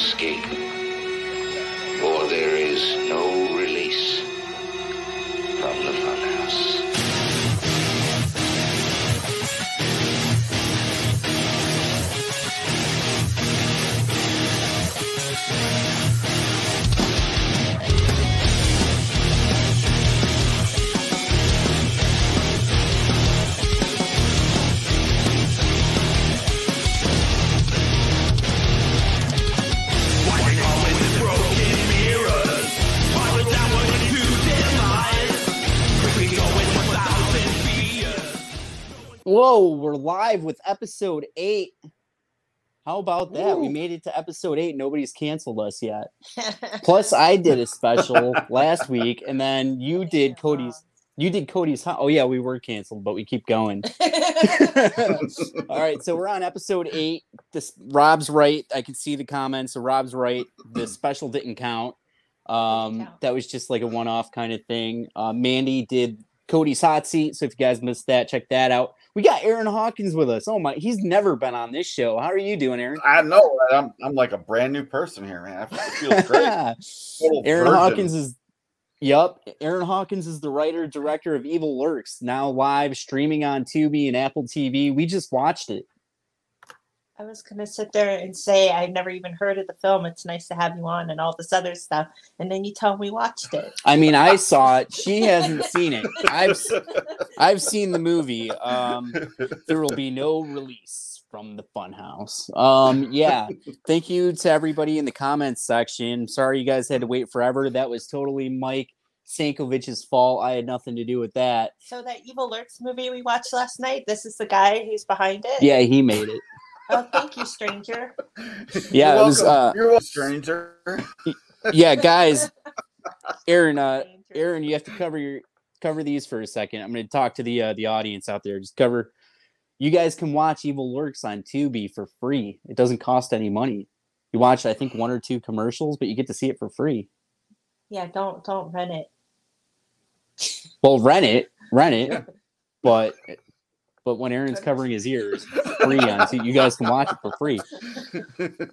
Escape. For there is no Whoa, we're live with episode eight. How about that? We made it to episode eight. Nobody's canceled us yet. Plus, I did a special last week, and then you did Cody's. You did Cody's. Oh yeah, we were canceled, but we keep going. All right, so we're on episode eight. This Rob's right. I can see the comments. So Rob's right. The special didn't count. Um, that was just like a one-off kind of thing. Uh, Mandee did Cody's hot seat. So if you guys missed that, check that out. We got Aaron Hawkins with us. Oh my, he's never been on this show. How are you doing, Aaron? I know. I'm I'm like a brand new person here, man. Feels great. Aaron virgin. Hawkins is Yup. Aaron Hawkins is the writer director of Evil Lurks, now live streaming on Tubi and Apple TV. We just watched it. I was gonna sit there and say I've never even heard of the film. It's nice to have you on and all this other stuff, and then you tell me we watched it. I mean, I saw it. She hasn't seen it. I've I've seen the movie. Um, there will be no release from the Funhouse. Um, yeah. Thank you to everybody in the comments section. Sorry you guys had to wait forever. That was totally Mike Sankovic's fault. I had nothing to do with that. So that Evil Lurks movie we watched last night. This is the guy who's behind it. Yeah, he made it. Oh, thank you, stranger. Yeah, You're it was. Uh, You're welcome, stranger. yeah, guys. Aaron, uh, Aaron, you have to cover your cover these for a second. I'm going to talk to the uh, the audience out there. Just cover. You guys can watch Evil Lurks on Tubi for free. It doesn't cost any money. You watch, I think, one or two commercials, but you get to see it for free. Yeah, don't don't rent it. Well, rent it, rent it, Yeah. but but when Aaron's covering his ears, it's free on. So you guys can watch it for free.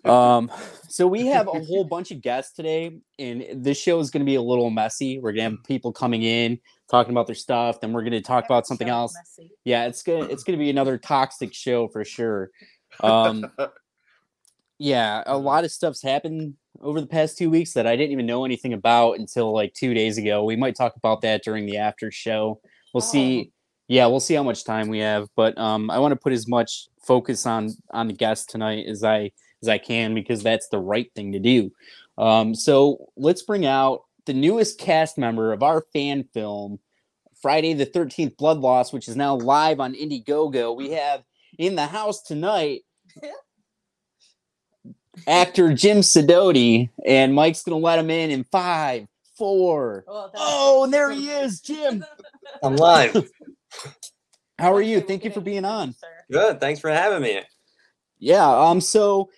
Um, so we have a whole bunch of guests today, and this show is going to be a little messy. We're gonna have people coming in talking about their stuff, then we're gonna talk about something else. messy. Yeah, it's gonna it's gonna be another toxic show for sure. Um, yeah, a lot of stuff's happened over the past two weeks that I didn't even know anything about until like two days ago. We might talk about that during the after show. We'll see. Yeah, we'll see how much time we have, but um, I want to put as much focus on on the guest tonight as I as I can because that's the right thing to do. Um, so let's bring out the newest cast member of our fan film, Friday the Thirteenth Blood Loss, which is now live on Indiegogo. We have in the house tonight actor Jim Sidoti, and Mike's gonna let him in in five, four. Oh, Oh, and there he is, Jim. I'm live. How are you? Thank you for being on. Good. Thanks for having me. Yeah. Um. So,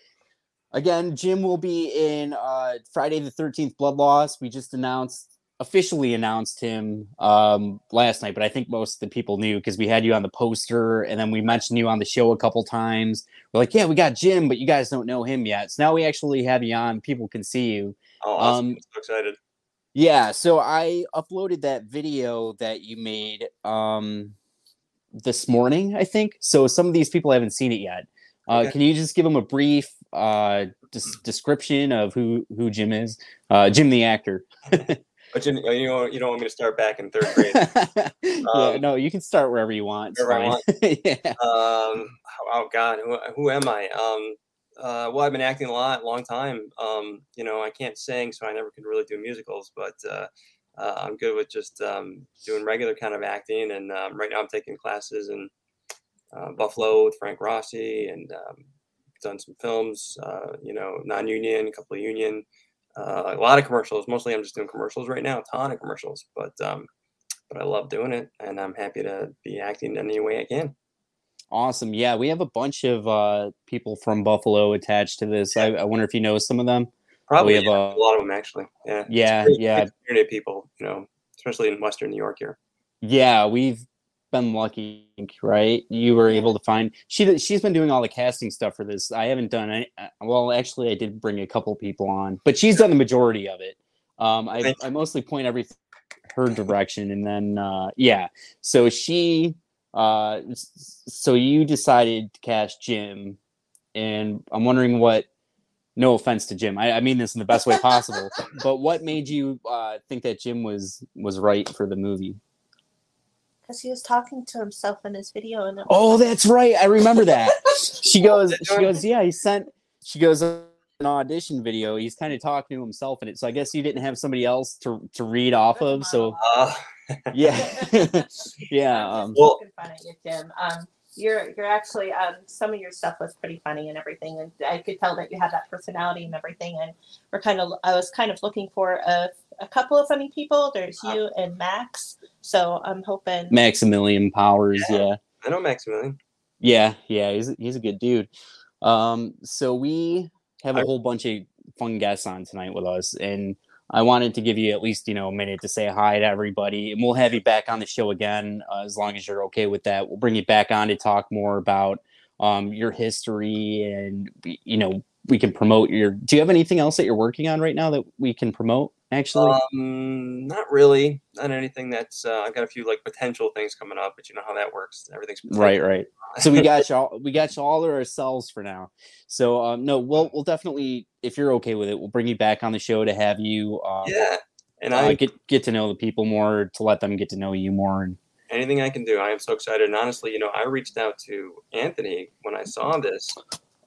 again, Jim will be in uh Friday the Thirteenth Blood Loss. We just announced officially announced him um last night, but I think most of the people knew because we had you on the poster, and then we mentioned you on the show a couple times. We're like, yeah, we got Jim, but you guys don't know him yet. So now we actually have you on. People can see you. Oh, awesome. Um, I'm so excited. Yeah, so I uploaded that video that you made um this morning, I think. So some of these people haven't seen it yet. Uh, Okay. Can you just give them a brief uh, des- description of who who Jim is? Uh, Jim the actor. But you, you don't you don't want me to start back in third grade. yeah, Um, no, you can start wherever you want. Wherever I fine. yeah. um, oh God, who, who am I? Um, uh, well, I've been acting a lot, long time. Um, you know, I can't sing, so I never could really do musicals, but uh, uh, I'm good with just um, doing regular kind of acting. And um, right now, I'm taking classes in uh, Buffalo with Frank Rossi and um, done some films, uh, you know, non-union, a couple of union, uh, a lot of commercials. Mostly, I'm just doing commercials right now, a ton of commercials. But um, but I love doing it, and I'm happy to be acting any way I can. Awesome. Yeah, we have a bunch of uh, people from Buffalo attached to this. I, I wonder if you know some of them. Probably have yeah, a- a lot of them actually. Yeah. Yeah, yeah. Community people, you know, especially in Western New York here. Yeah, we've been lucky, right? You were able to find she she's been doing all the casting stuff for this. I haven't done any. uh, Well, actually, I did bring a couple people on, but she's done the majority of it. Um, I I mostly point everything her direction, and then uh, yeah. So she, uh, so you decided to cast Jim, and I'm wondering what. No offense to Jim, I, I mean this in the best way possible. but what made you uh, think that Jim was was right for the movie? Because he was talking to himself in his video, and it Oh, was that's right. I remember that. She goes, she goes, yeah, he sent, she goes, an audition video. He's kind of talking to himself in it. So I guess you didn't have somebody else to, to read off of. So Uh, yeah. yeah. I'm Um, just Well- poking fun at you, Jim. Um, you're you're actually um, some of your stuff was pretty funny and everything, and I could tell that you had that personality and everything. And we're kind of I was kind of looking for a, a couple of funny people. There's you and Max, so I'm hoping. Maximilian Powers. Yeah. Yeah. I know Maximilian. Yeah. Yeah. He's, he's a good dude. Um, so we have a I- whole bunch of fun guests on tonight with us. And I wanted to give you at least, you know, a minute to say hi to everybody. And we'll have you back on the show again uh, as long as you're okay with that. We'll bring you back on to talk more about um, your history and, you know, we can promote your. Do you have anything else that you're working on right now that we can promote? Actually, Um, not really. Not anything that's. Uh, I've got a few like potential things coming up, but you know how that works. Everything's right, right. So we got you all. We got you all to ourselves for now. So um, no, we'll we'll definitely, if you're okay with it, we'll bring you back on the show to have you. Um, Yeah, and uh, I get get to know the people more, to let them get to know you more, and anything I can do. I am so excited. And honestly, you know, I reached out to Anthony when I saw this.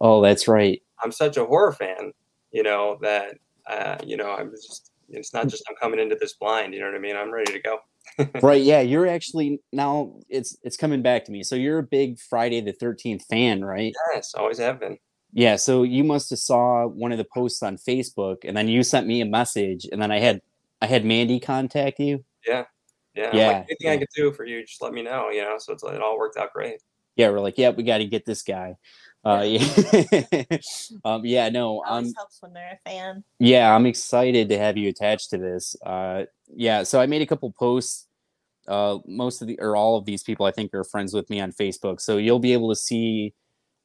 oh, that's right. I'm such a horror fan, you know, that uh, you know, I'm just. It's not just I'm coming into this blind. You know what I mean? I'm ready to go. Right yeah you're actually now it's it's coming back to me so you're a big friday the 13th fan right Yes, always have been. yeah so you must have saw one of the posts on facebook and then you sent me a message and then i had i had mandee contact you Yeah, like, Yeah, anything yeah. I can do for you, just let me know. You know, so it's, it all worked out great. yeah we're like yeah we got to get this guy uh yeah. um yeah no It um always helps when they're a fan. yeah i'm excited to have you attached to this. Uh yeah so i made a couple posts uh most of the or all of these people i think are friends with me on facebook. So you'll be able to see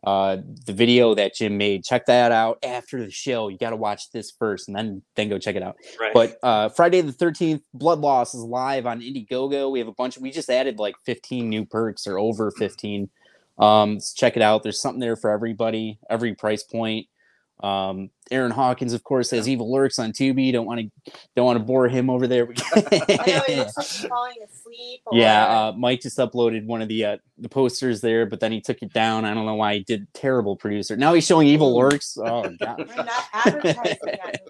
uh the video that jim made. Check that out after the show. You got to watch this first and then then go check it out. Right. but uh friday the 13th blood loss is live on indiegogo. We have a bunch we just added like 15 new perks or over 15 um check it out. There's something there for everybody every price point. Um aaron hawkins of course has evil lurks on tubi. Don't want to don't want to bore him over there. I know he looks like he's falling asleep. Or, yeah uh mike just uploaded one of the uh the posters there but then he took it down. I don't know why he did. Terrible producer. Now he's showing evil lurks. Oh god We're not advertising that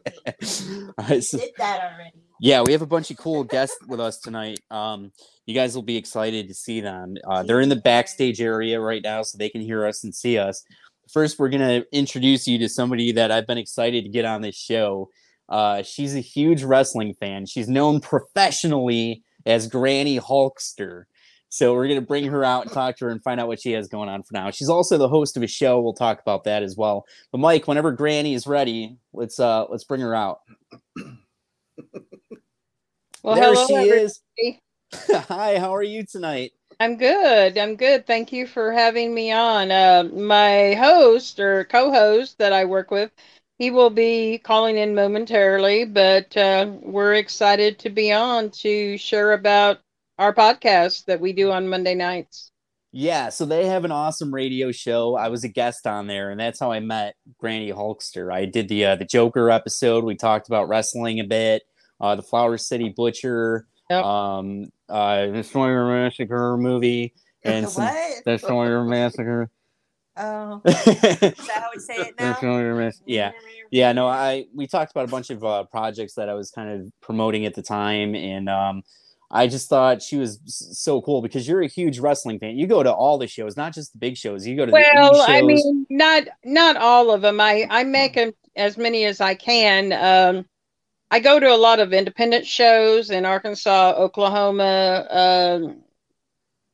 movie. So- Did that already. Yeah we have a bunch of cool guests with us tonight. Um you guys will be excited to see them. Uh, they're in the backstage area right now so they can hear us and see us. First we're going to introduce you to somebody that i've been excited to get on this show. Uh, she's a huge wrestling fan. She's known professionally as granny hulkster. So we're going to bring her out and talk to her and find out what she has going on for now. She's also the host of a show. We'll talk about that as well. But mike whenever granny is ready let's uh let's bring her out Well, there hello, she everybody. is hi how are you tonight I'm good. I'm good. Thank you for having me on. Uh, my host or co-host that I work with, he will be calling in momentarily, but uh, we're excited to be on to share about our podcast that we do on Monday nights. Yeah, so they have an awesome radio show. I was a guest on there, and that's how I met Granny Hulkster. I did the uh, the Joker episode. We talked about wrestling a bit. Uh, the Flower City Butcher, Yep. um, uh, the Sawyer Massacre movie, and The some, the Sawyer Massacre. Oh, is that how we say it now? yeah, yeah. No, I we talked about a bunch of uh, projects that I was kind of promoting at the time, and um, I just thought she was so cool because you're a huge wrestling fan. You go to all the shows, not just the big shows. You go to well, I mean, not not all of them. I I make them as many as I can. Um, I go to a lot of independent shows in Arkansas, Oklahoma. Um,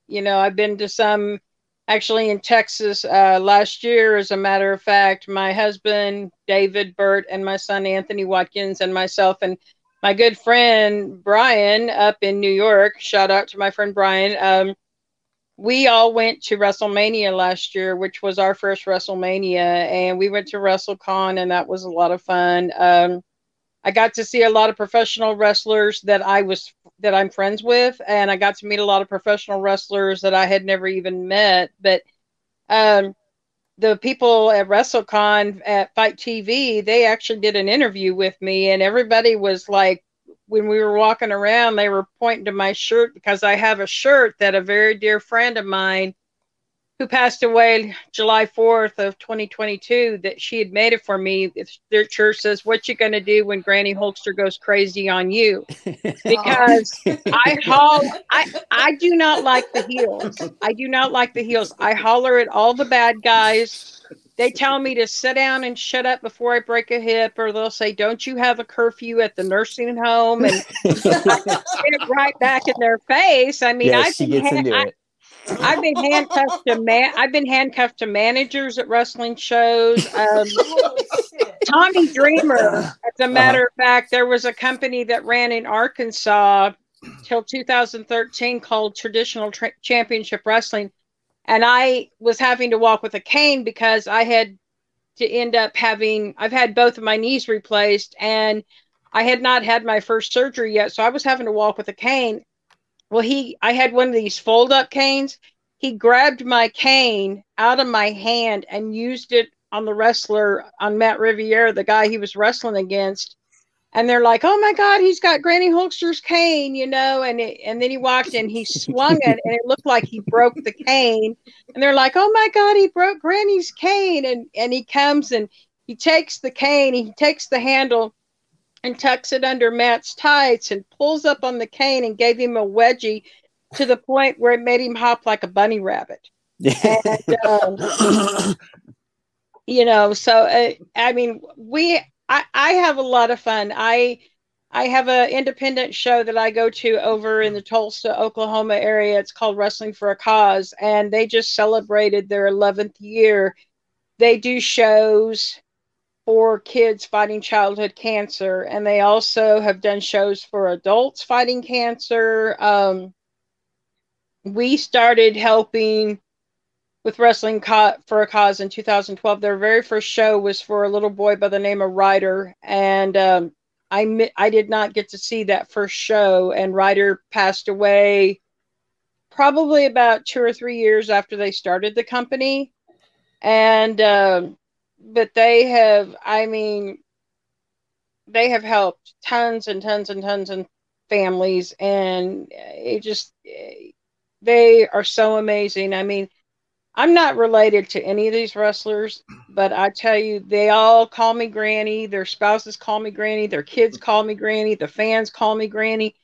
you know, I've been to some actually in Texas uh, last year. As a matter of fact, my husband David Burt and my son Anthony Watkins and myself and my good friend Brian up in New York. Shout out to my friend Brian. Um, we all went to WrestleMania last year, which was our first WrestleMania, and we went to WrestleCon, and that was a lot of fun. Um, I got to see a lot of professional wrestlers that I was that I'm friends with, and I got to meet a lot of professional wrestlers that I had never even met. But um, the people at WrestleCon at Fight TV, they actually did an interview with me, and everybody was like, when we were walking around, they were pointing to my shirt because I have a shirt that a very dear friend of mine who passed away July 4th of 2022 that she had made it for me. Their church says, what you going to do when Granny Hulkster goes crazy on you? Because I haul, I, I do not like the heels. I do not like the heels. I holler at all the bad guys. They tell me to sit down and shut up before I break a hip, or they'll say, "Don't you have a curfew at the nursing home?" And it right back in their face. I mean, yes, I she gets into I, it. I've been handcuffed to man. I've been handcuffed to managers at wrestling shows. Um, Tommy Dreamer, as a matter uh-huh. of fact, there was a company that ran in Arkansas till 2013 called Traditional Tra- Championship Wrestling, and I was having to walk with a cane because I had to end up having. I've had both of my knees replaced, and I had not had my first surgery yet, so I was having to walk with a cane well, he, I had one of these fold up canes. He grabbed my cane out of my hand and used it on the wrestler, on Matt Riviera, the guy he was wrestling against. And they're like, "Oh my God, he's got Granny Hulkster's cane," you know. And it, and then he walked in, he swung it, and it looked like he broke the cane. And they're like, "Oh my God, he broke Granny's cane!" And and he comes and he takes the cane, he takes the handle, and tucks it under Matt's tights and pulls up on the cane and gave him a wedgie to the point where it made him hop like a bunny rabbit. and, um, you know, so uh, I mean, we I, I have a lot of fun. I I have an independent show that I go to over in the Tulsa, Oklahoma area. It's called Wrestling for a Cause, and they just celebrated their 11th year. They do shows for kids fighting childhood cancer, and they also have done shows for adults fighting cancer. Um, we started helping with Wrestling Co- for a Cause in 2012. Their very first show was for a little boy by the name of Ryder, and um, I I did not get to see that first show, and Ryder passed away probably about two or three years after they started the company, and um, but they have i mean they have helped tons and tons and tons and families and it just they are so amazing. I mean i'm not related to any of these wrestlers but i tell you they all call me granny their spouses call me granny their kids call me granny the fans call me granny.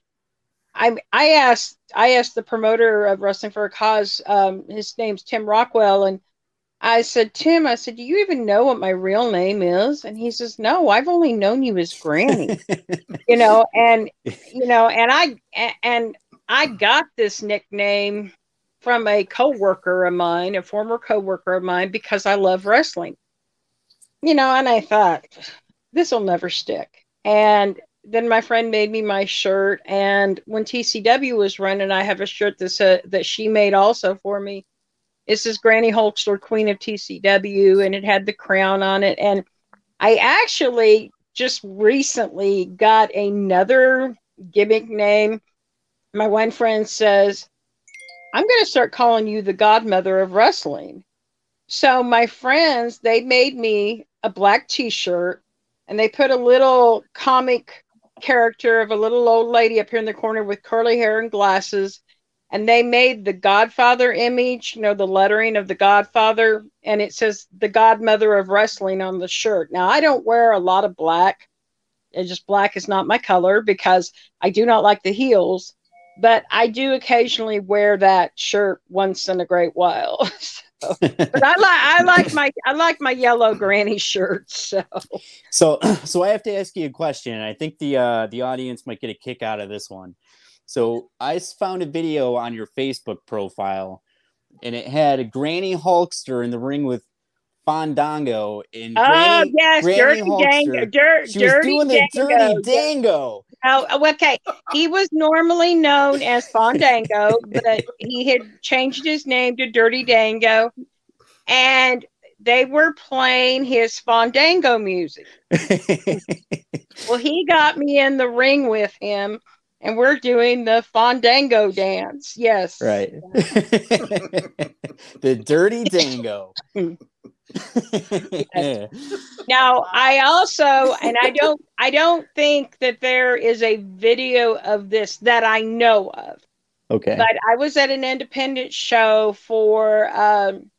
I I asked I asked the promoter of Wrestling for a Cause, um, his name's Tim Rockwell, and I said, Tim, I said, do you even know what my real name is? And he says, no, I've only known you as Granny, you know, and, you know, and I, and I got this nickname from a coworker of mine, a former coworker of mine, because I love wrestling, you know, and I thought this will never stick. And then my friend made me my shirt. And when TCW was running, I have a shirt that, uh, that she made also for me this is Granny Hulkster, Queen of TCW, and it had the crown on it. And I actually just recently got another gimmick name. My one friend says, I'm going to start calling you the godmother of wrestling. So my friends, they made me a black t-shirt and they put a little comic character of a little old lady up here in the corner with curly hair and glasses and they made the Godfather image, you know, the lettering of the Godfather, and it says the Godmother of Wrestling on the shirt. Now, I don't wear a lot of black. It's just black is not my color because I do not like the heels. but I do occasionally wear that shirt once in a great while. so, but I like I like my I like my yellow granny shirts. So So, so I have to ask you a question. I think the uh, the audience might get a kick out of this one. So I found a video on your Facebook profile, and it had a Granny Hulkster in the ring with Fandango. And oh Granny, yes, Granny dirty Hulkster, dango, dirt, she was dirty doing the dango. dirty dango. Oh, oh, okay. He was normally known as Fandango, but he had changed his name to Dirty Dango, and they were playing his Fandango music. Well, he got me in the ring with him, and we're doing the Fandango dance. Yes, right. the dirty dango. Now, I also, and I don't, I don't think that there is a video of this that I know of. okay. but I was at an independent show for um,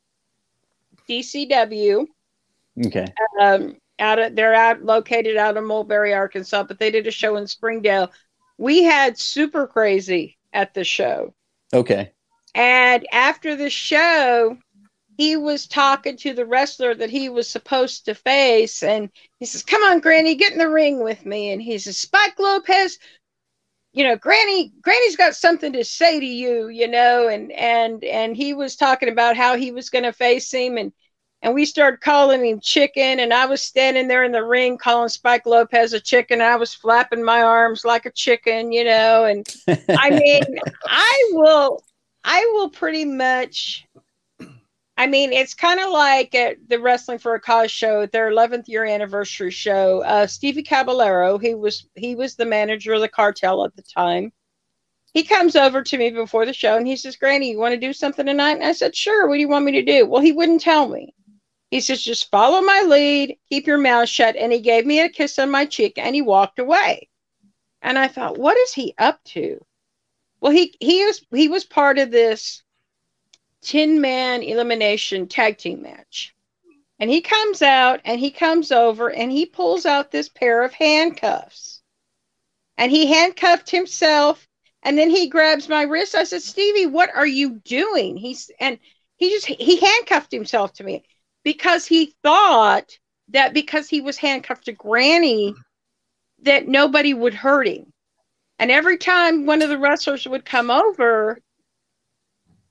DCW. Okay. Um, out of they're out located out of Mulberry, Arkansas, but they did a show in Springdale. We had super crazy at the show, Okay. and after the show, he was talking to the wrestler that he was supposed to face, and he says, "Come on, Granny, get in the ring with me." And he says, "Spike Lopez, you know, Granny, Granny's got something to say to you, you know." And and and he was talking about how he was going to face him, and and we started calling him chicken, and I was standing there in the ring calling Spike Lopez a chicken. I was flapping my arms like a chicken, you know, and I mean, I will, I will pretty much. I mean, it's kind of like at the Wrestling for a Cause show, their 11th year anniversary show. Uh, Stevie Caballero, he was he was the manager of the cartel at the time. He comes over to me before the show and he says, "Granny, you want to do something tonight?" And I said, "Sure. What do you want me to do?" Well, he wouldn't tell me. He says, "Just follow my lead, keep your mouth shut." And he gave me a kiss on my cheek and he walked away. And I thought, what is he up to? Well, he he was he was part of this 10 man elimination tag team match. And he comes out and he comes over and he pulls out this pair of handcuffs. And he handcuffed himself and then he grabs my wrist. I said, Stevie, what are you doing? He's and he just he handcuffed himself to me because he thought that because he was handcuffed to Granny that nobody would hurt him. And every time one of the wrestlers would come over,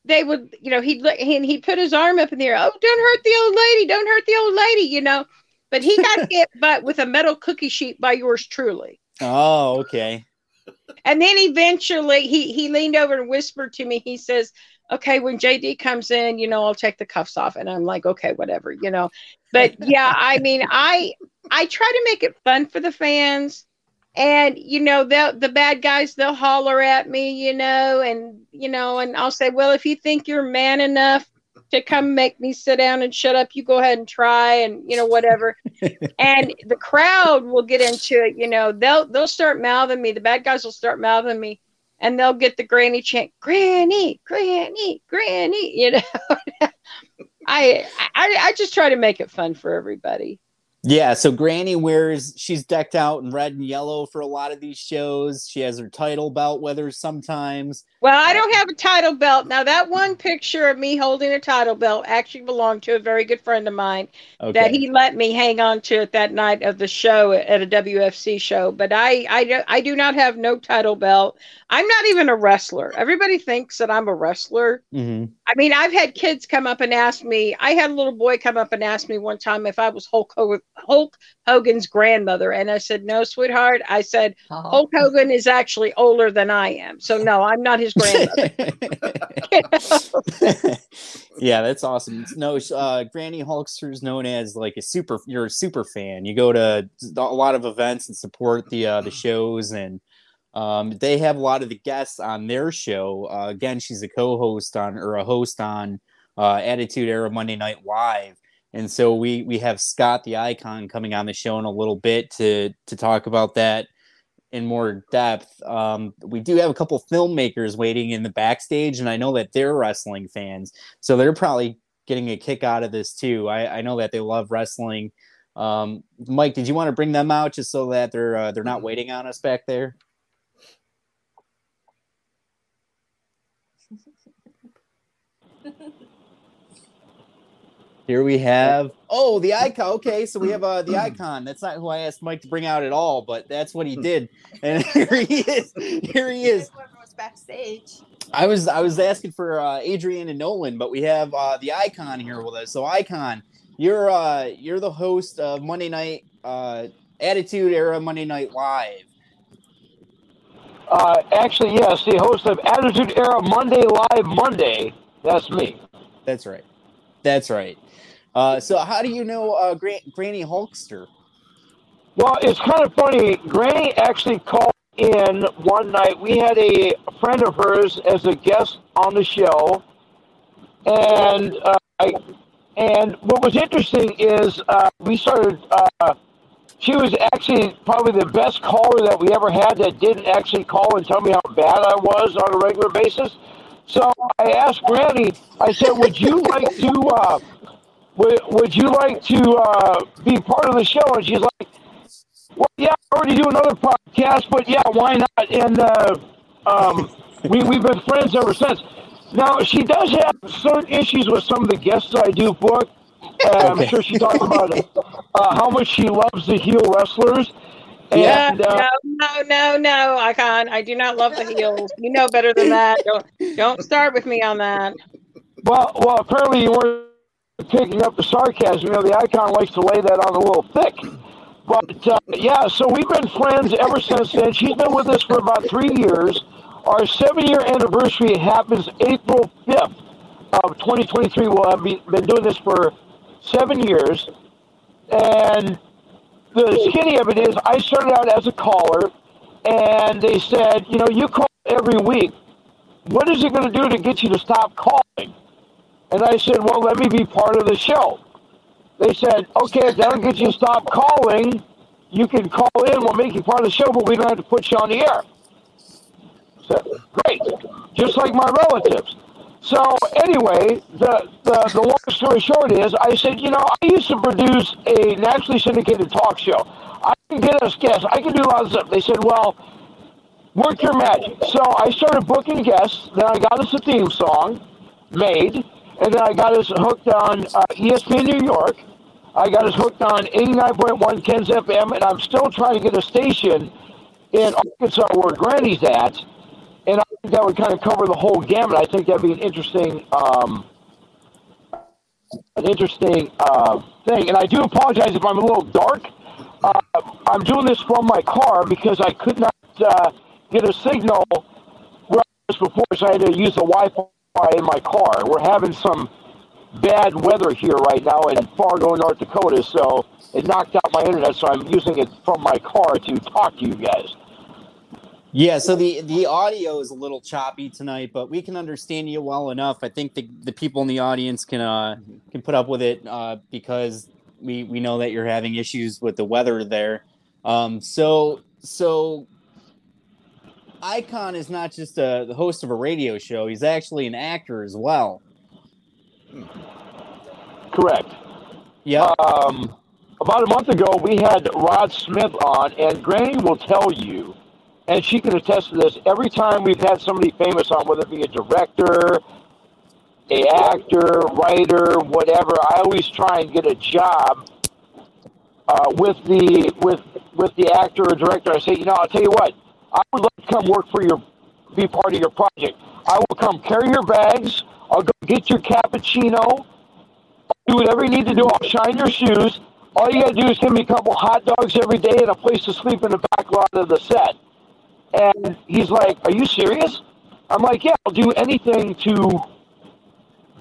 they would, you know, he'd and he'd put his arm up in the air. Oh, don't hurt the old lady! Don't hurt the old lady! You know. But he got hit, but with a metal cookie sheet by yours truly. Oh, okay. And then eventually, he he leaned over and whispered to me. He says, "Okay, when JD comes in, you know, I'll take the cuffs off." And I'm like, "Okay, whatever," you know. But yeah, I mean, I I try to make it fun for the fans. And you know they'll the bad guys they'll holler at me you know and you know and i'll say well if you think you're man enough to come make me sit down and shut up you go ahead and try and you know whatever. And the crowd will get into it you know. They'll they'll start mouthing me. The bad guys will start mouthing me and they'll get the granny chant granny granny granny you know I, I i just try to make it fun for everybody Yeah, so Granny wears she's decked out in red and yellow for a lot of these shows. She has her title belt with her sometimes. Well, I don't have a title belt. Now, that one picture of me holding a title belt actually belonged to a very good friend of mine Okay. that he let me hang on to it that night of the show at a WFC show. But I, I, do- I do not have no title belt. I'm not even a wrestler. Everybody thinks that I'm a wrestler. hmm I mean, I've had kids come up and ask me. I had a little boy come up and ask me one time if I was Hulk, Hogan, Hulk Hogan's grandmother, and I said, "No, sweetheart." I said, Hulk Hogan is actually older than I am, so no, I'm not his grandmother. yeah, that's awesome. No, uh, Granny Hulkster is known as like a super. You're a super fan. You go to a lot of events and support the uh, the shows, and um, they have a lot of the guests on their show. Uh, again, she's a co-host on or a host on uh, Attitude Era Monday Night Live. And so we we have Scott the Icon coming on the show in a little bit to to talk about that in more depth. Um, we do have a couple filmmakers waiting in the backstage, and I know that they're wrestling fans, so they're probably getting a kick out of this too. I, I know that they love wrestling. Um, Mike, did you want to bring them out just so that they're uh, they're not waiting on us back there? Here we have oh the icon. Okay, so we have uh the icon. That's not who I asked Mike to bring out at all, but that's what he did. And here he is. Here he is. Whoever was backstage. I was I was asking for uh, Adrian and Nolan, but we have uh, the icon here with us. So icon, you're uh, you're the host of Monday Night uh, Attitude Era Monday Night Live. Uh, actually, yes, the host of Attitude Era Monday Live Monday. That's me. That's right. That's right. Uh, so how do you know uh, Gra- Granny Hulkster? Well, it's kind of funny. Granny actually called in one night. We had a friend of hers as a guest on the show, and uh, I, and what was interesting is uh, we started. Uh, she was actually probably the best caller that we ever had that didn't actually call and tell me how bad I was on a regular basis. So I asked Granny. I said, "Would you like to? Would, would you like to uh, be part of the show?" And she's like, "Well, yeah, I already do another podcast, but yeah, why not?" And uh, um, we we've been friends ever since. Now she does have certain issues with some of the guests I do book. Uh, I'm sure she talked about uh, how much she loves the heel wrestlers. Yeah, And, uh, no, no, no, no, Icon. I do not love the heels. You know better than that. Don't don't start with me on that. Well, well, apparently you weren't picking up the sarcasm. You know, the icon likes to lay that on a little thick. But uh, yeah, so we've been friends ever since then. She's been with us for about three years. Our seven-year anniversary happens April fifth of 2023. We'll have been doing this for seven years, and the skinny of it is, I started out as a caller, and they said, you know, you call every week. What is it going to do to get you to stop calling? And I said, well, let me be part of the show. They said, okay, if that'll get you to stop calling, you can call in. We'll make you part of the show, but we don't have to put you on the air. So, great. Just like my relatives. So anyway, the, the, the long story short is, I said, you know, I used to produce a nationally syndicated talk show. I can get us guests. I can do a lot of stuff. They said, well, work your magic. So I started booking guests. Then I got us a theme song made, and then I got us hooked on uh, ESPN New York. I got us hooked on 89.1 Ken's FM, and I'm still trying to get a station in Arkansas where Granny's at. And I think that would kind of cover the whole gamut. I think that'd be an interesting, um, an interesting uh, thing. And I do apologize if I'm a little dark. Uh, I'm doing this from my car because I could not uh, get a signal where I was before, so I had to use the Wi-Fi in my car. We're having some bad weather here right now in Fargo, North Dakota, so it knocked out my internet. So I'm using it from my car to talk to you guys. Yeah, so the the audio is a little choppy tonight, but we can understand you well enough. I think the, the people in the audience can uh can put up with it uh because we we know that you're having issues with the weather there. Um so so Icon is not just a, the host of a radio show, he's actually an actor as well. Correct. Yeah. Um, about a month ago, we had Rod Smith on, and Granny will tell you, and she can attest to this. Every time we've had somebody famous on, whether it be a director, a actor, writer, whatever, I always try and get a job uh, with the with with the actor or director. I say, you know, I'll tell you what, I would like to come work for your, be part of your project. I will come carry your bags. I'll go get your cappuccino I'll do whatever you need to do. I'll shine your shoes. All you got to do is give me a couple hot dogs every day and a place to sleep in the back lot of the set. And he's like, Are you serious? I'm like, Yeah, I'll do anything to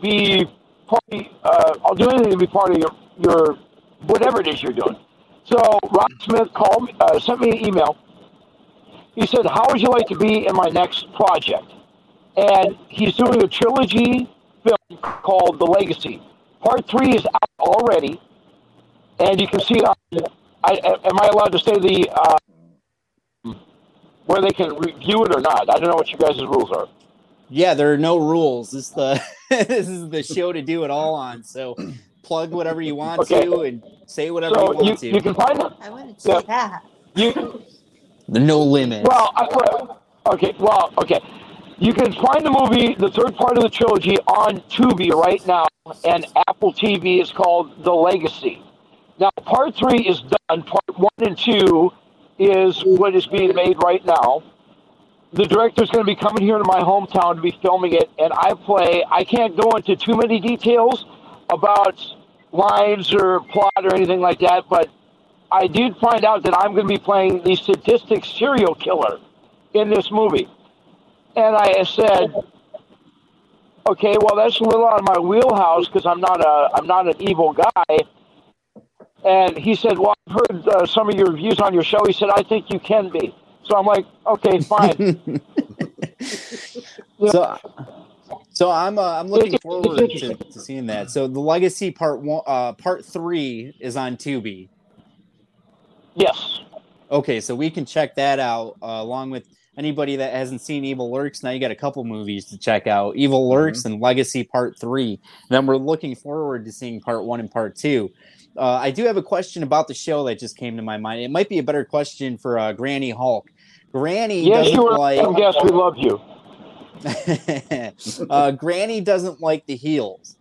be part of, uh, I'll do anything to be part of your, your whatever it is you're doing. So Rod Smith called me, uh, sent me an email. He said, How would you like to be in my next project? And he's doing a trilogy film called The Legacy. Part three is out already, and you can see it on. I, am I allowed to say the uh, where they can review it or not? I don't know what you guys' rules are. Yeah, there are no rules. This the this is the show to do it all on. So plug whatever you want Okay. to and say whatever So you you, want to. you can find it. I wanted to Yeah. that. You The no limit. well, I, well, okay, well, okay. You can find the movie, the third part of the trilogy, on Tubi right now, and Apple TV is called The Legacy. Now, part three is done. Part one and two is what is being made right now. The director's going to be coming here to my hometown to be filming it, and I play. I can't go into too many details about lines or plot or anything like that, but I did find out that I'm going to be playing the sadistic serial killer in this movie. And I said, okay, well, that's a little out of my wheelhouse because I'm not a I'm not an evil guy. And he said, well, I've heard uh, some of your reviews on your show. He said, I think you can be. So I'm like, okay, fine. so, so I'm uh, I'm looking forward to, to seeing that. So the Legacy Part One, uh, Part Three is on Tubi. Yes. Okay, so we can check that out uh, along with anybody that hasn't seen Evil Lurks. Now you got a couple movies to check out: Evil Lurks mm-hmm. and Legacy Part Three. And then we're looking forward to seeing Part One and Part Two. Uh, I do have a question about the show that just came to my mind. It might be a better question for uh, Granny Hulk. Granny yes, doesn't you were, like. Yes, we love you. uh, Granny doesn't like the heels.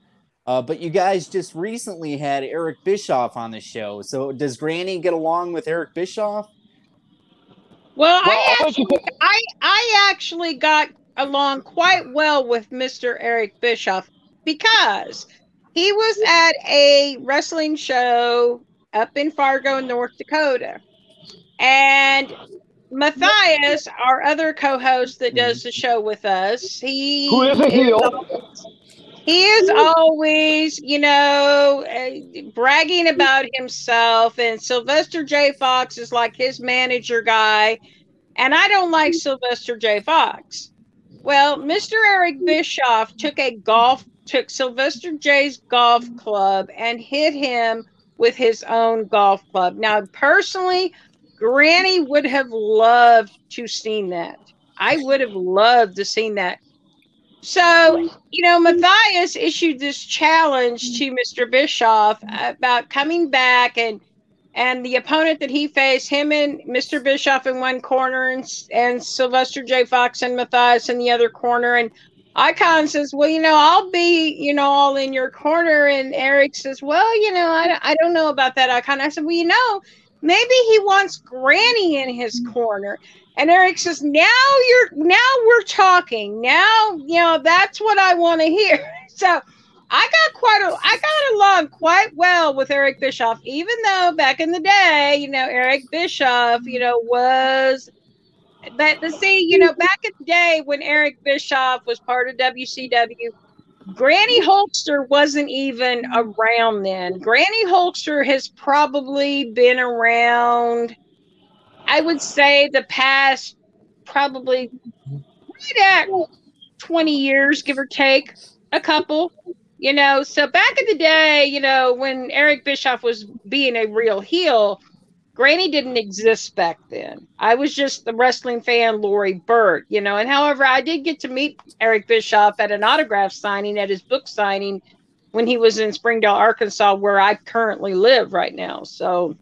Uh, but you guys just recently had Eric Bischoff on the show. So does Granny get along with Eric Bischoff? Well, well I, actually, I, I actually got along quite well with Mr. Eric Bischoff because he was at a wrestling show up in Fargo, North Dakota. And Matthias, our other co-host that does the show with us, he who is a heel. He is always, you know, uh, bragging about himself, and Sylvester J. Fox is like his manager guy, and I don't like Sylvester J. Fox. Well, Mr. Eric Bischoff took a golf, took Sylvester J.'s golf club and hit him with his own golf club. Now, personally, Granny would have loved to seen that. I would have loved to seen that. So, you know, Matthias issued this challenge to Mr. Bischoff about coming back and and the opponent that he faced, him and Mr. Bischoff in one corner and, and Sylvester J. Fox and Matthias in the other corner. And Icon says, well, you know, I'll be, you know, all in your corner. And Eric says, well, you know, I, I don't know about that, Icon. I said, well, you know, maybe he wants Granny in his corner. And Eric says, "Now you're now we're talking. Now, you know, that's what I want to hear." So, I got quite a I got along quite well with Eric Bischoff, even though back in the day, you know, Eric Bischoff, you know, was but to see, you know, back in the day when Eric Bischoff was part of WCW, Granny Hulkster wasn't even around then. Granny Hulkster has probably been around I would say the past probably right at 20 years, give or take a couple. You know, so back in the day, you know, when Eric Bischoff was being a real heel, Granny didn't exist back then. I was just the wrestling fan, Lori Burt, you know. And however, I did get to meet Eric Bischoff at an autograph signing at his book signing when he was in Springdale, Arkansas, where I currently live right now. So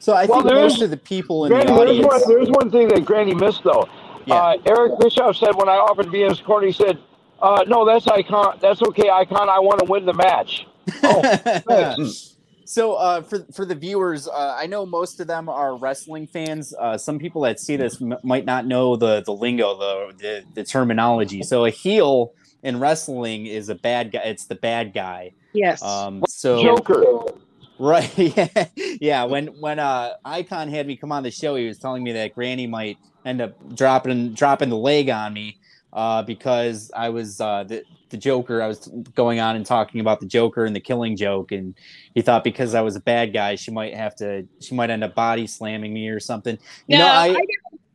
so I well, think most of the people in Granny, the audience. There's one, there's one thing that Granny missed though. Yeah. Uh, Eric Bischoff said when I offered to be in his corner, he said, uh, "No, that's icon. That's okay, icon. I want to win the match." Oh, so uh, for for the viewers, uh, I know most of them are wrestling fans. Uh, some people that see this m- might not know the the lingo, the, the the terminology. So a heel in wrestling is a bad guy. It's the bad guy. Yes. Um, so Joker. Right. Yeah. yeah. When when uh Icon had me come on the show, he was telling me that Granny might end up dropping dropping the leg on me uh, because I was uh, the the Joker. I was going on and talking about the Joker and the Killing Joke, and he thought because I was a bad guy, she might have to she might end up body slamming me or something. You no, know, I, I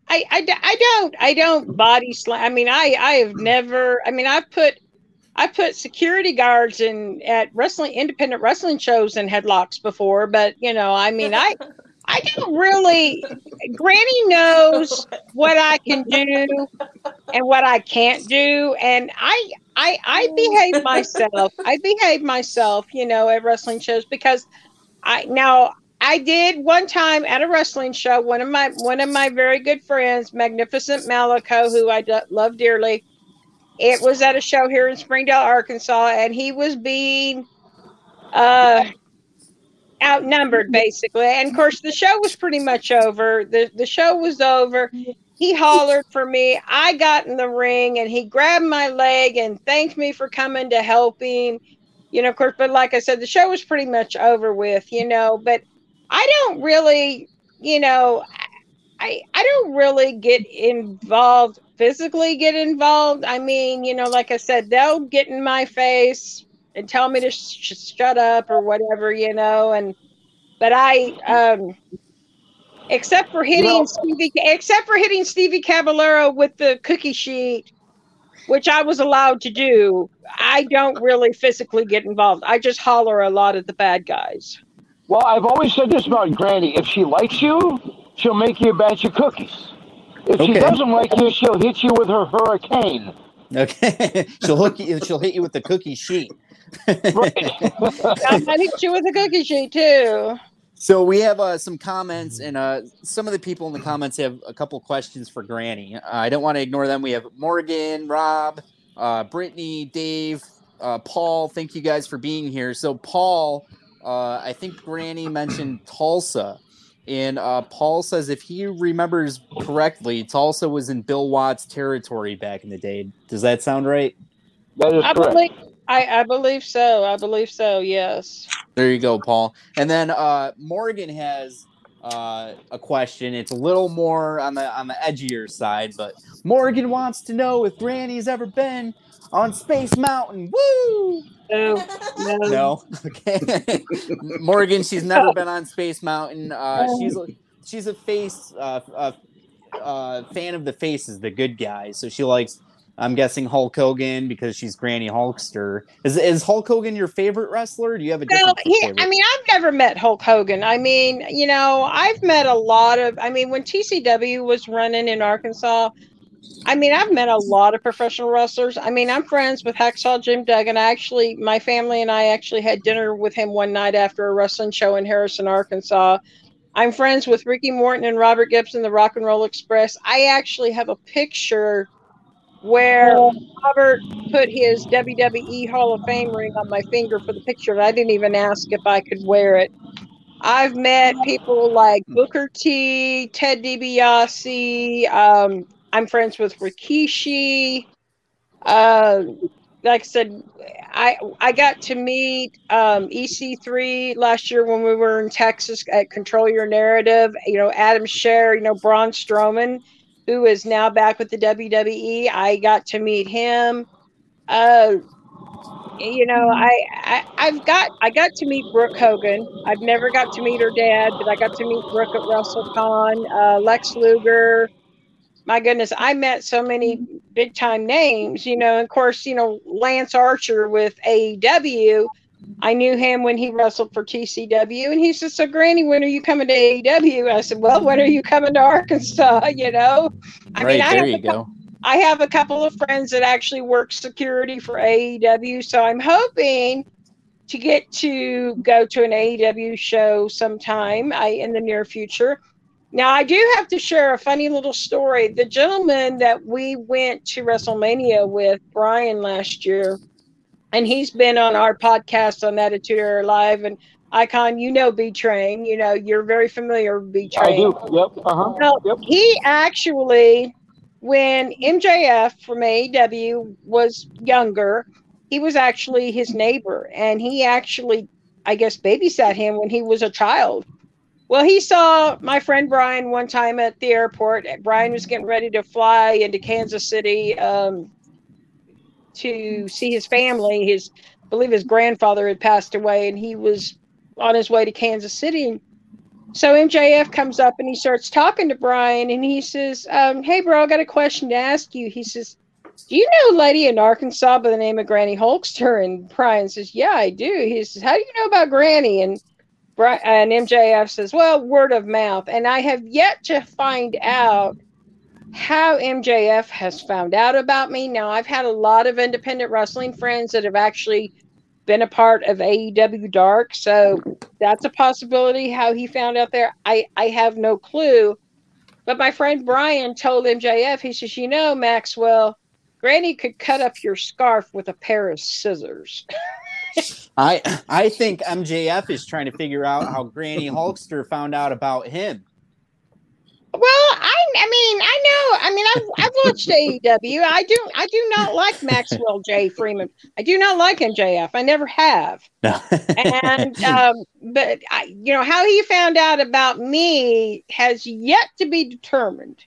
I, I, I don't I don't body slam. I mean, I I have never. I mean, I've put I put security guards in at wrestling independent wrestling shows in headlocks before, but you know, I mean, I I don't really. Granny knows what I can do and what I can't do, and I I I behave myself. I behave myself, you know, at wrestling shows because I now I did one time at a wrestling show. One of my one of my very good friends, Magnificent Malico, who I love dearly. It was at a show here in Springdale, Arkansas, and he was being uh, outnumbered basically. And of course, the show was pretty much over. the The show was over. He hollered for me. I got in the ring, and he grabbed my leg and thanked me for coming to helping. You know, of course, but like I said, the show was pretty much over with. You know, but I don't really, you know, I I don't really get involved physically get involved. I mean, you know, like I said, they'll get in my face and tell me to sh- shut up or whatever, you know, and but I um except for hitting well, Stevie except for hitting Stevie Caballero with the cookie sheet which I was allowed to do, I don't really physically get involved. I just holler a lot at the bad guys. Well, I've always said this about Granny. If she likes you, she'll make you a batch of cookies. If okay. she doesn't like you, she'll hit you with her hurricane. Okay, she'll hook you. She'll hit you with the cookie sheet. right. I hit you with a cookie sheet too. So we have uh, some comments, and uh, some of the people in the comments have a couple questions for Granny. Uh, I don't want to ignore them. We have Morgan, Rob, uh, Brittany, Dave, uh, Paul. Thank you guys for being here. So Paul uh, I think Granny mentioned Tulsa. And uh, Paul says if he remembers correctly, Tulsa was in Bill Watts' territory back in the day. Does that sound right? That is I correct. Believe, I, I believe so. I believe so. Yes. There you go, Paul. And then uh, Morgan has uh, a question. It's a little more on the on the edgier side, but Morgan wants to know if Granny's ever been on Space Mountain. Woo! No, no. no? Okay. Morgan, she's never been on Space Mountain. Uh, she's a, she's a face uh, uh, uh, fan of the faces, the good guys. So she likes. I'm guessing Hulk Hogan because she's Granny Hulkster. Is is Hulk Hogan your favorite wrestler? Do you have a different? Well, he, I mean, I've never met Hulk Hogan. I mean, you know, I've met a lot of. I mean, when TCW was running in Arkansas, I mean, I've met a lot of professional wrestlers. I mean, I'm friends with Hacksaw Jim Duggan. I actually, my family and I actually had dinner with him one night after a wrestling show in Harrison, Arkansas. I'm friends with Ricky Morton and Robert Gibson, the Rock and Roll Express. I actually have a picture where Robert put his WWE Hall of Fame ring on my finger for the picture. And I didn't even ask if I could wear it. I've met people like Booker T, Ted DiBiase, um, I'm friends with Rikishi. Uh, like I said, I I got to meet um, EC3 last year when we were in Texas at Control Your Narrative. You know, Adam Scherr, you know, Braun Strowman, who is now back with the WWE. I got to meet him. Uh, you know, I, I I've got I got to meet Brooke Hogan. I've never got to meet her dad, but I got to meet Brooke at WrestleCon. Uh, Lex Luger my goodness, I met so many big time names, you know. Of course, you know, Lance Archer with AEW. I knew him when he wrestled for TCW, and he said, "So, Granny, when are you coming to AEW?" I said, "Well, when are you coming to Arkansas?" You know, I right, mean, I there you go. I have a couple of friends that actually work security for AEW, so I'm hoping to get to go to an AEW show sometime I, in the near future. Now, I do have to share a funny little story. The gentleman that we went to WrestleMania with, Brian, last year, and he's been on our podcast on Attitude Era Live and Icon, you know B Train. You know, you're very familiar with B Train. I do. Yep. Uh-huh. Well, yep. He actually, when MJF from AEW was younger, he was actually his neighbor, and he actually, I guess, babysat him when he was a child. Well, he saw my friend Brian one time at the airport. Brian was getting ready to fly into Kansas City um, to see his family. His, I believe his grandfather had passed away, and he was on his way to Kansas City. So MJF comes up and he starts talking to Brian, and he says, um, "Hey, bro, I got a question to ask you." He says, "Do you know a lady in Arkansas by the name of Granny Hulkster?" And Brian says, "Yeah, I do." He says, "How do you know about Granny?" And and MJF says, well, word of mouth. And I have yet to find out how MJF has found out about me. Now, I've had a lot of independent wrestling friends that have actually been a part of AEW Dark, so that's a possibility. How he found out there, I I have no clue. But my friend Brian told MJF, he says, you know, Maxwell, Granny could cut up your scarf with a pair of scissors. I I think MJF is trying to figure out how Granny Hulkster found out about him. Well, I, I mean, I know. I mean, I've, I've watched AEW. I do, I do not like Maxwell J. Freeman. I do not like MJF. I never have. and, um, but I, you know, how he found out about me has yet to be determined.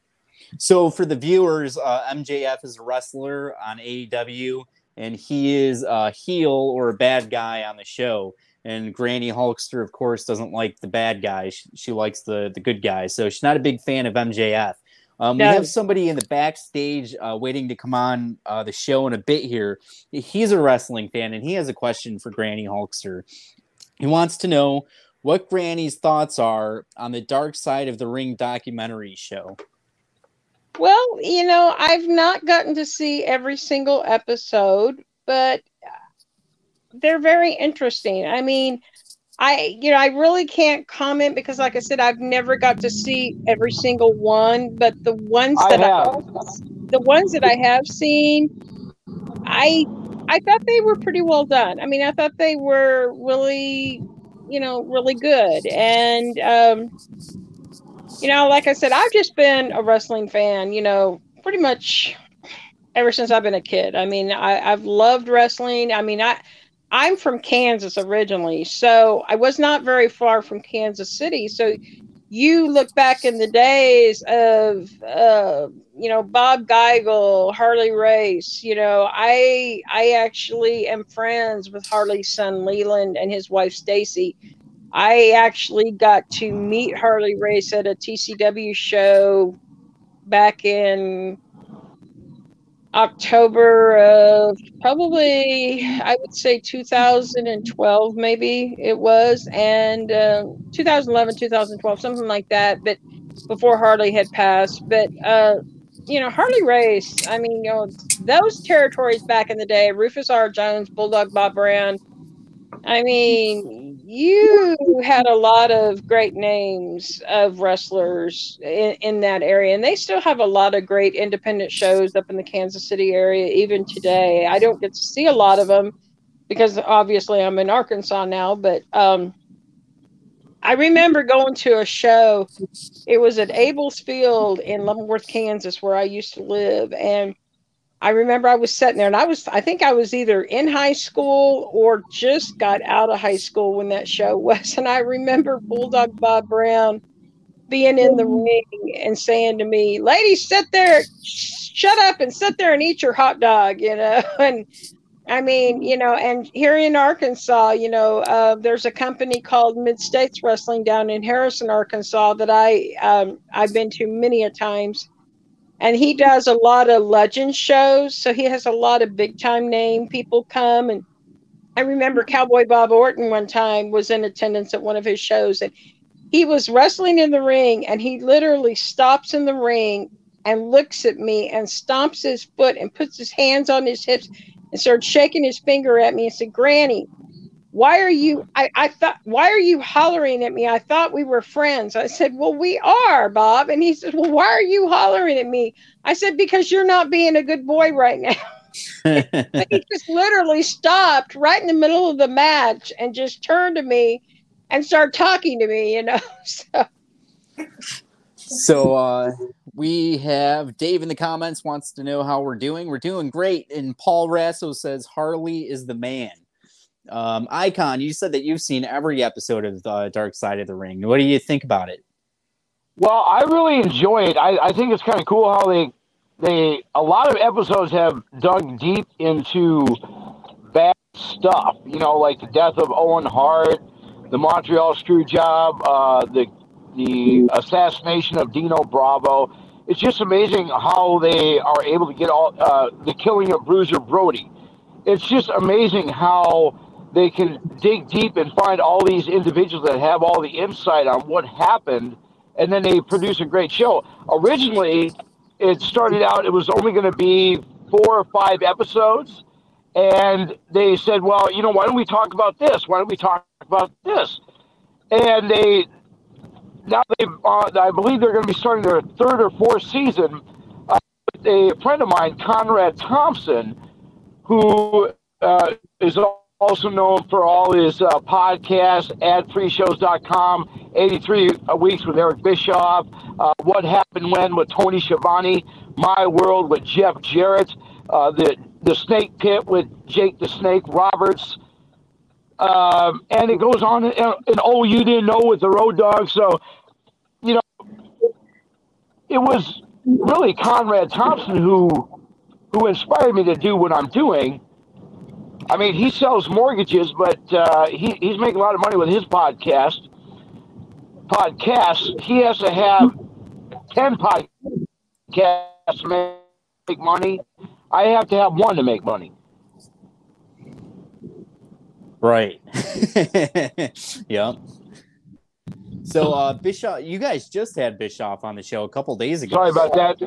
So, for the viewers, uh, MJF is a wrestler on AEW, and he is a heel or a bad guy on the show and Granny Hulkster, of course, doesn't like the bad guys. She, she likes the the good guys, so she's not a big fan of MJF. Um, no. We have somebody in the backstage uh, waiting to come on uh, the show in a bit here. He's a wrestling fan, and he has a question for Granny Hulkster. He wants to know what Granny's thoughts are on the Dark Side of the Ring documentary show. Well, you know, I've not gotten to see every single episode, but they're very interesting. I mean, I you know I really can't comment because like I said I've never got to see every single one, but the ones that I have. the ones that I have seen, I I thought they were pretty well done. I mean, I thought they were really you know really good and um you know like I said I've just been a wrestling fan, you know, pretty much ever since I've been a kid. I mean, I, I've loved wrestling. I mean, I I'm from Kansas originally, so I was not very far from Kansas City. So you look back in the days of uh, you know Bob Geigel, Harley Race. You know, I I actually am friends with Harley's son Leland and his wife Stacy. I actually got to meet Harley Race at a TCW show back in October of probably I would say 2012 maybe it was and uh, 2011 2012 something like that but before Harley had passed. But uh, you know Harley Race I mean you know those territories back in the day Rufus R. Jones Bulldog Bob Brown I mean you had a lot of great names of wrestlers in, in, that area and they still have a lot of great independent shows up in the kansas city area even today. I don't get to see a lot of them because obviously i'm in arkansas now but um, i remember going to a show. It was at abel's field in leavenworth kansas where i used to live and I remember I was sitting there and I was, I think I was either in high school or just got out of high school when that show was. And I remember Bulldog Bob Brown being in the ring and saying to me, ladies, sit there, shut up and sit there and eat your hot dog, you know? And I mean, you know, and here in Arkansas, you know, uh, there's a company called Mid States Wrestling down in Harrison, Arkansas that I, um, I've been to many a times and he does a lot of legend shows so he has a lot of big time name people come. And i remember cowboy bob orton one time was in attendance at one of his shows and he was wrestling in the ring and he literally stops in the ring and looks at me and stomps his foot and puts his hands on his hips and starts shaking his finger at me and said granny why are you I, I thought why are you hollering at me i thought we were friends i said well we are bob and he said well why are you hollering at me i said because you're not being a good boy right now he just literally stopped right in the middle of the match and just turned to me and started talking to me you know so so uh we have Dave in the comments wants to know how we're doing. We're doing great. And Paul Rasso says Harley is the man. Um, Icon, you said that you've seen every episode of the Dark Side of the Ring. What do you think about it? Well, I really enjoy it. I, I think it's kind of cool how they they a lot of episodes have dug deep into bad stuff. You know, like the death of Owen Hart, the Montreal screw job, uh, the the assassination of Dino Bravo. It's just amazing how they are able to get all uh, the killing of Bruiser Brody. It's just amazing how they can dig deep and find all these individuals that have all the insight on what happened, and then they produce a great show. Originally, it started out, it was only going to be four or five episodes, and they said, "Well, you know, why don't we talk about this? Why don't we talk about this?" And they now they, uh, I believe they're going to be starting their third or fourth season. Uh, a friend of mine, Conrad Thompson, who uh, is also known for all his uh, podcasts, adfreeshows.com, 83 Weeks with Eric Bischoff, uh, What Happened When with Tony Schiavone, My World with Jeff Jarrett, uh, the, the Snake Pit with Jake the Snake Roberts. Um, and it goes on, and, and oh, you didn't know with the Road Dog. So, you know, it was really Conrad Thompson who who inspired me to do what I'm doing I mean, he sells mortgages, but uh, he, he's making a lot of money with his podcast. Podcasts. He has to have 10 podcasts to make money. I have to have one to make money. Right. yep. So, uh, Bischoff, you guys just had Bischoff on the show a couple days ago. Sorry about that.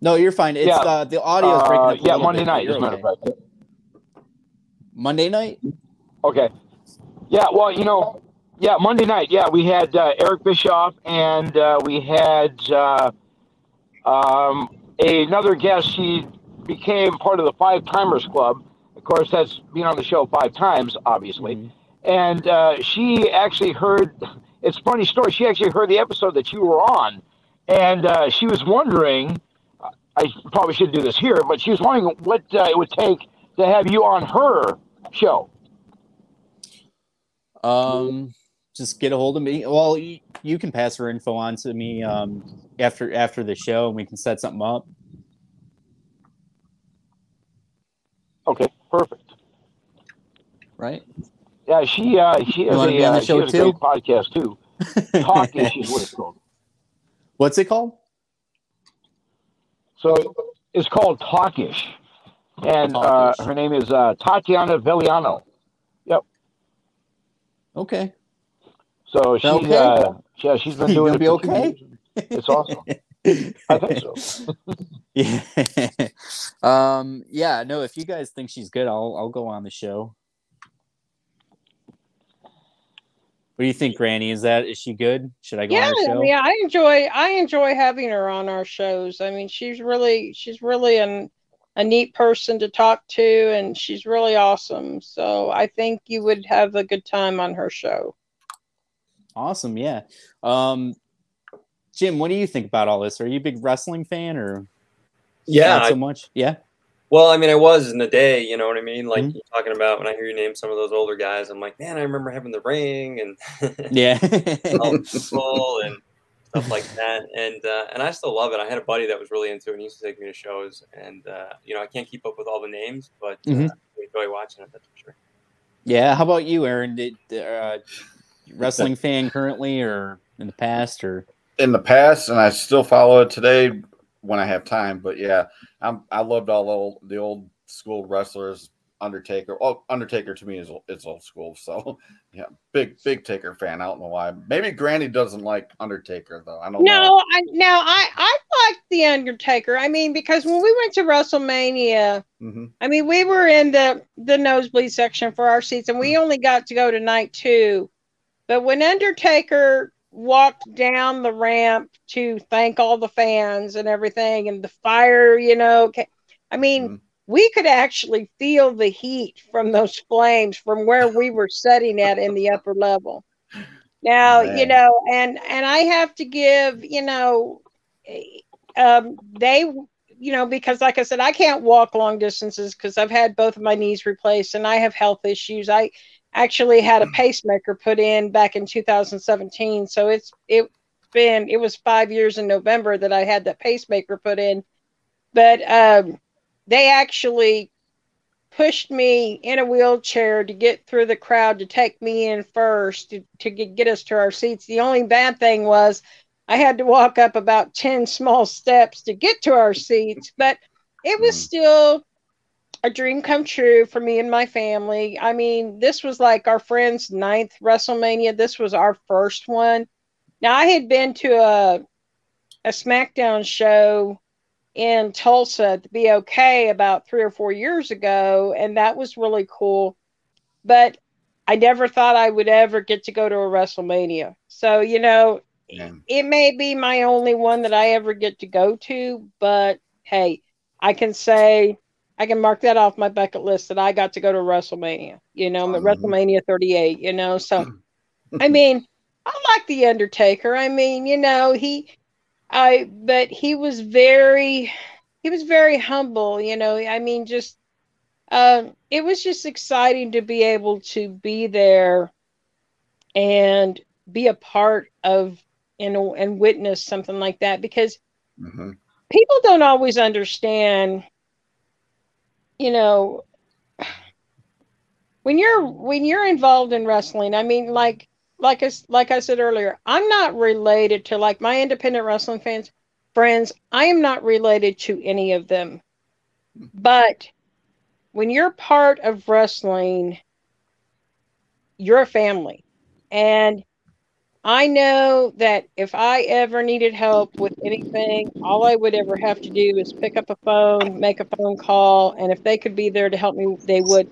No, you're fine. It's Yeah. uh, the audio is breaking Uh, up. yeah, Monday bit, night, you're as a matter of okay. fact. Monday night. Okay. Yeah, well, you know, yeah, Monday night, yeah, we had uh, Eric Bischoff and uh, we had uh, um, another guest. She became part of the Five Timers Club. Of course, that's been on the show five times, obviously. Mhm. And uh, she actually heard, it's a funny story, she actually heard the episode that you were on. And uh, she was wondering, I probably shouldn't do this here, but she was wondering what uh, it would take to have you on her show. Um, just get a hold of me. Well, you, can pass her info on to me um after after the show, and we can set something up. Okay, perfect. Right. Yeah, she uh, she has a, be on the uh, she show has a too? great podcast too. Talkish is what it's called. What's it called? So it's called Talkish, and uh, her name is uh, Tatiana Yep. Okay. So she's Okay. uh, yeah, she's been doing it be okay? It's awesome. I think so. yeah. um. Yeah. No. If you guys think she's good, I'll I'll go on the show. What do you think, Granny? Is that is she good? Should I go yeah, on the show? yeah, I enjoy I enjoy having her on our shows. I mean, she's really she's really an a neat person to talk to, and she's really awesome. So I think you would have a good time on her show. Awesome. Yeah. Um. Jim, what do you think about all this? Are you a big wrestling fan or Yeah, not I- so much? Yeah. Well, I mean, I was in the day, you know what I mean? Like Mhm. you're talking about when I hear you name some of those older guys, I'm like, man, I remember having the ring and Yeah. all people and stuff like that. And uh, and I still love it. I had a buddy that was really into it and he used to take me to shows. And uh, you know, I can't keep up with all the names, but uh, Mhm. I enjoy watching it. That's for sure. yeah. How about you, Aaron? Did uh, wrestling fan currently or in the past or? in the past, and I still follow it today when I have time. But yeah, I'm I loved all the old, the old school wrestlers. Undertaker. Oh, Undertaker to me is it's old school. So yeah, big big Taker fan. I don't know why. Maybe Granny doesn't like Undertaker though. I don't know. No, I now I I liked the Undertaker. I mean, because when we went to WrestleMania, hmm I mean, we were in the the nosebleed section for our seats, and we only got to go to night two. But when Undertaker walked down the ramp to thank all the fans and everything, and the fire, you know, I mean, Mhm. we could actually feel the heat from those flames from where we were sitting at in the upper level. Now, you know, and and I have to give, you know, eh, um, they you know, because like I said, I can't walk long distances because I've had both of my knees replaced and I have health issues. I actually had a pacemaker put in back in 2017. So it's it been it was five years in November that I had that pacemaker put in. But um, they actually pushed me in a wheelchair to get through the crowd to take me in first to, to get, get us to our seats. The only bad thing was I had to walk up about 10 small steps to get to our seats, but it was Mhm. still a dream come true for me and my family. I mean, this was like our friend's ninth WrestleMania. This was our first one. Now, I had been to a, a SmackDown show in Tulsa at the BOK about three or four years ago, and that was really cool. But I never thought I would ever get to go to a WrestleMania. So, you know, Yeah. it may be my only one that I ever get to go to, but hey, I can say I can mark that off my bucket list that I got to go to WrestleMania. You know, Mhm. WrestleMania 38. You know, so I mean, I like the Undertaker. I mean, you know, he, I, but he was very, he was very humble. You know, I mean, just, um, it was just exciting to be able to be there and be a part of, you know, and witness something like that because hmm people don't always understand you know when you're when you're involved in wrestling i mean like like I, like I said earlier i'm not related to like my independent wrestling fans friends i am not related to any of them. But when you're part of wrestling you're a family. And I know that if I ever needed help with anything, all I would ever have to do is pick up a phone, make a phone call, and if they could be there to help me, they would.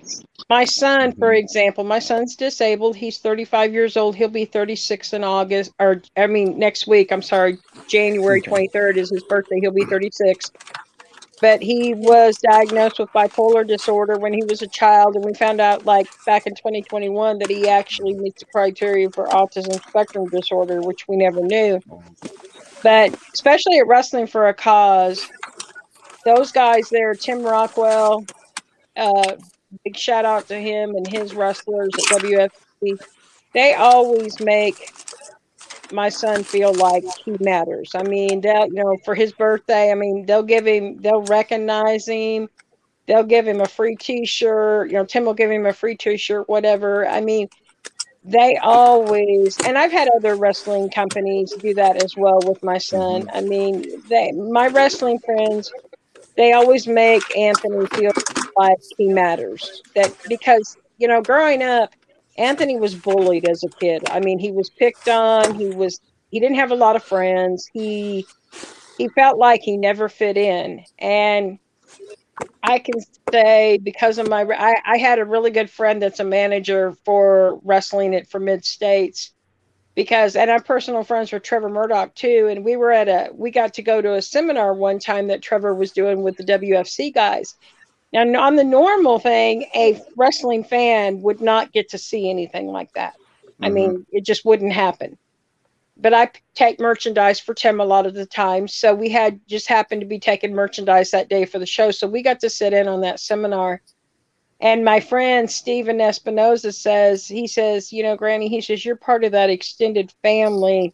My son, for mm-hmm. example, my son's disabled. He's 35 years old. He'll be 36 in August, or I mean, next week. I'm sorry, January 23rd is his birthday. He'll be 36. But he was diagnosed with bipolar disorder when he was a child, and we found out, like back in 2021, that he actually meets the criteria for autism spectrum disorder, which we never knew. But especially at Wrestling for a Cause, those guys there, Tim Rockwell, uh, big shout out to him and his wrestlers at WFC. They always make my son feel like he matters. I mean, they'll, you know, for his birthday, I mean, they'll give him, they'll recognize him, they'll give him a free T-shirt. You know, Tim will give him a free T-shirt, whatever. I mean, they always, and I've had other wrestling companies do that as well with my son. Mm-hmm. I mean, they, my wrestling friends, they always make Anthony feel like he matters. That because you know, growing up, Anthony was bullied as a kid. I mean, he was picked on. He was he didn't have a lot of friends. He he felt like he never fit in. And I can say because of my I, I had a really good friend that's a manager for wrestling at for Mid States because and I'm personal friends with Trevor Murdoch too. And we were at a we got to go to a seminar one time that Trevor was doing with the WFC guys. Now on the normal thing, a wrestling fan would not get to see anything like that. I mean, mm-hmm. it just wouldn't happen. But I take merchandise for Tim a lot of the time. So we had just happened to be taking merchandise that day for the show. So we got to sit in on that seminar. And my friend Steven Espinoza says, he says, you know, Granny, he says, you're part of that extended family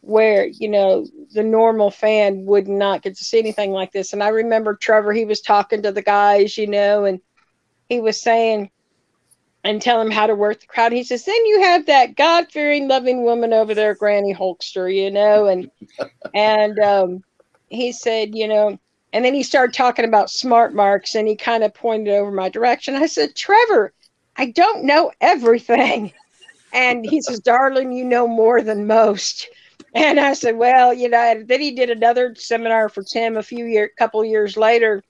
where, you know, the normal fan would not get to see anything like this. And I remember Trevor, he was talking to the guys, you know, and he was saying, and tell him how to work the crowd. He says, then you have that God fearing, loving woman over there, Granny Hulkster, you know, and and um, he said, you know, and then he started talking about smart marks, and he kind of pointed over my direction. I said, Trevor, I don't know everything, and he says, darling, you know more than most. And I said, well, you know. And then he did another seminar for Tim a few year, couple years later,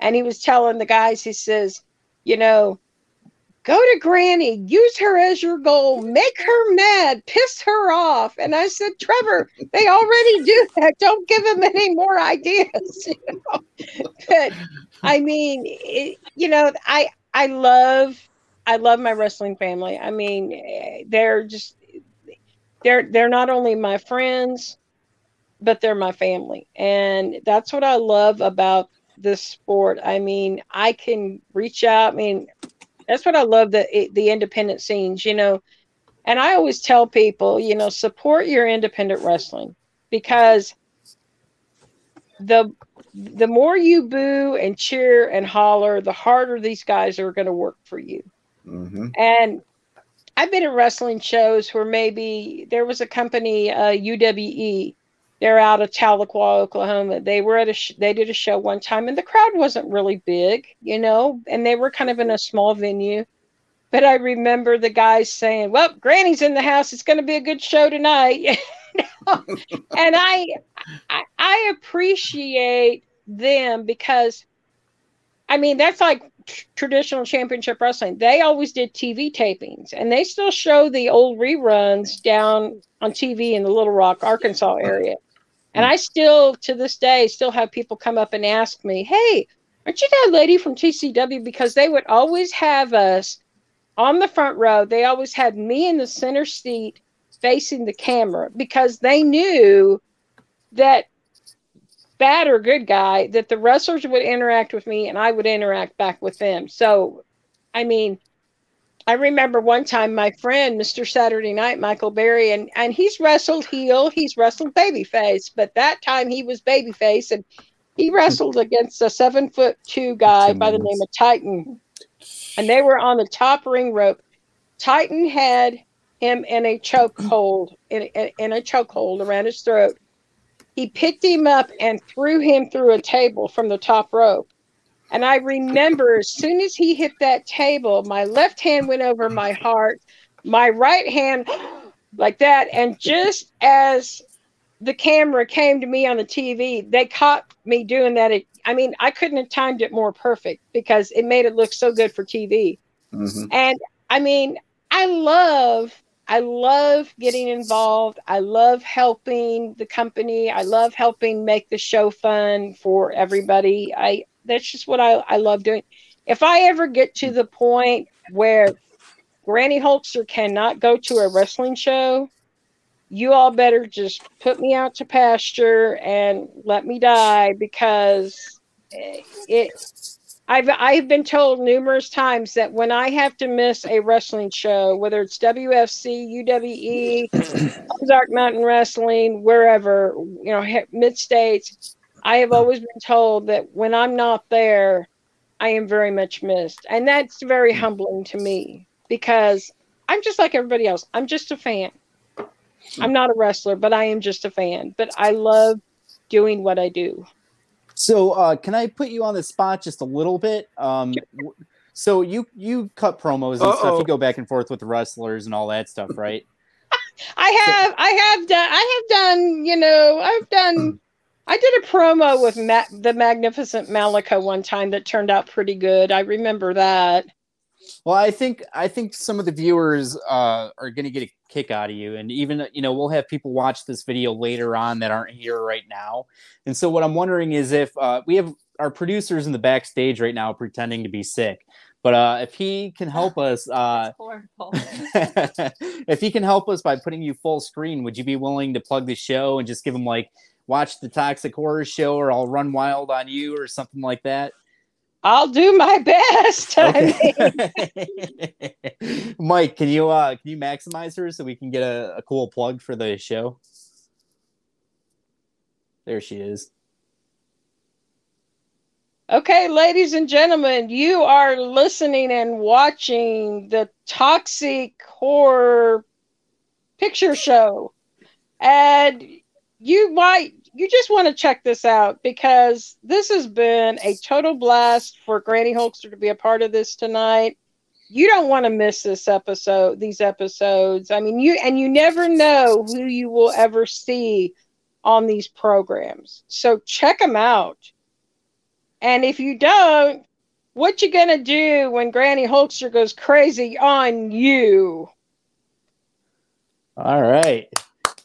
and he was telling the guys, he says, you know go to Granny, use her as your goal, make her mad, piss her off. And I said, Trevor, they already do that. Don't give them any more ideas. You know? But I mean, it, you know, I I love I love my wrestling family. I mean, eh, they're just they're they're not only my friends, but they're my family, and that's what I love about this sport. I mean, I can reach out. I mean, that's what I love the the independent scenes, you know. And I always tell people, you know, support your independent wrestling because the the more you boo and cheer and holler, the harder these guys are going to work for you. hmm And I've been at wrestling shows where maybe there was a company, uh, UWE. They're out of Tahlequah, Oklahoma. They were at a sh- they did a show one time, and the crowd wasn't really big, you know, and they were kind of in a small venue. But I remember the guys saying, "Well, Granny's in the house. It's going to be a good show tonight." And I, I I appreciate them because I mean, that's like traditional championship wrestling. They always did TV tapings and they still show the old reruns down on TV in the Little Rock, Arkansas area. And mm. I still, to this day, still have people come up and ask me, Hey, aren't you that lady from TCW? Because they would always have us on the front row. They always had me in the center seat facing the camera because they knew that bad or good guy that the wrestlers would interact with me and I would interact back with them. So, I mean, I remember one time my friend, Mr. Saturday Night, Michael Berry, and and he's wrestled heel, he's wrestled babyface, but that time he was babyface, and he wrestled against a seven foot two guy by the name of Titan, and they were on the top ring rope. Titan had him in a chokehold, in, in, in a chokehold around his throat. He picked him up and threw him through a table from the top rope. And I remember as soon as he hit that table, my left hand went over my heart, my right hand like that. And just as the camera came to me on the TV, they caught me doing that. I mean, I couldn't have timed it more perfect because it made it look so good for TV. Mhm. And I mean, I love I love getting involved. I love helping the company. I love helping make the show fun for everybody. I that's just what I, I love doing. If I ever get to the point where Granny Hulkster cannot go to a wrestling show, you all better just put me out to pasture and let me die because it I've I've been told numerous times that when I have to miss a wrestling show, whether it's WFC, UWE, Ozark Mountain Wrestling, wherever, you know, mid states, I have mm-hmm. always been told that when I'm not there, I am very much missed. And that's very mm. humbling to me because I'm just like everybody else. I'm just a fan. I'm mm. not a wrestler, but I am just a fan. But I love doing what I do. So, uh, can I put you on the spot just a little bit? Um, so you you cut promos and stuff. Uh-oh. You go back and forth with the wrestlers and all that stuff, right? I have, I have done, I have done, you know, I've done, I did a promo with Ma- the Magnificent Malika one time that turned out pretty good. I remember that. Well, I think I think some of the viewers uh, are going to get a kick out of you, and even you know we'll have people watch this video later on that aren't here right now. And so what I'm wondering is if uh, we have our producers in the backstage right now pretending to be sick, but uh, if he can help us, uh, if he can help us by putting you full screen, would you be willing to plug the show and just give him like watch the Toxic Horror Show, or I'll run wild on you, or something like that? I'll do my best. I Okay. Mike, can you uh can you maximize her so we can get a, a cool plug for the show? There she is. Okay, ladies and gentlemen, you are listening and watching the Toxic Horror Picture Show. And you might, you just want to check this out because this has been a total blast for Granny Hulkster to be a part of this tonight. You don't want to miss this episode, these episodes. I mean, you, and you never know who you will ever see on these programs. So check them out. And if you don't, what you gonna do when Granny Hulkster goes crazy on you? All right.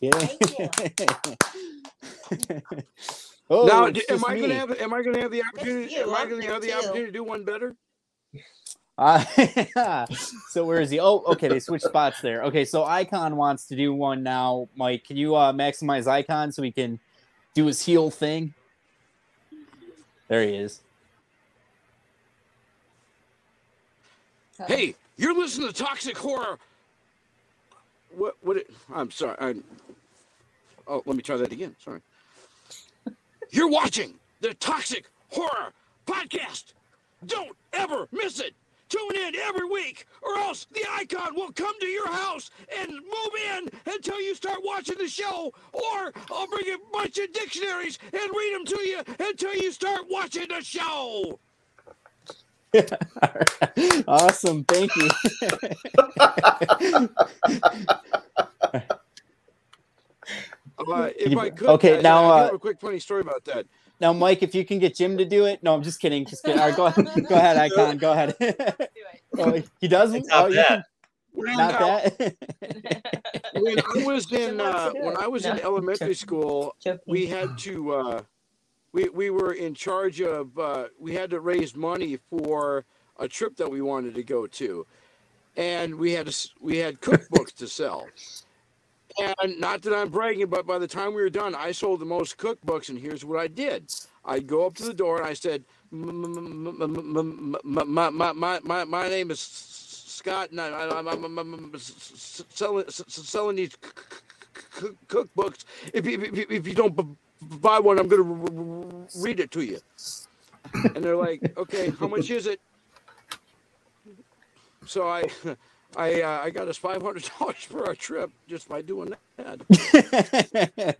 Yeah. oh, now, d- am I gonna have? Am I gonna have the opportunity? you, Am I gonna here have the too. opportunity to do one better? Uh, so where is he? Oh, okay. They switched spots there. Okay, so Icon wants to do one now. Mike, can you uh, maximize Icon so he can do his heel thing? There he is. Hey, you're listening to Toxic Horror. What? What? It, I'm sorry. I, oh, let me try that again. Sorry. You're watching the Toxic Horror Podcast. Don't ever miss it. Tune in every week, or else the icon will come to your house and move in until you start watching the show, or I'll bring a bunch of dictionaries and read them to you until you start watching the show. awesome. Thank you. Uh, if you- I could, okay, guys, now, I do uh, have a quick funny story about that. Now, Mike, if you can get Jim to do it. No, I'm just kidding. Just kidding. All right, go ahead. Go ahead, Icon. Go ahead. oh, he doesn't. Not Oh, you bad. can- not now, that. when I was in uh, when. I was in elementary school, Joking. we had to uh, we we were in charge of uh, we had to raise money for a trip that we wanted to go to, and we had to, s- we had cookbooks to sell. And not that I'm bragging, but by the time we were done, I sold the most cookbooks. And here's what I did: I'd go up to the door and I said, "M- m- m- m- m- m- my, name is Scott, and I'm, selling these cookbooks. If you, don't buy one, I'm going to read it to you." And they're like, "Okay, how much is it?" So I, I, uh, I got us five hundred dollars for our trip just by doing that.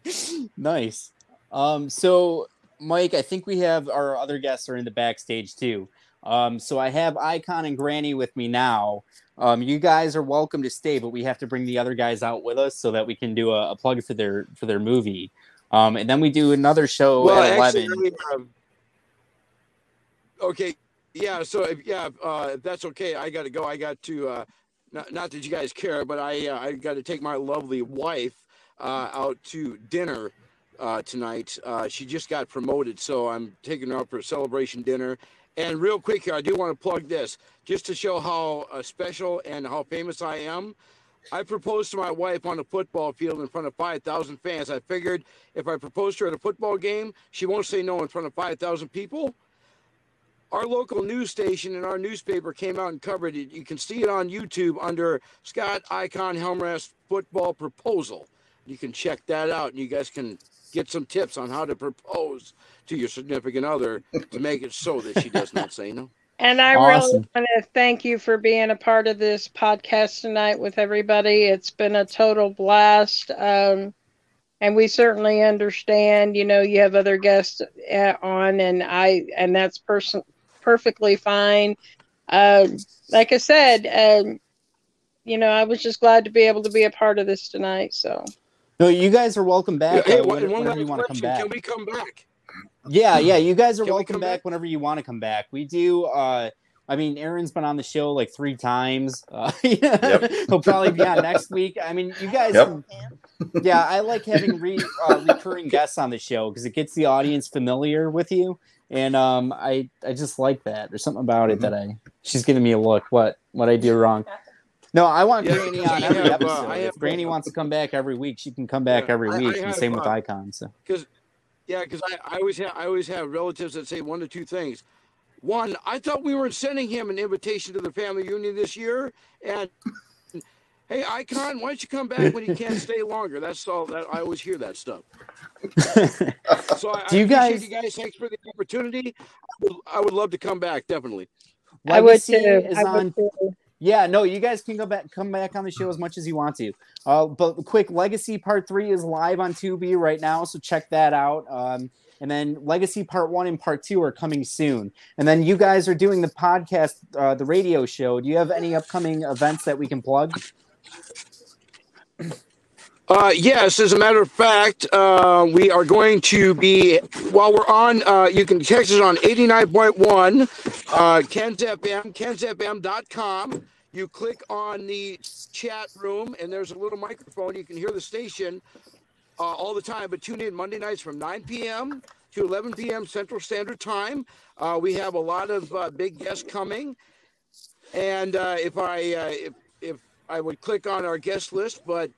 nice. Um, so Mike, I think we have our other guests are in the backstage too. Um, so I have Icon and Granny with me now. Um, you guys are welcome to stay, but we have to bring the other guys out with us so that we can do a, a plug for their for their movie. Um, and then we do another show well, at actually, eleven. Um, okay, yeah. So if, yeah, uh, if that's okay, I got to go. I got to. Uh, not, not that you guys care, but I uh, I got to take my lovely wife uh, out to dinner uh, tonight. Uh, she just got promoted, so I'm taking her out for a celebration dinner. And real quick here, I do want to plug this just to show how uh, special and how famous I am. I proposed to my wife on a football field in front of 5,000 fans. I figured if I proposed to her at a football game, she won't say no in front of 5,000 people. Our local news station and our newspaper came out and covered it. You can see it on YouTube under Scott Icon Halmrast Football Proposal. You can check that out and you guys can get some tips on how to propose to your significant other to make it so that she does not say no. And I Awesome. really want to thank you for being a part of this podcast tonight with everybody. It's been a total blast. Um, and we certainly understand, you know, you have other guests uh, on and I, and that's person perfectly fine. Uh, like I said, um, you know, I was just glad to be able to be a part of this tonight. So No, you guys are welcome back. Hey, uh, when- one whenever you want to come back. Can we come back? Yeah, yeah, you guys are Can welcome come back back? whenever you want to come back. We do. uh I mean, Aaron's been on the show like three times. Uh, He'll probably be on next week. I mean, you guys. Yep. Yeah, I like having re, uh, recurring guests on the show because it gets the audience familiar with you, and um, I I just like that. There's something about it that I. She's giving me a look. What what I do wrong? No, I want Yeah, Granny on I every have, uh, episode. I if have- Granny wants to come back every week, she can come back Yeah, every I- I week. and have, same with uh, Icon. So Because, yeah, because I, I always have I always have relatives that say one or two things. One, I thought we were sending him an invitation to the family reunion this year, and hey, Icon, why don't you come back when you can't stay longer? That's all. That I always hear that stuff. So I, Do you I guys- you guys? Thanks for the opportunity. I would, I would love to come back, definitely. I would too. is I on would too. Yeah, no, you guys can go back, come back on the show as much as you want to. Uh, but quick, Legacy Part Three is live on Tubi right now, so check that out. Um, and then Legacy Part One and Part Two are coming soon. And then you guys are doing the podcast, uh, the radio show. Do you have any upcoming events that we can plug? Uh, yes, as a matter of fact, uh, we are going to be, while we're on, uh, you can text us on 89.1, uh, Ken's FM, kensfm.com. You click on the chat room, and there's a little microphone. You can hear the station uh, all the time, but tune in Monday nights from 9 p.m. to 11 p.m. Central Standard Time. Uh, we have a lot of uh, big guests coming. And if I if I would click on our guest list, but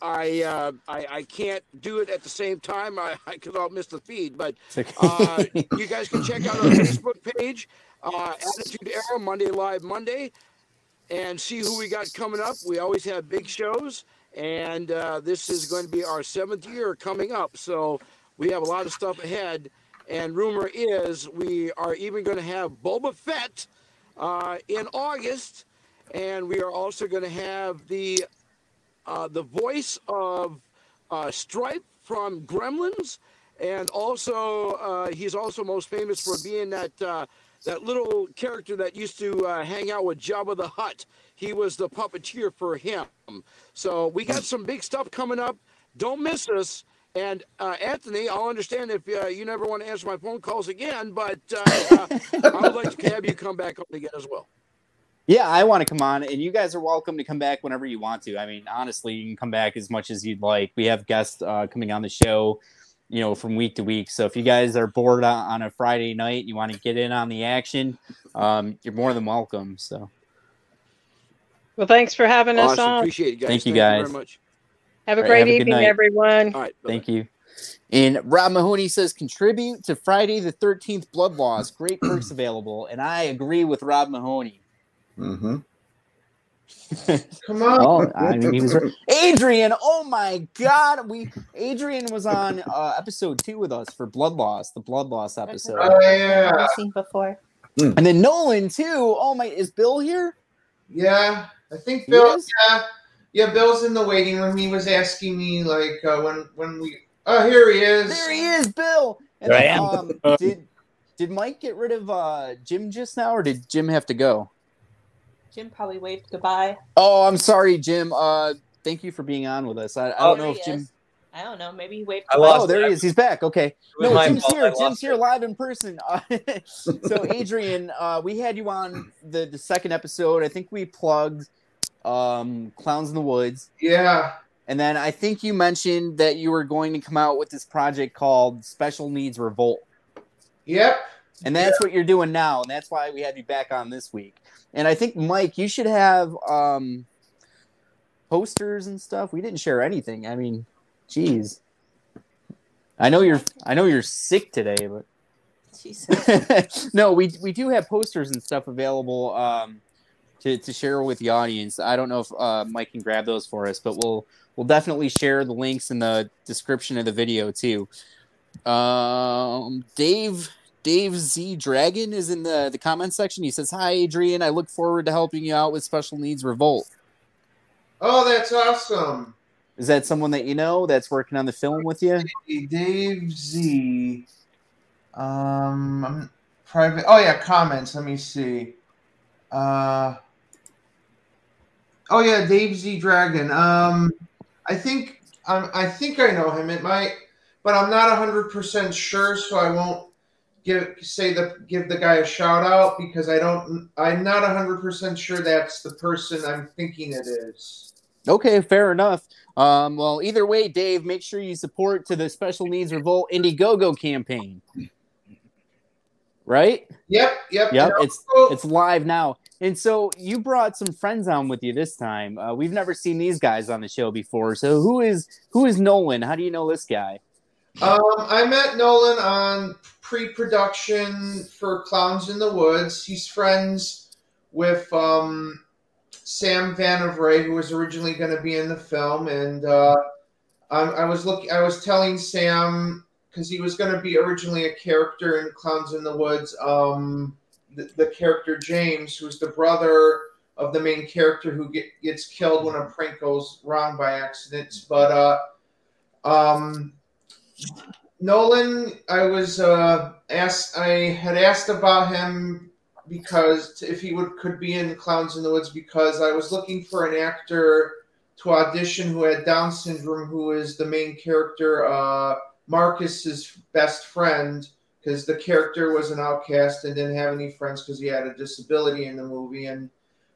I, uh, I I can't do it at the same time. I because I'll miss the feed. But uh, you guys can check out our Facebook page, uh, Attitude Era Monday Live Monday, and see who we got coming up. We always have big shows, and uh, this is going to be our seventh year coming up. So we have a lot of stuff ahead. And rumor is we are even going to have Boba Fett uh, in August, and we are also going to have the uh, the voice of uh, Stripe from Gremlins, and also uh, he's also most famous for being that uh, that little character that used to uh, hang out with Jabba the Hutt. He was the puppeteer for him. So we got some big stuff coming up. don't miss us. And uh, Anthony, I'll understand if uh, you never want to answer my phone calls again, but uh, uh, I would like to have you come back on again as well. Yeah, I want to come on, and you guys are welcome to come back whenever you want to. I mean, honestly, you can come back as much as you'd like. We have guests uh, coming on the show, you know, from week to week. So if you guys are bored on, on a Friday night and you want to get in on the action, um, you're more than welcome. So Well, thanks for having us on. Appreciate it, guys. Thank you, very guys. much. Have a All right, great have evening, night. everyone. All right. thank you. And Rob Mahoney says contribute to Friday the 13th Blood Loss. Great perks available. And I agree with Rob Mahoney. Mm-hmm. Come on. Oh, I mean, he was right. Adrian. Oh my God, we Adrian was on uh, episode two with us for Blood Loss, the Blood Loss episode, Oh yeah, I've seen before. and then Nolan too. Oh my, is Bill here? yeah. I think Bill. Yeah, yeah. Bill's in the waiting room. He was asking me like uh, when when we. Oh, here he is. There he is, Bill. And There I am. Um, did did Mike get rid of uh, Jim just now, or did Jim have to go? Jim probably waved goodbye. Oh, I'm sorry, Jim. Uh, thank you for being on with us. I, I Oh, don't know if Jim. is. I don't know. Maybe he waved. I goodbye. lost Oh, there it. he is. He's back. Okay. No, Jim's fault. Here. lost Jim's here live in person. Uh, so, Adrian, uh, we had you on the, the second episode. I think we plugged um, Clowns in the Woods. Yeah. And then I think you mentioned that you were going to come out with this project called Special Needs Revolt. Yep. And that's what you're doing now. And that's why we had you back on this week. And I think, Mike, you should have um, posters and stuff. We didn't share anything. I mean, geez. I know you're I know you're sick today, but Jesus. no, we we do have posters and stuff available um, to to share with the audience. I don't know if uh, Mike can grab those for us, but we'll we'll definitely share the links in the description of the video too. Um, Dave Dave Z Dragon is in the the comment section. He says, "Hi, Adrian. I look forward to helping you out with Special Needs Revolt." Oh, that's awesome. Is that someone that you know that's working on the film with you? Dave Z. Um, I'm private. Oh yeah, comments. Let me see. Uh. Oh yeah, Dave Z Dragon. Um, I think um, I think I know him. It might, but I'm not hundred percent sure, so I won't give say the give the guy a shout out because I don't. I'm not hundred percent sure that's the person I'm thinking it is. Okay, fair enough. Um, well, either way, Dave, make sure you support to the Special Needs Revolt Indiegogo campaign. Right? Yep, yep. Yep, it's it's live now. And so you brought some friends on with you this time. Uh, we've never seen these guys on the show before. So who is who is Nolan? How do you know this guy? Um, I met Nolan on pre-production for Clowns in the Woods. He's friends with um, Sam Vanavray, who was originally going to be in the film, and uh, I, I was looking. I was telling Sam because he was going to be originally a character in Clowns in the Woods. Um, the, the character James, who's the brother of the main character who get, gets killed when a prank goes wrong by accident. But uh, um, Nolan, I was uh, asked. I had asked about him because if he would could be in Clowns in the Woods because I was looking for an actor to audition who had Down syndrome, who is the main character, uh, Marcus's best friend, because the character was an outcast and didn't have any friends because he had a disability in the movie, and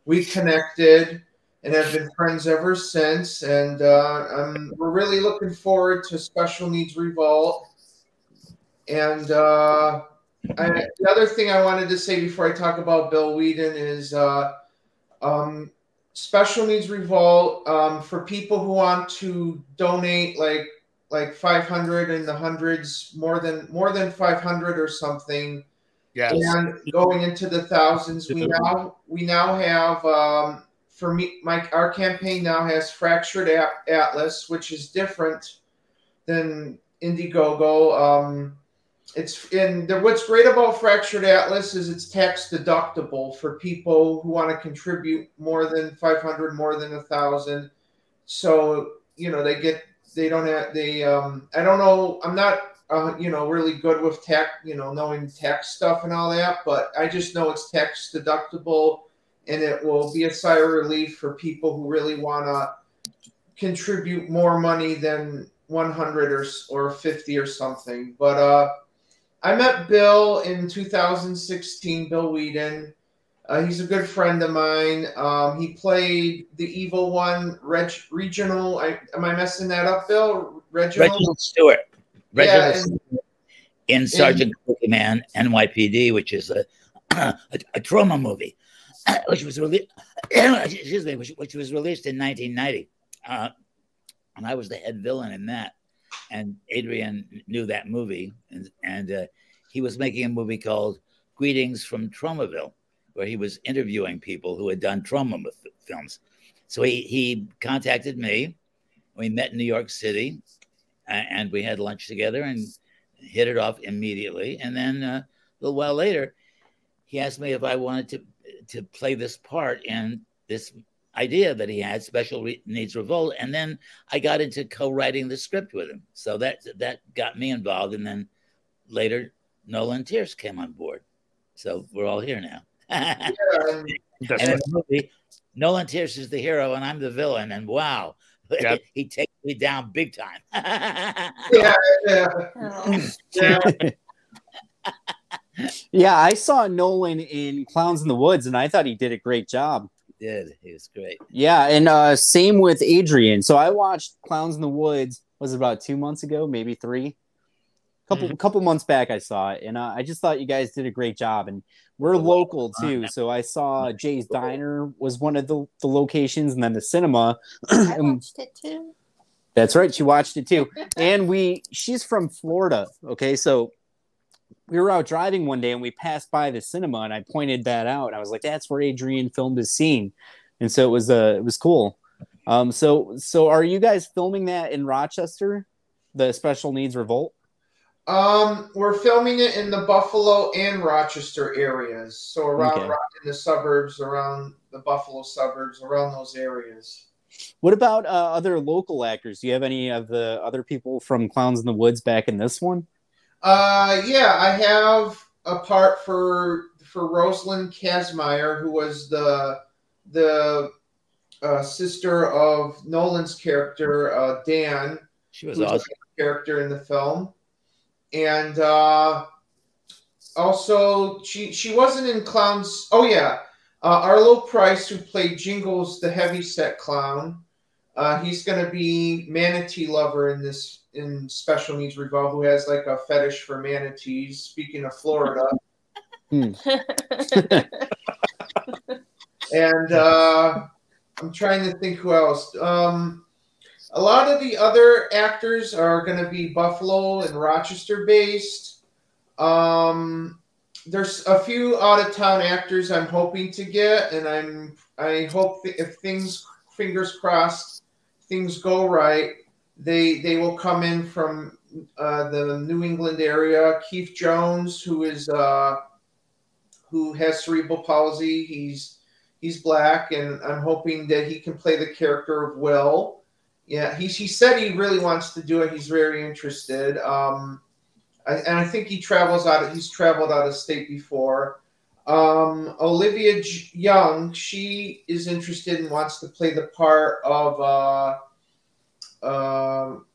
we connected and have been friends ever since. And uh, we're really looking forward to Special Needs Revolt. And uh, I, the other thing I wanted to say before I talk about Bill Weeden is uh, um, Special Needs Revolt um, for people who want to donate like like 500 in the hundreds, more than more than 500 or something Yes. and going into the thousands. We now we now have um, for me my our campaign now has fractured At- atlas, which is different than Indiegogo. Um, it's in the what's great about fractured atlas is it's tax deductible for people who want to contribute more than 500 more than a thousand so you know they get they don't have they um i don't know i'm not uh, you know really good with tax you know knowing tax stuff and all that but i just know it's tax deductible and it will be a sigh of relief for people who really want to contribute more money than 100 or or 50 or something. But uh, I met Bill in 2016. Bill Weeden. Uh, he's a good friend of mine. Um, he played the evil one, Reg, regional. I, am I messing that up, Bill? Reginald. Reginald Stewart. Yeah, Reginald and- Stewart in Sergeant Kabukiman NYPD, which is a a, a Troma movie, which was released. excuse me, which, which was released in 1990, uh, and I was the head villain in that. And Adrian knew that movie, and and uh, he was making a movie called Greetings from Tromaville, where he was interviewing people who had done Troma films. So he he contacted me. We met in New York City, a- and we had lunch together and hit it off immediately. And then uh, a little while later, he asked me if I wanted to to play this part in this idea that he had, Special Re- Needs Revolt. And then I got into co-writing the script with him. So that that got me involved. And then later, Nolan Tears came on board. So we're all here now. and and- in the movie, Nolan Tears is the hero and I'm the villain. And wow, Yep. he takes me down big time. yeah, yeah. Oh. yeah. Yeah, I saw Nolan in Clowns in the Woods, and I thought he did a great job. He did. He was great. Yeah, and uh, same with Adrian. So I watched Clowns in the Woods. Was it about two months ago, maybe three? Couple couple months back, I saw it, and uh, I just thought you guys did a great job. And we're local too, so I saw Jay's Diner was one of the, the locations, and then the cinema. I watched it too. that's right, she watched it too. And we, she's from Florida. Okay, so we were out driving one day and we passed by the cinema, and I pointed that out. I was like, "That's where Adrian filmed his scene," and so it was uh, it was cool. Um, so so are you guys filming that in Rochester, the Special Needs Revolt? Um, we're filming it in the Buffalo and Rochester areas, so around Okay. In the suburbs, around the Buffalo suburbs, around those areas. What about uh, other local actors? Do you have any of the other people from Clowns in the Woods back in this one? Uh, yeah, I have a part for for Rosalind Kazmaier, who was the the uh, sister of Nolan's character uh, Dan. She was awesome. character in the film, and uh, also she she wasn't in Clowns. Oh yeah, uh, Arlo Price, who played Jingles, the heavyset clown. Uh, he's going to be manatee lover in this in Special Needs Revolt, who has like a fetish for manatees. Speaking of Florida, and uh, I'm trying to think who else. Um, a lot of the other actors are going to be Buffalo and Rochester based. Um, there's a few out of town actors I'm hoping to get, and I'm I hope that if things fingers crossed things go right, they they will come in from uh, the New England area. Keith Jones, who is uh, who has cerebral palsy, he's he's black, and I'm hoping that he can play the character of Will. Yeah, he, he said he really wants to do it. He's very interested. Um, I, and I think he travels out. Of, he's traveled out of state before. Um, Olivia Young, she is interested and wants to play the part of. Uh, um,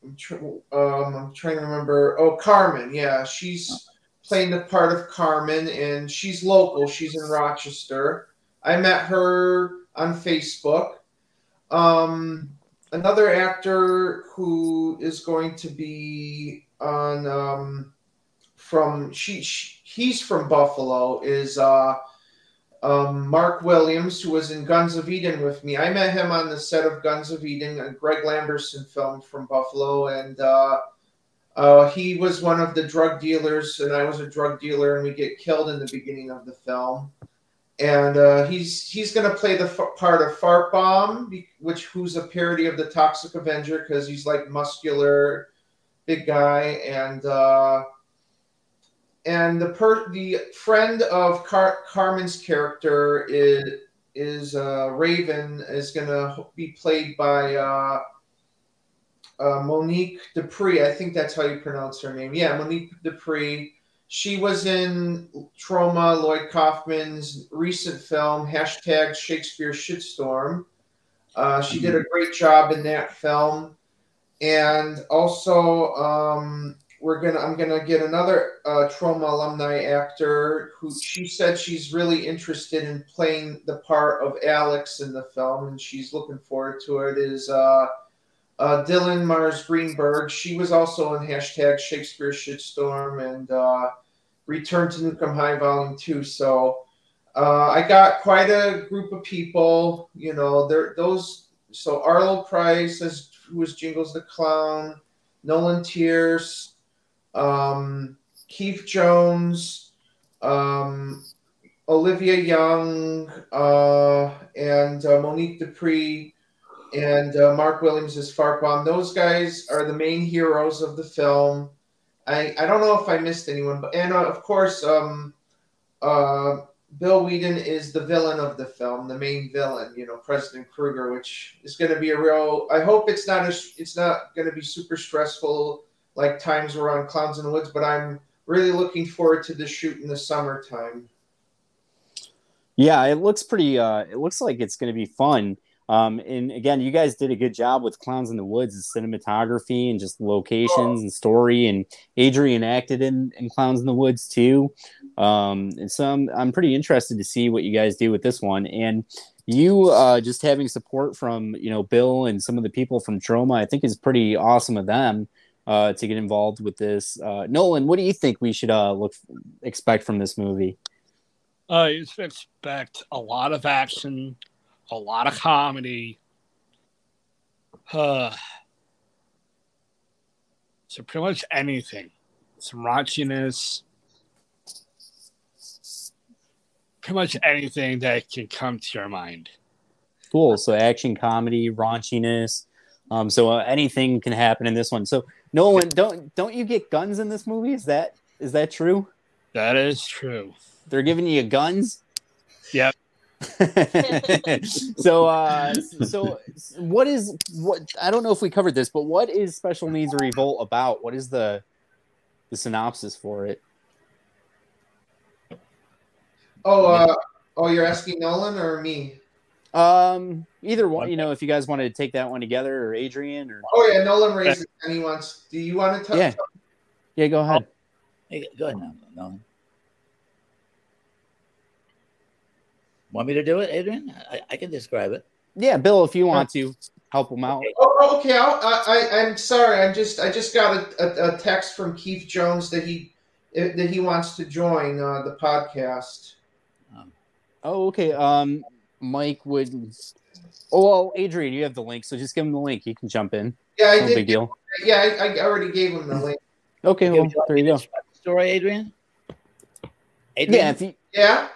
um, I'm trying to remember. Oh, Carmen. Yeah, she's playing the part of Carmen, and she's local. She's in Rochester. I met her on Facebook. Um, another actor who is going to be on um, from she, she he's from Buffalo is uh, um, Mark Williams who was in Guns of Eden with me. I met him on the set of Guns of Eden, a Greg Lamberson film from Buffalo, and uh, uh, he was one of the drug dealers, and I was a drug dealer, and we get killed in the beginning of the film and uh, he's he's going to play the f- part of Fart Bomb, which who's a parody of the Toxic Avenger because he's like muscular, big guy, and uh, and the per the friend of Car- Carmen's character is is uh, Raven is going to be played by uh, uh, Monique Dupree. I think that's how you pronounce her name. Yeah, Monique Dupree she was in Troma, Lloyd Kaufman's recent film, hashtag Shakespeare Shitstorm. Uh, she did a great job in that film. and also um, we're gonna I'm gonna get another uh, Troma alumni actor who she said she's really interested in playing the part of Alex in the film, and she's looking forward to it. Is uh, uh, Dylan Mars Greenberg? She was also in hashtag Shakespeare Shitstorm and uh, Return to Nuke 'Em High Volume Two. So uh, I got quite a group of people. You know, there those. So Arlo Price as who was Jingles the Clown, Nolan Tierce, um, Keith Jones, um, Olivia Young, uh, and uh, Monique Dupree, and uh, Mark Williams as Farquaad. Those guys are the main heroes of the film. I, I don't know if I missed anyone, but and uh, of course, um, uh, Bill Weeden is the villain of the film, the main villain. You know, President Kruger, which is going to be a real. I hope it's not a. It's not going to be super stressful like times were on Clowns in the Woods, but I'm really looking forward to the shoot in the summertime. Yeah, it looks pretty. Uh, it looks like it's going to be fun. Um, and again, you guys did a good job with Clowns in the Woods, the cinematography and just locations and story. And Adrian acted in, in Clowns in the Woods too. Um, and so I'm, I'm pretty interested to see what you guys do with this one. And you uh, just having support from you know Bill and some of the people from Troma, I think is pretty awesome of them uh, to get involved with this. Uh, Nolan, what do you think we should uh, look expect from this movie? Uh, you should expect a lot of action, a lot of comedy. Uh, so pretty much anything, some raunchiness, pretty much anything that can come to your mind. Cool. So action, comedy, raunchiness. Um, so uh, anything can happen in this one. So Nolan, don't don't you get guns in this movie? Is that is that true? That is true. They're giving you guns. Yep. so uh so what is what I don't know if we covered this, but what is Special Needs Revolt about? What is the the synopsis for it? Oh, uh, oh, you're asking Nolan or me? Um, either one. You know, if you guys wanted to take that one together, or Adrian, or Oh yeah, Nolan raises and he wants. Do you want to touch? yeah, yeah. Go ahead. Hey, go ahead Nolan. No. Want me to do it, Adrian? I, I can describe it. Yeah, Bill, if you want to help him out. Oh, okay. I'll, I, I, I'm sorry. I'm just. I just got a, a, a text from Keith Jones that he that he wants to join uh, the podcast. Oh, okay. Um, Mike would. Oh, well, Adrian, you have the link, so just give him the link. He can jump in. Yeah, I no did. big deal. Yeah, I, I already gave him the link. Okay, well, there you go. Story, Adrian. Adrian, Yeah, if you, Yeah.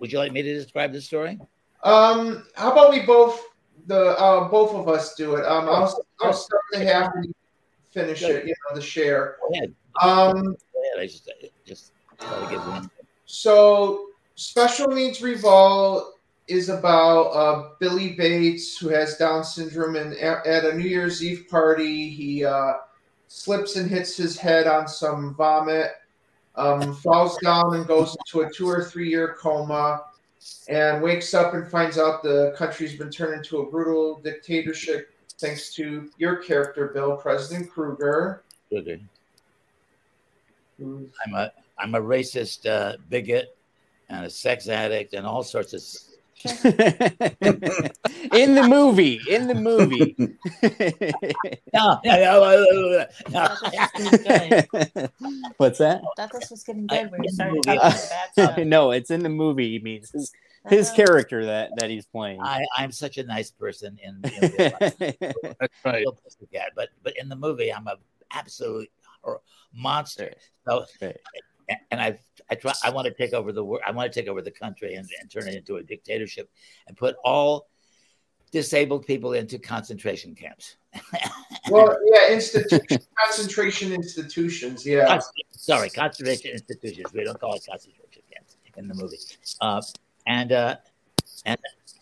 would you like me to describe the story? Um. How about we both the uh, both of us do it? Um. I'll I'll start the half and finish it. You know the share. Go ahead. Um. Go ahead. I just just try to give one. So, Special Needs Revolt is about uh, Billy Bates, who has Down syndrome, and at, at a New Year's Eve party, he uh, slips and hits his head on some vomit, um, falls down and goes into a two or three year coma, and wakes up and finds out the country's been turned into a brutal dictatorship thanks to your character, Bill, President Kruger. Good. I'm a I'm a racist uh, bigot and a sex addict and all sorts of. S- in the movie, in the movie. No, no, no, no, no. What's that? thought this was getting good when you started talking about the stuff. no, it's in the movie. He means his his Uh-huh. character that that he's playing. I, I'm such a nice person in, in real life. That's right. Real but but in the movie, I'm a absolute monster. So, Right. and I I try I want to take over the world. I want to take over the country and, and turn it into a dictatorship and put all disabled people into concentration camps. Well, yeah, concentration institutions. Yeah. Sorry, concentration institutions. We don't call it concentration camps in the movie. Uh, and uh, and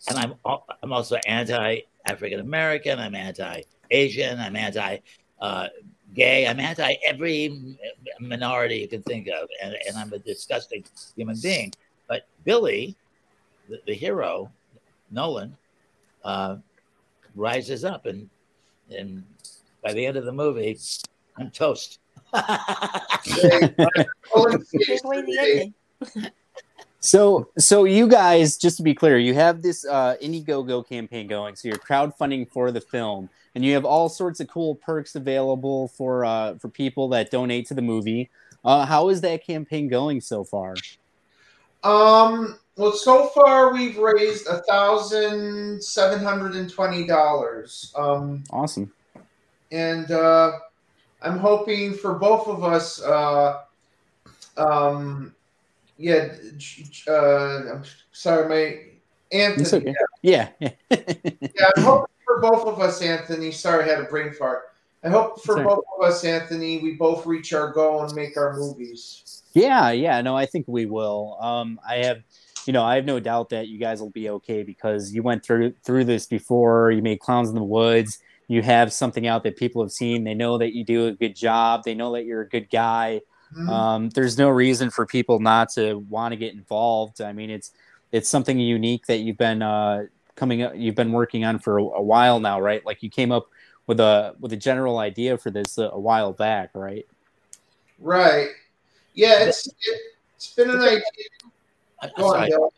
and I'm I'm also anti African American. I'm anti Asian. I'm anti uh, gay. I'm anti every minority you can think of, and, and I'm a disgusting human being. But Billy, the, the hero, Nolan, uh, rises up and and by the end of the movie, I'm toast. So, so you guys, just to be clear, you have this uh, Indiegogo campaign going. So you're crowdfunding for the film, and you have all sorts of cool perks available for uh, for people that donate to the movie. Uh, how is that campaign going so far? Um. Well, so far we've raised a thousand seven hundred and twenty dollars. Um, Awesome. and uh, I'm hoping for both of us. Uh, um, yeah. Uh, I'm sorry, my Anthony. Okay. Yeah. Yeah, I'm hoping for both of us, Anthony. Sorry, I had a brain fart. I hope for right. both of us, Anthony, we both reach our goal and make our movies. Yeah, yeah, no, I think we will. Um, I have, you know, I have no doubt that you guys will be okay because you went through through this before. You made Clowns in the Woods. You have something out that people have seen. They know that you do a good job. They know that you're a good guy. Mhm. Um, there's no reason for people not to want to get involved. I mean, it's it's something unique that you've been uh, coming up, you've been working on for a, a while now, right? Like you came up with a with a general idea for this a, a while back, right? Right. Yeah, it's it, it's been an idea. Go on. Bill.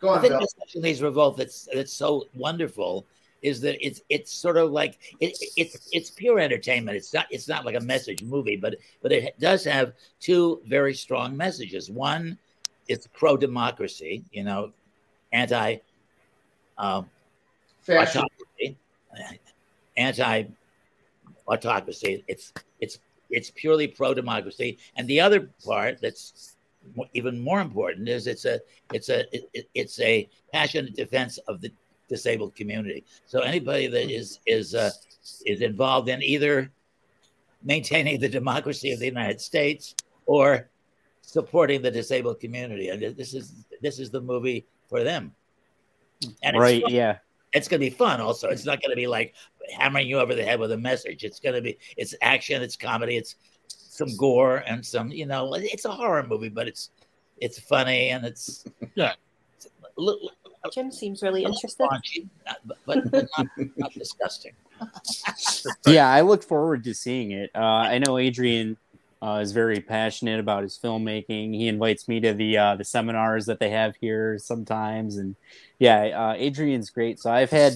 Go on, I think Bill. the Special Needs Revolt that's that's so wonderful is that it's it's sort of like it, it's it's pure entertainment. It's not it's not like a message movie, but but it does have two very strong messages. One, it's pro democracy, you know, anti um, autocracy, anti autocracy. It's it's it's purely pro democracy, and the other part that's even more important is it's a it's a it- it's a passionate defense of the disabled community. So anybody that is is uh, is involved in either maintaining the democracy of the United States or supporting the disabled community, and this is this is the movie for them. And right? fun Yeah. it's going to be fun also it's not going to be like hammering you over the head with a message it's going to be it's action it's comedy it's some gore and some you know it's a horror movie but it's it's funny and it's Yeah. it's a little, Jim seems really interested. raunchy, not- but, but not, not disgusting yeah, I look forward to seeing it. Uh, I know Adrian uh, is very passionate about his filmmaking. He invites me to the uh, the seminars that they have here sometimes, and yeah, uh, Adrian's great. So I've had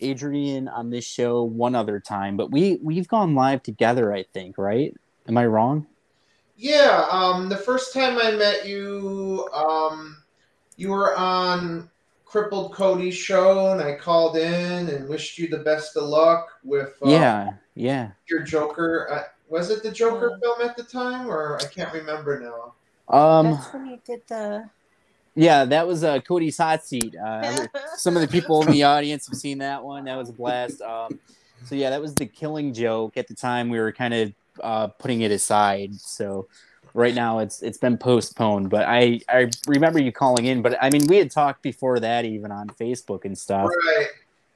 Adrian on this show one other time, but we we've gone live together. I think, right? Am I wrong? Yeah, um, the first time I met you, um, you were on Crippled Cody's show, and I called in and wished you the best of luck with uh, yeah, yeah. your Joker. Was it the Joker film at the time, or I can't remember now? Um, That's when you did the. yeah, that was uh, Cody's hot seat. Uh, some of the people in the audience have seen that one. That was a blast. Um, so yeah, that was the Killing Joke. At the time, we were kind of uh, putting it aside. So right now, it's it's been postponed. But I I remember you calling in. But I mean, we had talked before that, even on Facebook and stuff. Right.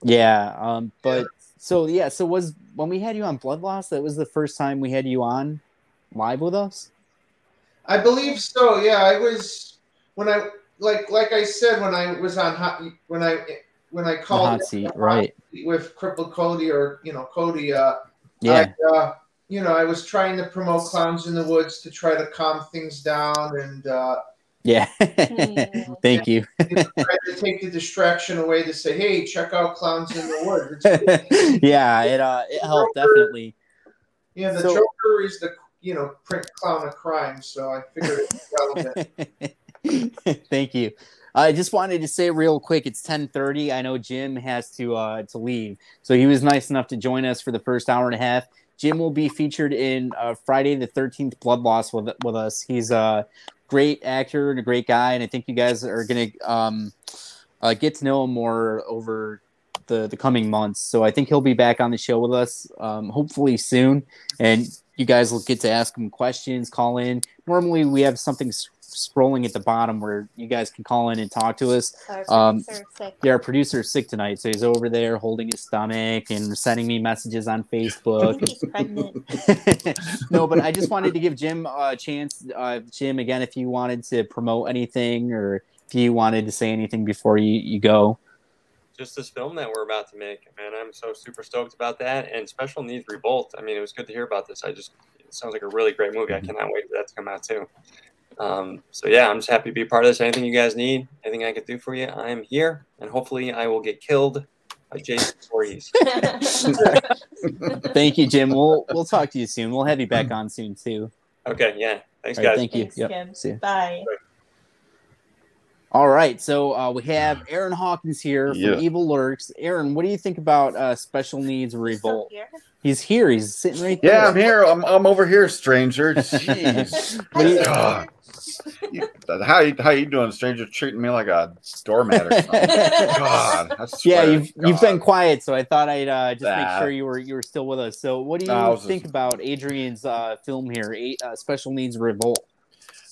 Yeah. Um. But so yeah. So was when we had you on Blood Loss, that was the first time we had you on live with us. I believe so. Yeah, I was when I like like I said when I was on hot when I when I called seat, right? with Crippled Cody or you know Cody. Uh, Yeah. I, uh, you know, I was trying to promote Clowns in the Woods to try to calm things down and uh, Yeah. Thank you. to take the distraction away to say, "Hey, check out Clowns in the Woods." It's- yeah, it uh it helped definitely. yeah, the So- Joker is the you know print clown of crime, so I figured it was relevant. Thank you. I just wanted to say real quick, it's 10:30. I know Jim has to uh to leave. So he was nice enough to join us for the first hour and a half. Jim will be featured in uh, Friday the 13th Blood Loss with with us. He's a great actor and a great guy and I think you guys are going to um uh, get to know him more over the the coming months. So I think he'll be back on the show with us um hopefully soon and you guys will get to ask him questions, call in. Normally we have something scrolling at the bottom where you guys can call in and talk to us. Our Um, producer is sick. yeah, our producer's sick tonight, so he's over there holding his stomach and sending me messages on Facebook. He's pregnant. no, but I just wanted to give Jim a chance. Uh, Jim, again, if you wanted to promote anything or if you wanted to say anything before you, you go. just this film that we're about to make. Man, I'm so super stoked about that. And Special Needs Revolt. I mean, it was good to hear about this. I just it sounds like a really great movie. I cannot wait for that to come out too. Um, so yeah, I'm just happy to be a part of this. Anything you guys need, anything I can do for you, I am here, and hopefully I will get killed by Jason Voorhees. Thank you, Jim. We'll we'll talk to you soon. We'll have you back on soon too. Okay, yeah. Thanks, All right, guys. thank you. Thanks, Yep. Kim. See ya. Bye. All right, so uh, we have Aaron Hawkins here from Yeah. Evil Lurks. Aaron, what do you think about uh, Special Needs Revolt? Here. He's here. He's sitting right there. Yeah, I'm here. I'm, I'm over here, stranger. Jeez. What do you- how you how you doing, stranger? Treating me like a doormat or something. God, I yeah, you've you've been quiet, so I thought I'd uh, just make sure you were you were still with us. So, what do you Nah, I was think about Adrian's uh, film here, Eight, uh, Special Needs Revolt?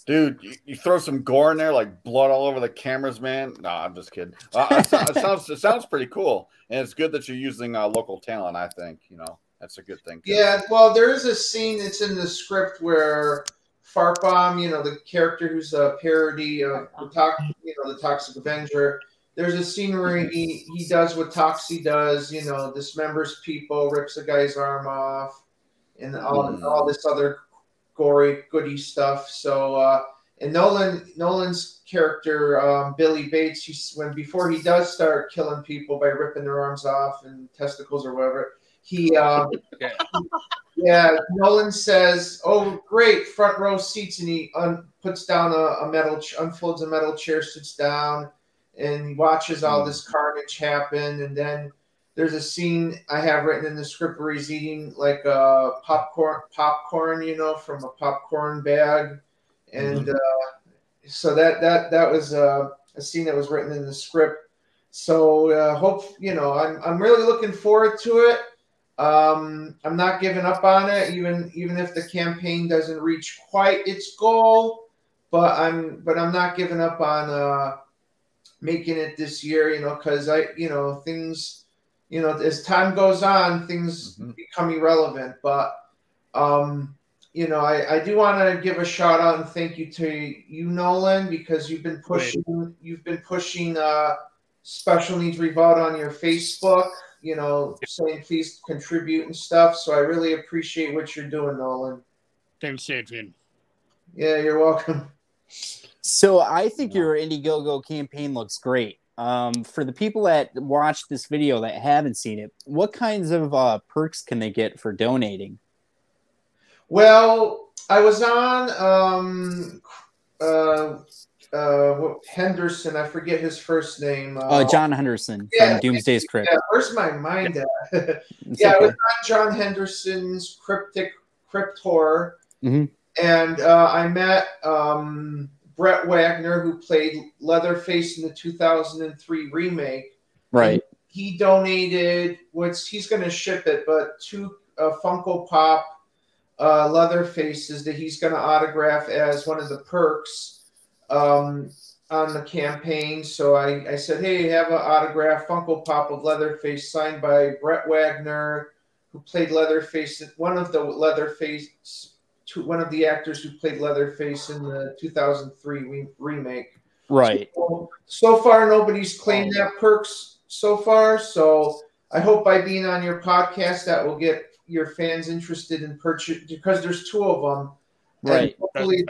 Dude, you, you throw some gore in there, like blood all over the cameras, man. No, I'm just kidding. Uh, it, so- it sounds it sounds pretty cool, and it's good that you're using uh, local talent. I think you know that's a good thing. too. Yeah, well, there is a scene that's in the script where Fartbomb, you know, the character who's a parody of the tox, you know, the Toxic Avenger. There's a scene where he he does what Toxie does, you know, dismembers people, rips a guy's arm off, and all Mm. all this other gory goody stuff. So, uh, and Nolan Nolan's character um, Billy Bates, he's, when before he does start killing people by ripping their arms off and testicles or whatever, he. Um, yeah, Nolan says, "Oh, great, front row seats," and he un- puts down a, a metal, ch- unfolds a metal chair, sits down, and watches all this carnage happen. And then there's a scene I have written in the script where he's eating like a popcorn, popcorn, you know, from a popcorn bag, and uh, so that that that was uh, a scene that was written in the script. So uh, hope you know, I'm I'm really looking forward to it. Um, I'm not giving up on it, even even if the campaign doesn't reach quite its goal. But I'm but I'm not giving up on uh, making it this year. You know, because I you know things you know as time goes on, things become irrelevant. But um, you know, I, I do want to give a shout out and thank you to you, Nolan, because you've been pushing you've been pushing uh, special needs revolt on your Facebook. You know, saying please contribute and stuff. So I really appreciate what you're doing, Nolan. Thanks, Adrian. Yeah, you're welcome. So I think your Indiegogo campaign looks great. Um, for the people that watch this video that haven't seen it, what kinds of uh, perks can they get for donating? Well, I was on um, uh, uh, what- Henderson. I forget his first name. Uh, John Henderson yeah, from Doomsday's Crypt. Yeah, where's my mind at? Yeah, I was on John Henderson's Cryptic Crypt Horror, Mhm. and uh, I met um, Brett Wagner, who played Leatherface in the 2003 remake. Right. He donated what's he's going to ship it, but two uh, Funko Pop uh, Leatherfaces that he's going to autograph as one of the perks um, on the campaign. So I, I said, hey, have an autograph Funko Pop of Leatherface signed by Brett Wagner, who played Leatherface, one of the Leatherface, two, one of the actors who played Leatherface in the 2003 re- remake. Right. So, so far, nobody's claimed that perks so far. So I hope by being on your podcast that will get your fans interested in purchase because there's two of them. And Right. hopefully,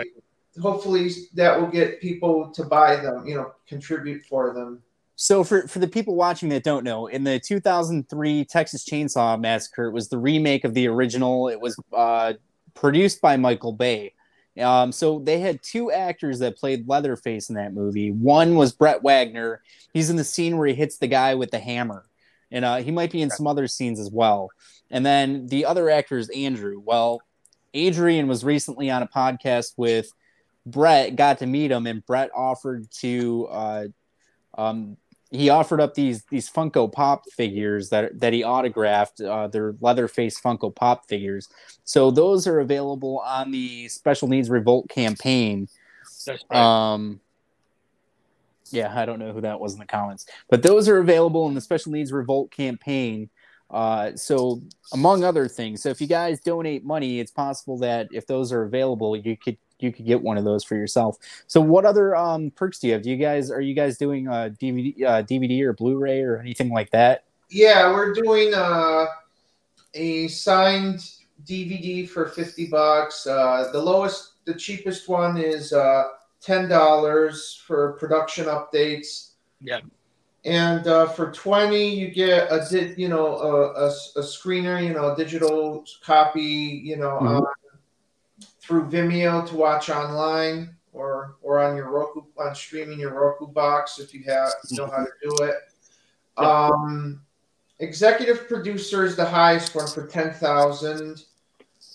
hopefully that will get people to buy them. You know, contribute for them. So for for the people watching that don't know, in the 2003 Texas Chainsaw Massacre, it was the remake of the original. It was uh, produced by Michael Bay. Um, so they had two actors that played Leatherface in that movie. One was Brett Wagner. He's in the scene where he hits the guy with the hammer, and uh, he might be in some other scenes as well. And then the other actor is Andrew. Well, Adrian was recently on a podcast with Brett, got to meet him, and Brett offered to uh, um, he offered up these these Funko Pop figures that that he autographed. Uh, they're Leatherface Funko Pop figures. So those are available on the Special Needs Revolt campaign. Um, yeah, I don't know who that was in the comments, but those are available in the Special Needs Revolt campaign. Uh, so among other things, so if you guys donate money, it's possible that if those are available, you could you could get one of those for yourself. So, what other um, perks do you have? Do you guys are you guys doing a DVD, uh, DVD or Blu-ray or anything like that? Yeah, we're doing uh, a signed DVD for fifty bucks. Uh, the lowest, the cheapest one is uh, ten dollars for production updates. Yeah. And uh, for twenty, you get a di- you know a, a, a screener, you know, a digital copy, you know, Mhm. Through Vimeo to watch online or or on your Roku on streaming your Roku box if you have know how to do it. Um, executive producer is the highest one for ten thousand.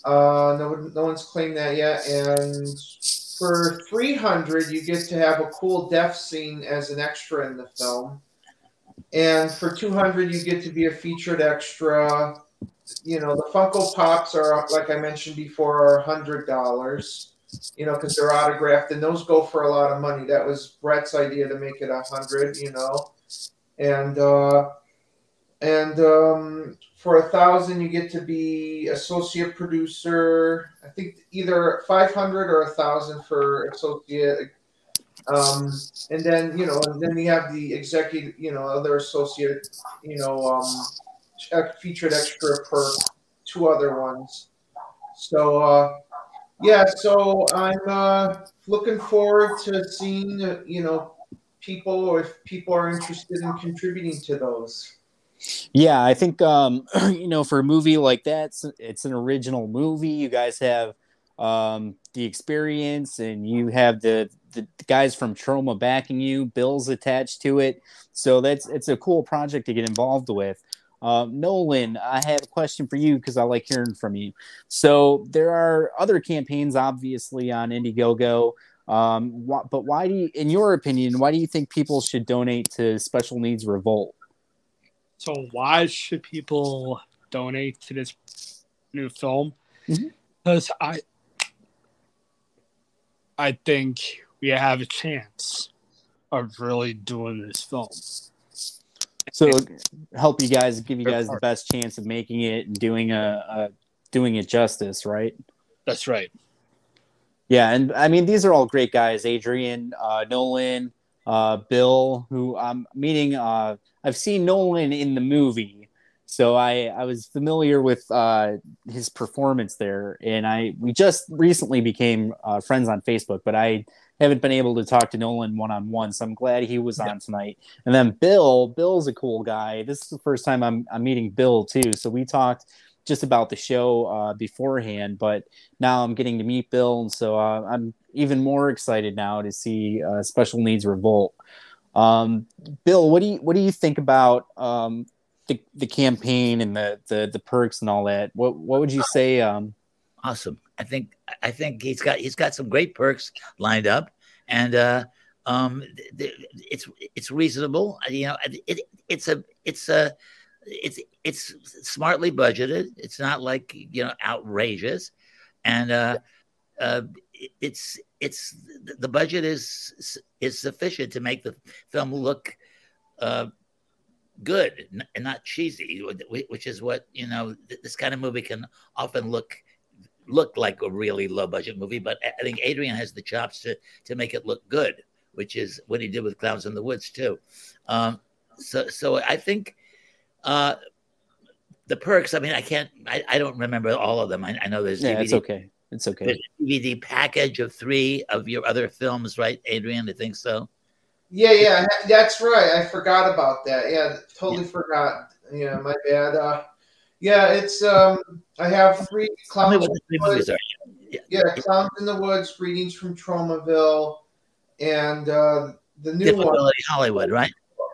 Uh, no one, no one's claimed that yet. And for three hundred, you get to have a cool death scene as an extra in the film. And for two hundred, you get to be a featured extra. You know, the Funko Pops are like I mentioned before, are hundred dollars. You know, because they're autographed, and those go for a lot of money. That was Brett's idea to make it a hundred. You know, and uh, and um, for a thousand you get to be associate producer i think either 500 or a thousand for associate um, and then you know and then we have the executive you know other associate you know um, featured extra perk two other ones so uh, yeah so i'm uh, looking forward to seeing you know people or if people are interested in contributing to those Yeah, I think um, you know for a movie like that, it's, it's an original movie. You guys have um, the experience, and you have the, the guys from Troma backing you. Bill's attached to it, so that's it's a cool project to get involved with. Um, Nolan, I have a question for you because I like hearing from you. So there are other campaigns, obviously, on Indiegogo. Um, wh- but why do you, in your opinion, why do you think people should donate to Special Needs Revolt? So why should people donate to this new film? Because I, I think we have a chance of really doing this film. So help you guys give you guys the best chance of making it and doing a, a doing it justice right? That's right. yeah and i mean these are all great guys adrian uh, nolan uh, bill who i'm meeting uh, i've seen nolan in the movie. So i i was familiar with uh, his performance there and i we just recently became uh, friends on facebook but i haven't been able to talk to nolan one-on-one so i'm glad he was on tonight and then Bill, Bill's a cool guy. This is the first time I'm I'm meeting Bill too. So we talked just about the show uh, beforehand, but now I'm getting to meet Bill, and so uh, I'm even more excited now to see uh, Special Needs Revolt. Um, Bill, what do you what do you think about um, the the campaign and the, the the perks and all that? What what would you say? Um, awesome. I think I think he's got he's got some great perks lined up, and uh, um, it's it's reasonable. You know, it, it's a it's a it's it's smartly budgeted. It's not like you know outrageous, and uh, uh, it's it's the budget is is sufficient to make the film look uh, good and not cheesy, which is what you know this kind of movie can often look look like a really low budget movie. But I I think Adrian has the chops to to make it look good, which is what he did with Clowns in the Woods too. Um, so so I think uh, the perks. I mean, I can't. I, I don't remember all of them. I, I know there's yeah, DVD. it's okay. It's okay. There's a DVD package of three of your other films, right, Adrian? I think so. Yeah, yeah, that's right. I forgot about that. Yeah, totally forgot. Yeah, my bad. Uh, yeah, it's um, I have three Tell me clowns. what the three in the movies woods. are. Yeah, clowns in the woods, greetings from Tromaville, and uh, the new one. Diffability Hollywood, right?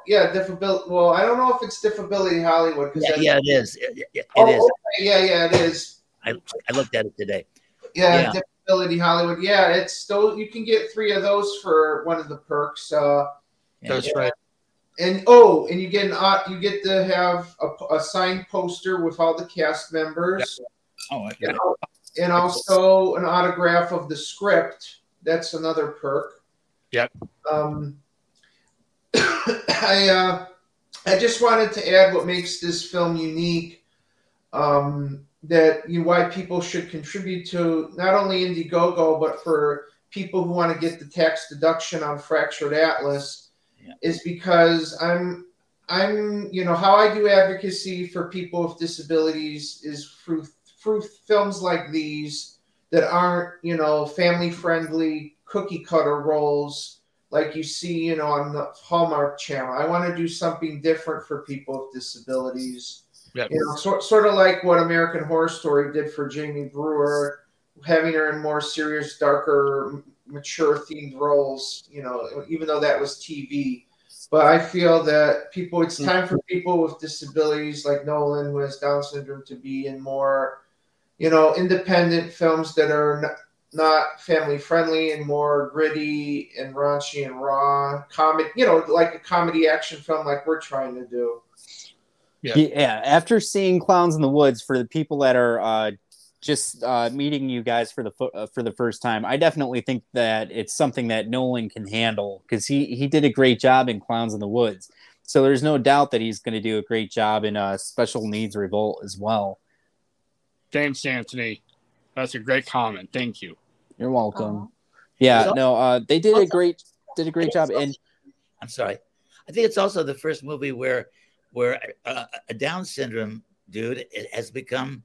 Yeah, diffability. Well, I don't know if it's diffability Hollywood because Yeah, yeah, it is. It, it- it oh, is. okay. Yeah, yeah, it is. I, I looked at it today. Yeah, Yeah. diffability Hollywood. Yeah, it's those. You can get three of those for one of the perks. Uh, That's right. And oh, and you get an au- you get to have a, a signed poster with all the cast members. Oh, and, and also an autograph of the script. That's another perk. Yep. Um, I uh, I just wanted to add what makes this film unique. Um, that you why people should contribute to not only Indiegogo but for people who want to get the tax deduction on Fractured Atlas is because I'm I'm you know how I do advocacy for people with disabilities is through through films like these that aren't you know family friendly cookie cutter roles like you see you know on the Hallmark channel. I want to do something different for people with disabilities. Yep. You know, sort, sort of like what American Horror Story did for Jamie Brewer, having her in more serious, darker, mature themed roles. You know, even though that was TV. But I feel that people, it's time for people with disabilities like Nolan, who has Down syndrome, to be in more, you know, independent films that are not, not family friendly and more gritty and raunchy and raw comedy. You know, like a comedy action film, like we're trying to do. Yeah. After seeing Clowns in the Woods, for the people that are uh, just uh, meeting you guys for the fo- uh, for the first time, I definitely think that it's something that Nolan can handle because he he did a great job in Clowns in the Woods. So there's no doubt that he's going to do a great job in uh, Special Needs Revolt as well. Thanks, Anthony. That's a great comment. Thank you. You're welcome. Yeah, So- no, uh, they did a great did a great job, and I'm sorry. I think it's also the first movie where where uh, a Down syndrome dude has become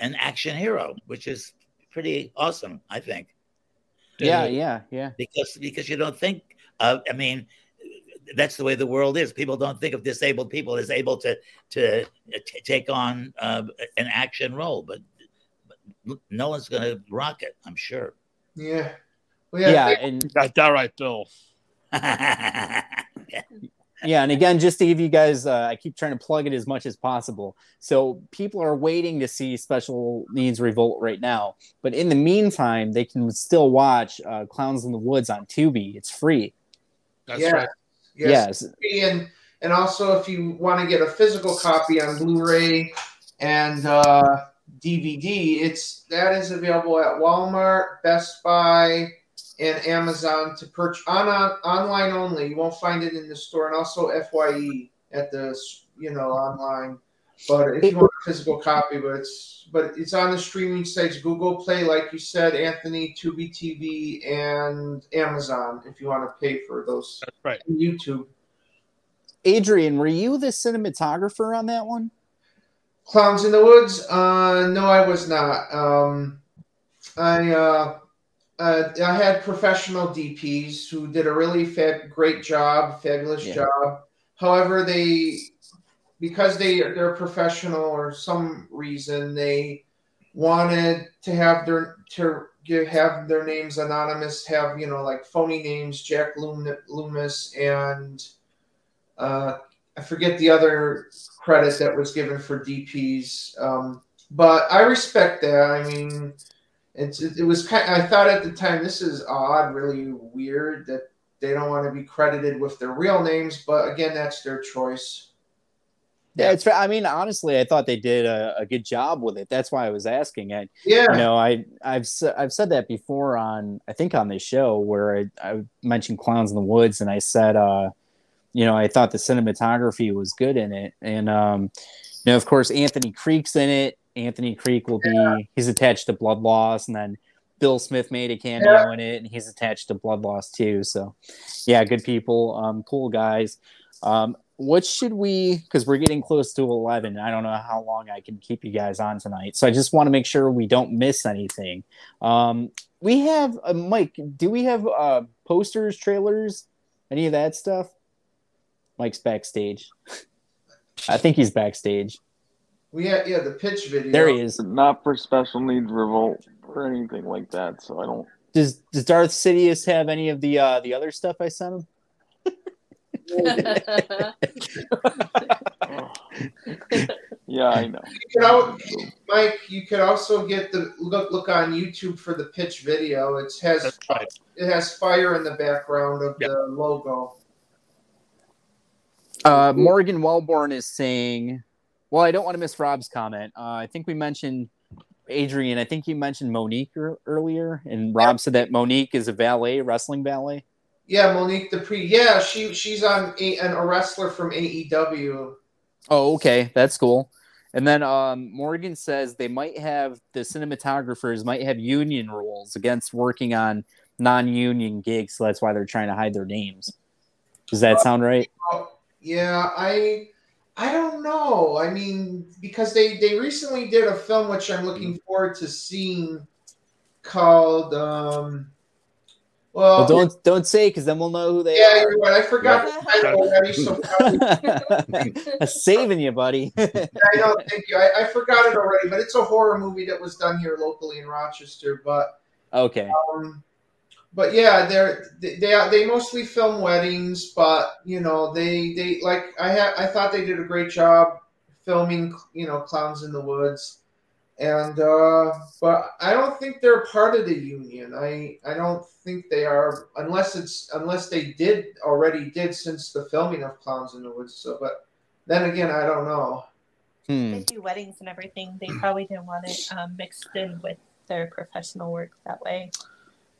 an action hero, which is pretty awesome. I think. yeah, yeah, yeah. Because because you don't think. of, I mean, that's the way the world is. People don't think of disabled people as able to to t- take on uh, an action role, but, but no one's going to rock it. I'm sure. Yeah. Well, Yeah, thank- and Got that right, Bill. yeah and again just to give you guys uh, i keep trying to plug it as much as possible so people are waiting to see special needs revolt right now but in the meantime they can still watch uh, clowns in the woods on tubi it's free That's yeah. right. Yes. Yes. And and also if you want to get a physical copy on Blu-ray and uh, DVD, it's that is available at Walmart, Best Buy, and Amazon to purchase on, on online only. You won't find it in the store, and also Fye at the you know online. But if you want a physical copy, but it's but it's on the streaming sites Google Play, like you said, Anthony, Tubi TV, and Amazon. If you want to pay for those, That's right. and YouTube. adrian were you the cinematographer on that one Clowns in the Woods? Uh, no, I was not. Um, I uh, uh, I had professional DPs who did a really fab- great job, fabulous Yeah. job. However, they because they they're professional or some reason they wanted to have their to give, have their names anonymous, have you know like phony names, Jack Loom- Loomis and uh, I forget the other credit that was given for DPs. Um, but I respect that. I mean, it's it, it was kind. Of, I thought at the time this is odd, really weird that they don't want to be credited with their real names. But again, that's their choice. yeah it's i mean honestly i thought they did a, a good job with it that's why i was asking it Yeah. you know i i've i've said that before on i think on this show where I, I mentioned clowns in the woods and i said uh you know i thought the cinematography was good in it and um you know of course anthony creek's in it anthony creek will be he's attached to blood loss and then bill smith made a cameo Yeah. in it and he's attached to blood loss too. So yeah good people um cool guys. Um what should we because we're getting close to 11 i don't know how long i can keep you guys on tonight so i just want to make sure we don't miss anything. Um we have uh, mike do we have uh posters trailers any of that stuff? Mike's backstage. I think he's backstage We had yeah the pitch video. there he is Not for special needs revolt or anything like that. So I don't. does does darth sidious have any of the uh the other stuff i sent him Yeah, I know. You could al- Mike, you could also get the look look on YouTube for the pitch video. It has right. it has fire in the background of the logo. Uh, Morgan Wellborn is saying, well, I don't want to miss Rob's comment. Uh, I think we mentioned Adrian. I think you mentioned Monique ear- earlier, and Rob said that Monique is a valet, wrestling valet. Yeah, Monique Dupree. Yeah, she she's on a, an, a wrestler from AEW. Oh, okay, that's cool. And then um, Morgan says they might have the cinematographers might have union rules against working on non-union gigs, so that's why they're trying to hide their names. Does that sound right? Oh, yeah, I I don't know. I mean, because they they recently did a film which I'm looking forward to seeing called um well, Well, don't don't say because then we'll know who they yeah, are. you're right. I forgot the title already, so probably, Saving you, buddy. I know. Thank you. I, I forgot it already, but it's a horror movie that was done here locally in Rochester. But okay. um, but yeah, they're they they, they mostly film weddings, but you know they they like I had I thought they did a great job filming you know clowns in the woods, and uh, but I don't think they're part of the union. I I don't think they are unless it's unless they did already did since the filming of Clowns in the Woods. So, but then again, I don't know. Hmm. They do weddings and everything. They probably didn't want it um, mixed in with their professional work that way.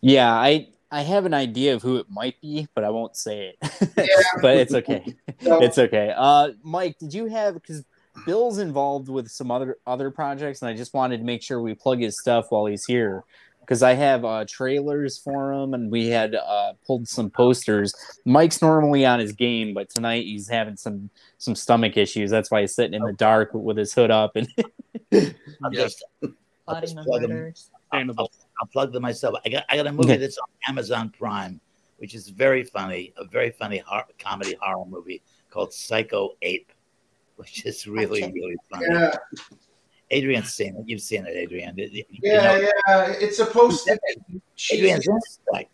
Yeah, I I have an idea of who it might be, but I won't say it. but it's okay. It's okay. Uh, Mike, did you have because Bill's involved with some other other projects, and I just wanted to make sure we plug his stuff while he's here because I have uh, trailers for him, and we had uh, pulled some posters. Mike's normally on his game, but tonight he's having some some stomach issues. That's why he's sitting in the dark with his hood up and. I'll just, I'll Plotting just on plug murders. I'll, I'll, I'll plug them myself. I got I got a movie Okay. that's on Amazon Prime, which is very funny, a very funny hor- comedy horror movie called Psycho Ape, which is really Okay. really funny. Yeah, Adrian's seen it. You've seen it, Adrian. You- you yeah, know, yeah. It's supposed to be Adrian's cheesy. in it. Like,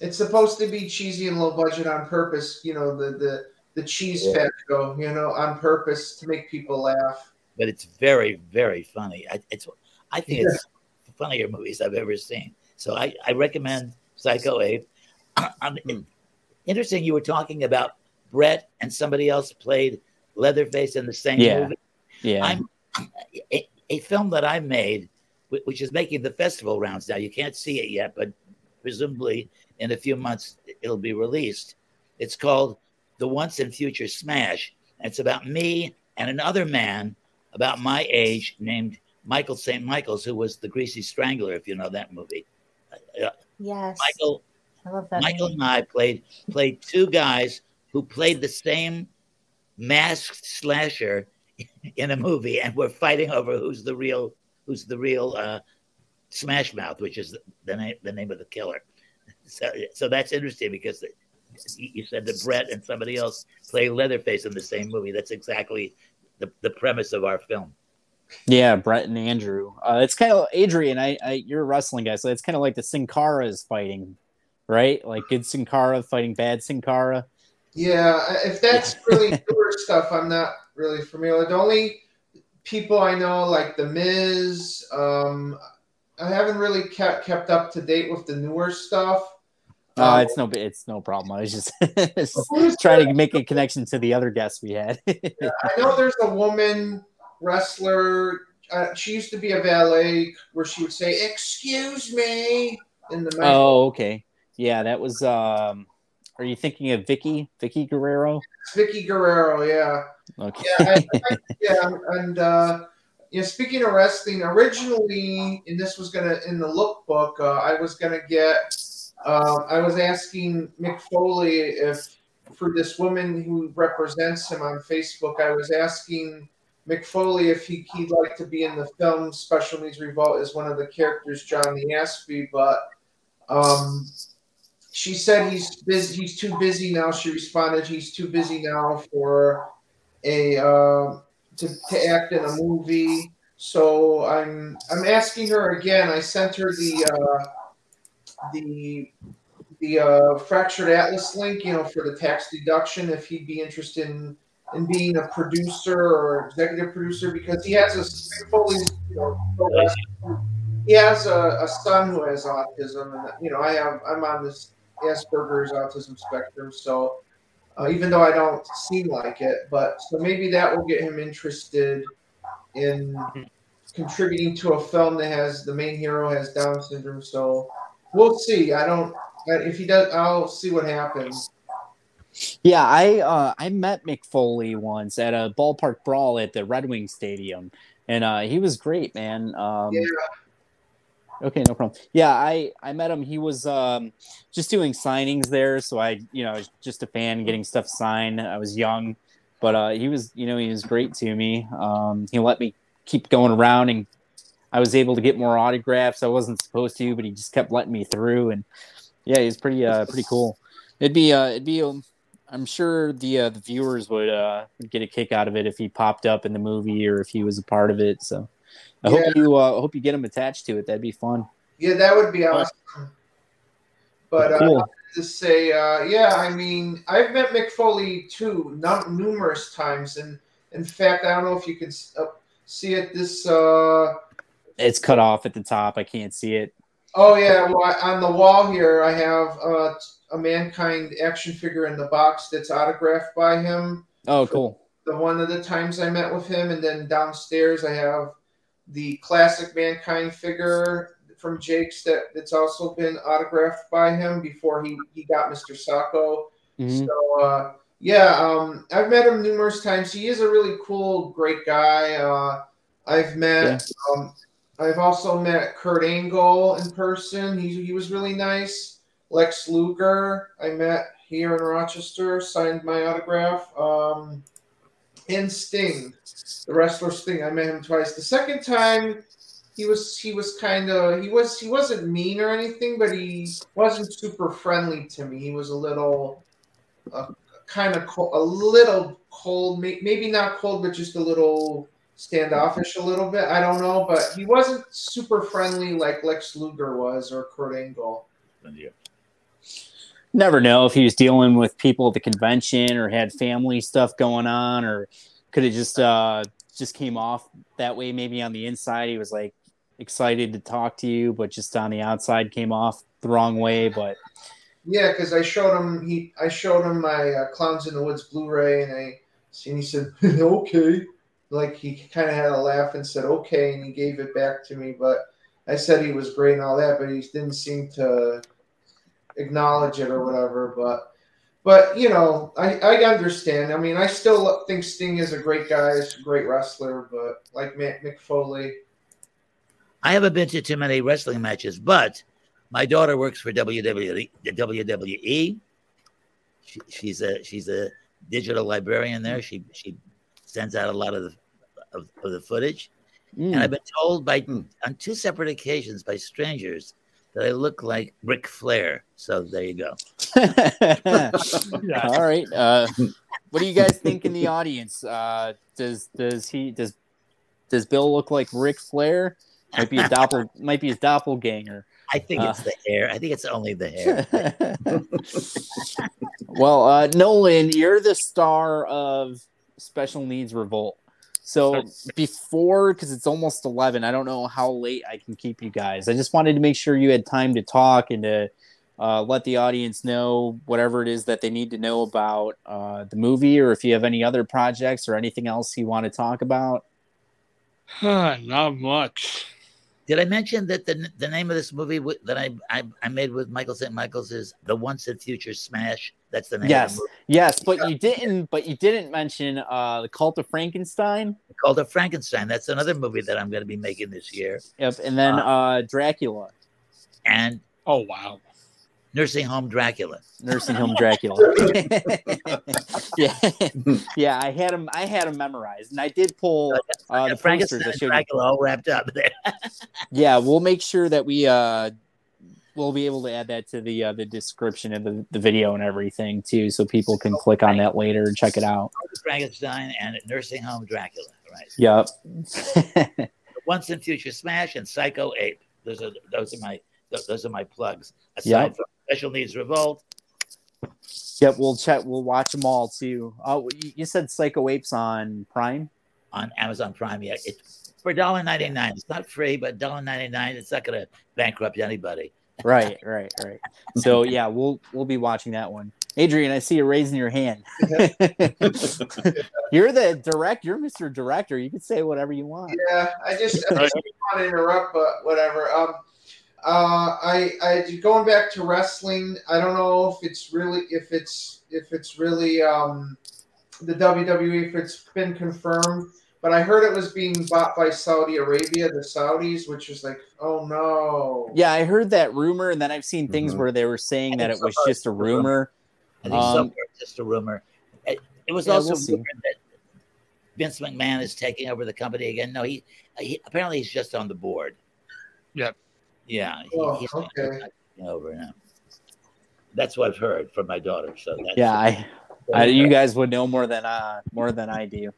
It's supposed to be cheesy and low budget on purpose. You know the the the cheese Yeah. factor. You know on purpose to make people laugh. but it's very very funny. I, it's I think it's funnier movies I've ever seen. So I, I recommend Psycho Ape. Um, Interesting, you were talking about Brett and somebody else played Leatherface in the same Yeah. movie. yeah. I'm a, a film that I made, which is making the festival rounds now. You can't see it yet, but presumably in a few months it'll be released. It's called The Once and Future Smash. And it's about me and another man about my age named Michael St. Michaels, who was the Greasy Strangler, if you know that movie. Uh, Yes. Michael I love that. Michael and I played played two guys who played the same masked slasher in a movie, and we're fighting over who's the real who's the real uh, Smash Mouth, which is the, the name the name of the killer. So, so that's interesting because you you said that Brett and somebody else play Leatherface in the same movie. That's exactly the, the premise of our film. Yeah, Brett and Andrew. Uh, it's kind of Adrian. I, I, you're a wrestling guy, so it's kind of like the Sin Cara is fighting, right? Like good Sin Cara fighting bad Sin Cara. Yeah, if that's really newer stuff, I'm not really familiar. The only people I know, like The Miz, um, I haven't really kept kept up to date with the newer stuff. Uh, Um, it's no, it's no problem. I was just, just trying to make a connection to the other guests we had. I know there's a woman wrestler. Uh, she used to be a valet, where she would say "Excuse me" in the oh, okay. Yeah, that was. um Are you thinking of Vicky? Vickie Guerrero? Vickie Guerrero, yeah. Okay. Yeah, I, yeah, and uh, yeah. Speaking of wrestling, originally, and this was gonna in the lookbook, uh, I was gonna get. Um, I was asking Mick Foley if, for this woman who represents him on Facebook, I was asking Mick Foley if he, he'd like to be in the film Special Needs Revolt is one of the characters, John the Aspie, but um, she said he's busy. He's too busy now. She responded, he's too busy now for a uh, to, to act in a movie. So I'm I'm asking her again. I sent her the uh, the the uh, fractured atlas link, you know, for the tax deduction. If he'd be interested in in being a producer or executive producer, because he has a fully, you know, he has a, a son who has autism, and you know, I have I'm on this Asperger's autism spectrum, so uh, even though I don't seem like it. But so maybe that will get him interested in contributing to a film that has the main hero has Down syndrome. So we'll see. I don't. If he does, I'll see what happens. Yeah, I uh, I met Mick Foley once at a ballpark brawl at the Red Wing Stadium, and uh, he was great, man. Um, Yeah. Okay, no problem. Yeah, I I met him. He was um, just doing signings there, so I you know was just a fan getting stuff signed. I was young, but uh, he was you know he was great to me. Um, he let me keep going around, and I was able to get more autographs. I wasn't supposed to, but he just kept letting me through, and yeah, he's pretty uh pretty cool. It'd be uh it'd be um, I'm sure the uh, the viewers would uh get a kick out of it if he popped up in the movie or if he was a part of it. So I Yeah. hope you uh hope you get him attached to it. That'd be fun. Yeah, that would be awesome. But uh, Cool. to say, uh, yeah, I mean, I've met Mick Foley too, not numerous times, and in fact, I don't know if you can uh, see it. This, uh, It's cut off at the top. I can't see it. oh yeah, well, I- on the wall here, I have uh, a mankind action figure in the box that's autographed by him. Oh, cool. The one of the times I met with him, and then downstairs I have the classic mankind figure from Jake's that that's also been autographed by him before he he got Mr. Socko. Mhm. So uh, yeah, um, I've met him numerous times. He is a really cool, great guy. Uh, I've met. Um, I've also met Kurt Angle in person. He he was really nice. Lex Luger, I met here in Rochester, signed my autograph. Um, and Sting, the wrestler Sting, I met him twice. The second time, he was he was kind of he was he wasn't mean or anything, but he wasn't super friendly to me. He was a little, uh, kind of co- a little cold, may- maybe not cold, but just a little standoffish a little bit. I don't know, but he wasn't super friendly like Lex Luger was or Kurt Angle. Never know if he was dealing with people at the convention or had family stuff going on, or could have just uh just came off that way. Maybe on the inside he was like excited to talk to you, but just on the outside came off the wrong way. But Yeah, because I showed him he I showed him my uh, Clowns in the Woods Blu-ray, and I and he said okay, like he kind of had a laugh and said okay, and he gave it back to me. But I said he was great and all that, but he didn't seem to acknowledge it or whatever. But but you know, I I understand. I mean, I still think Sting is a great guy, he's a great wrestler, but like Mick, Mick Foley. I haven't been to too many wrestling matches, but my daughter works for WWE. The WWE. She, she's a she's a digital librarian there. She she sends out a lot of the of, of the footage, hmm. and I've been told by hmm. on two separate occasions by strangers that I look like Ric Flair. So there you go. all right, uh, what do you guys think in the audience? Uh, does does he does does Bill look like Ric Flair? Might be a doppel might be his doppelganger. I think it's Uh, the hair. I think it's only the hair. Well, uh, Nolan, you're the star of Special Needs Revolt. So before, because it's almost 11, I don't know how late I can keep you guys. I just wanted to make sure you had time to talk and to uh, let the audience know whatever it is that they need to know about uh, the movie or if you have any other projects or anything else you want to talk about. Not much. Did I mention that the the name of this movie wi- that I I, I made with Michael St. Michael's is the Once and Future Smash? That's the name of Yes, the movie. yes, but you didn't. But you didn't mention uh, the Cult of Frankenstein. Cult of Frankenstein. That's another movie that I'm going to be making this year. Yep, and then uh, Dracula. And oh wow, Nursing Home Dracula. Nursing Home Dracula. yeah, yeah. I had him. I had him memorized, and I did pull uh, the posters. Frankenstein I and showed you. Dracula all wrapped up there. Yeah, we'll make sure that we uh, we'll be able to add that to the uh, the description of the, the video and everything too, so people can click on that later and check it out. Frankenstein and Nursing Home Dracula. Right. Yep. Once and Future Smash and Psycho Ape. Those are those are my those are my plugs. Aside Yep. from Special Needs Revolt, yep. We'll check. We'll watch them all too. Oh, you you said Psycho Apes on Prime. on Amazon Prime. Yeah, it's for $1.99. It's not free, but $1.99. It's not going to bankrupt anybody. Right, right, right. So yeah, we'll we'll be watching that one. Adrian, I see you raising your hand. you're the direct. You're Mr. Director. You can say whatever you want. Yeah, I just, I just want to interrupt, but whatever. Um, Uh, I, I going back to wrestling. I don't know if it's really if it's if it's really um, the WWE if it's been confirmed, but I heard it was being bought by Saudi Arabia, the Saudis, which is like, oh no. Yeah, I heard that rumor, and then I've seen things where they were saying that it was just a rumor. I think Um, somewhere just a rumor. It, it was yeah, also we'll rumored that Vince McMahon is taking over the company again. No, he, he apparently he's just on the board. Yep. Yeah, he, Oh, he's okay. over now. That's what I've heard from my daughter. So that's Yeah, I, I, you guys would know more than uh more than I do.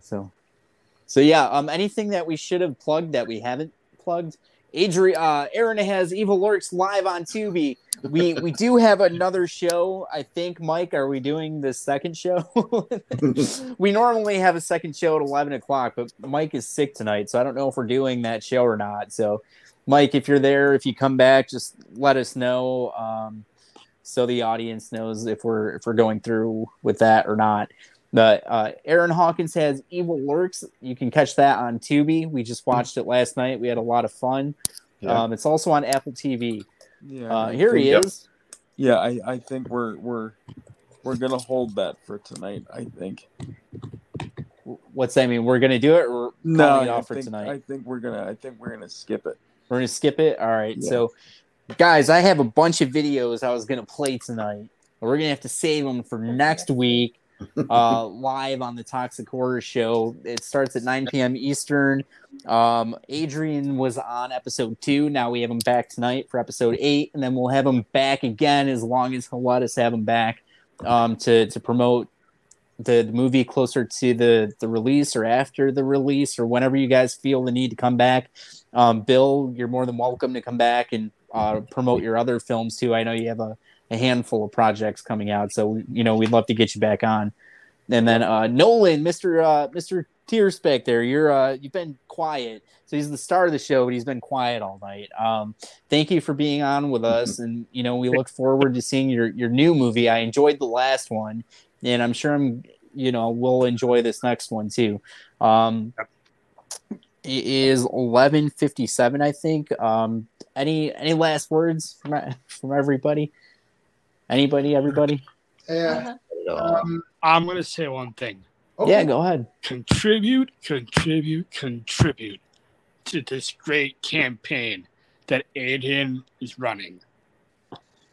So, so yeah. Um, anything that we should have plugged that we haven't plugged? Adri, uh, Aaron has Evil Lurks live on Tubi. We we do have another show. I think Mike, are we doing the second show? we normally have a second show at eleven o'clock, but Mike is sick tonight, so I don't know if we're doing that show or not. So, Mike, if you're there, if you come back, just let us know. Um, so the audience knows if we're if we're going through with that or not. But uh, Aaron Hawkins has Evil Lurks. You can catch that on Tubi. We just watched it last night. We had a lot of fun. Yeah. Um, it's also on Apple TV. Yeah, Uh, here he think- is. Yeah, I, I think we're we're we're gonna hold that for tonight. I think. What's that mean? We're gonna do it or No, it I off for think, tonight? I think we're gonna I think we're gonna skip it. We're gonna skip it. All right. Yeah. So, guys, I have a bunch of videos I was gonna play tonight. We're gonna have to save them for next week, uh, live on the Toxic Horror Show. It starts at 9 p.m. Eastern. Um, Adrian was on episode two. Now we have him back tonight for episode eight, and then we'll have him back again as long as he'll let us have him back um, to to promote the, the movie closer to the the release or after the release or whenever you guys feel the need to come back. Um, Bill, you're more than welcome to come back and uh, promote your other films too. I know you have a, a handful of projects coming out, so you know we'd love to get you back on. And then uh, Nolan, Mister uh, Mister Tears back there, you're uh, you've been quiet. So he's the star of the show, but he's been quiet all night. Um, thank you for being on with us, and you know we look forward to seeing your your new movie. I enjoyed the last one, and I'm sure I'm you know we'll enjoy this next one too. Um, it is 11:57, I think. Um, any any last words from from everybody? Anybody? Everybody? Yeah. Uh-huh. Um, I'm going to say one thing. Yeah, go ahead. Contribute, contribute, contribute to this great campaign that Aiden is running.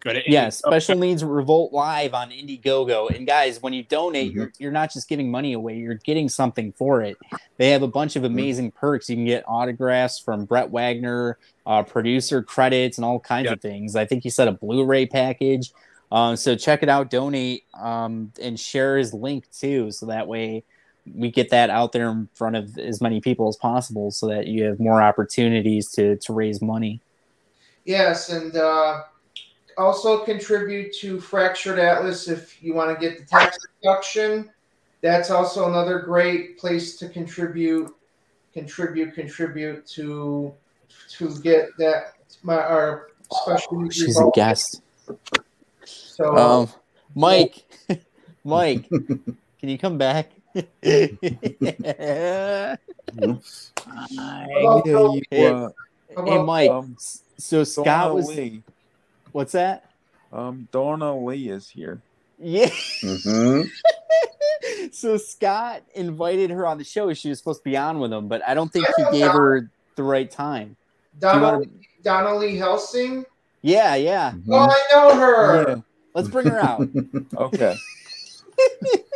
Go to Yeah, Aiden- Special Needs Revolt Live on Indiegogo. And guys, when you donate, you're, you're not just giving money away, you're getting something for it. They have a bunch of amazing perks. You can get autographs from Brett Wagner, uh, producer credits, and all kinds of things. I think he said a Blu ray package. Um, so check it out, donate, um, and share his link too. So that way we get that out there in front of as many people as possible so that you have more opportunities to, to raise money. Yes, and uh, also contribute to Fractured Atlas if you want to get the tax deduction. That's also another great place to contribute, contribute, contribute to to get that my our special. needs She's a guest. So Um, Mike, Mike, can you come back? I Hello, hear you, Hey, uh, hey, Mike. um, so Scott was. Lee. What's that? Um, Donna Lee is here. Yeah. Mhm. so Scott invited her on the show. She was supposed to be on with him, but I don't think he gave her the right time. Donna, wanna- Donna Lee Heising. Yeah, yeah. Oh, I know her. Yeah. Let's bring her out. Okay.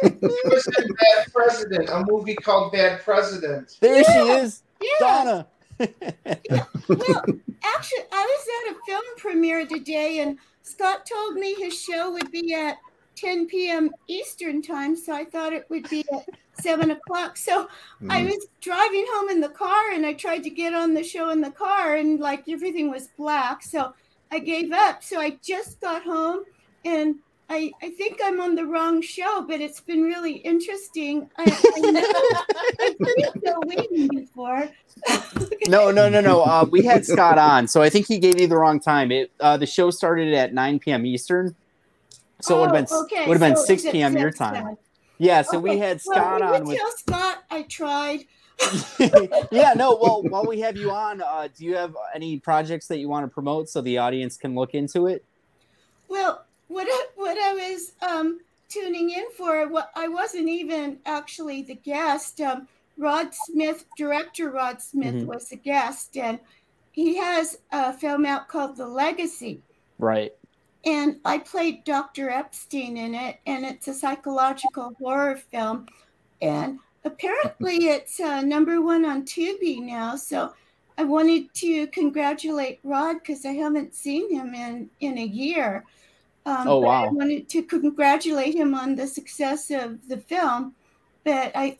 She was in Bad President, a movie called Bad President. There she is, Yeah. Donna. Well, actually, I was at a film premiere today, and Scott told me his show would be at 10 p.m. Eastern time, so I thought it would be at 7 o'clock. So I Mhm. was driving home in the car, and I tried to get on the show in the car, and like everything was black, so I gave up. So I just got home, and I, I think I'm on the wrong show, but it's been really interesting. I, I know I've seen Bill Weeden before. No, no, no, no. Uh, we had Scott on, so I think he gave you the wrong time. It uh, the show started at 9 p.m. Eastern, so it would have been Oh, okay, would have been so 6 it's p.m. your time. then. Yeah, so we Okay, had well, Scott we on with tell Scott I tried. yeah, no. Well, while we have you on, uh, do you have any projects that you want to promote so the audience can look into it? Well, what I, what I was um, tuning in for, what I wasn't even actually the guest. Um, Rod Smith, director Rod Smith, Mhm. was the guest, and he has a film out called The Legacy. Right. And I played Dr. Epstein in it, and it's a psychological horror film. And apparently, it's uh, number one on Tubi now. So I wanted to congratulate Rod because I haven't seen him in in a year. Um, Oh, but I wanted to congratulate him on the success of the film. But I,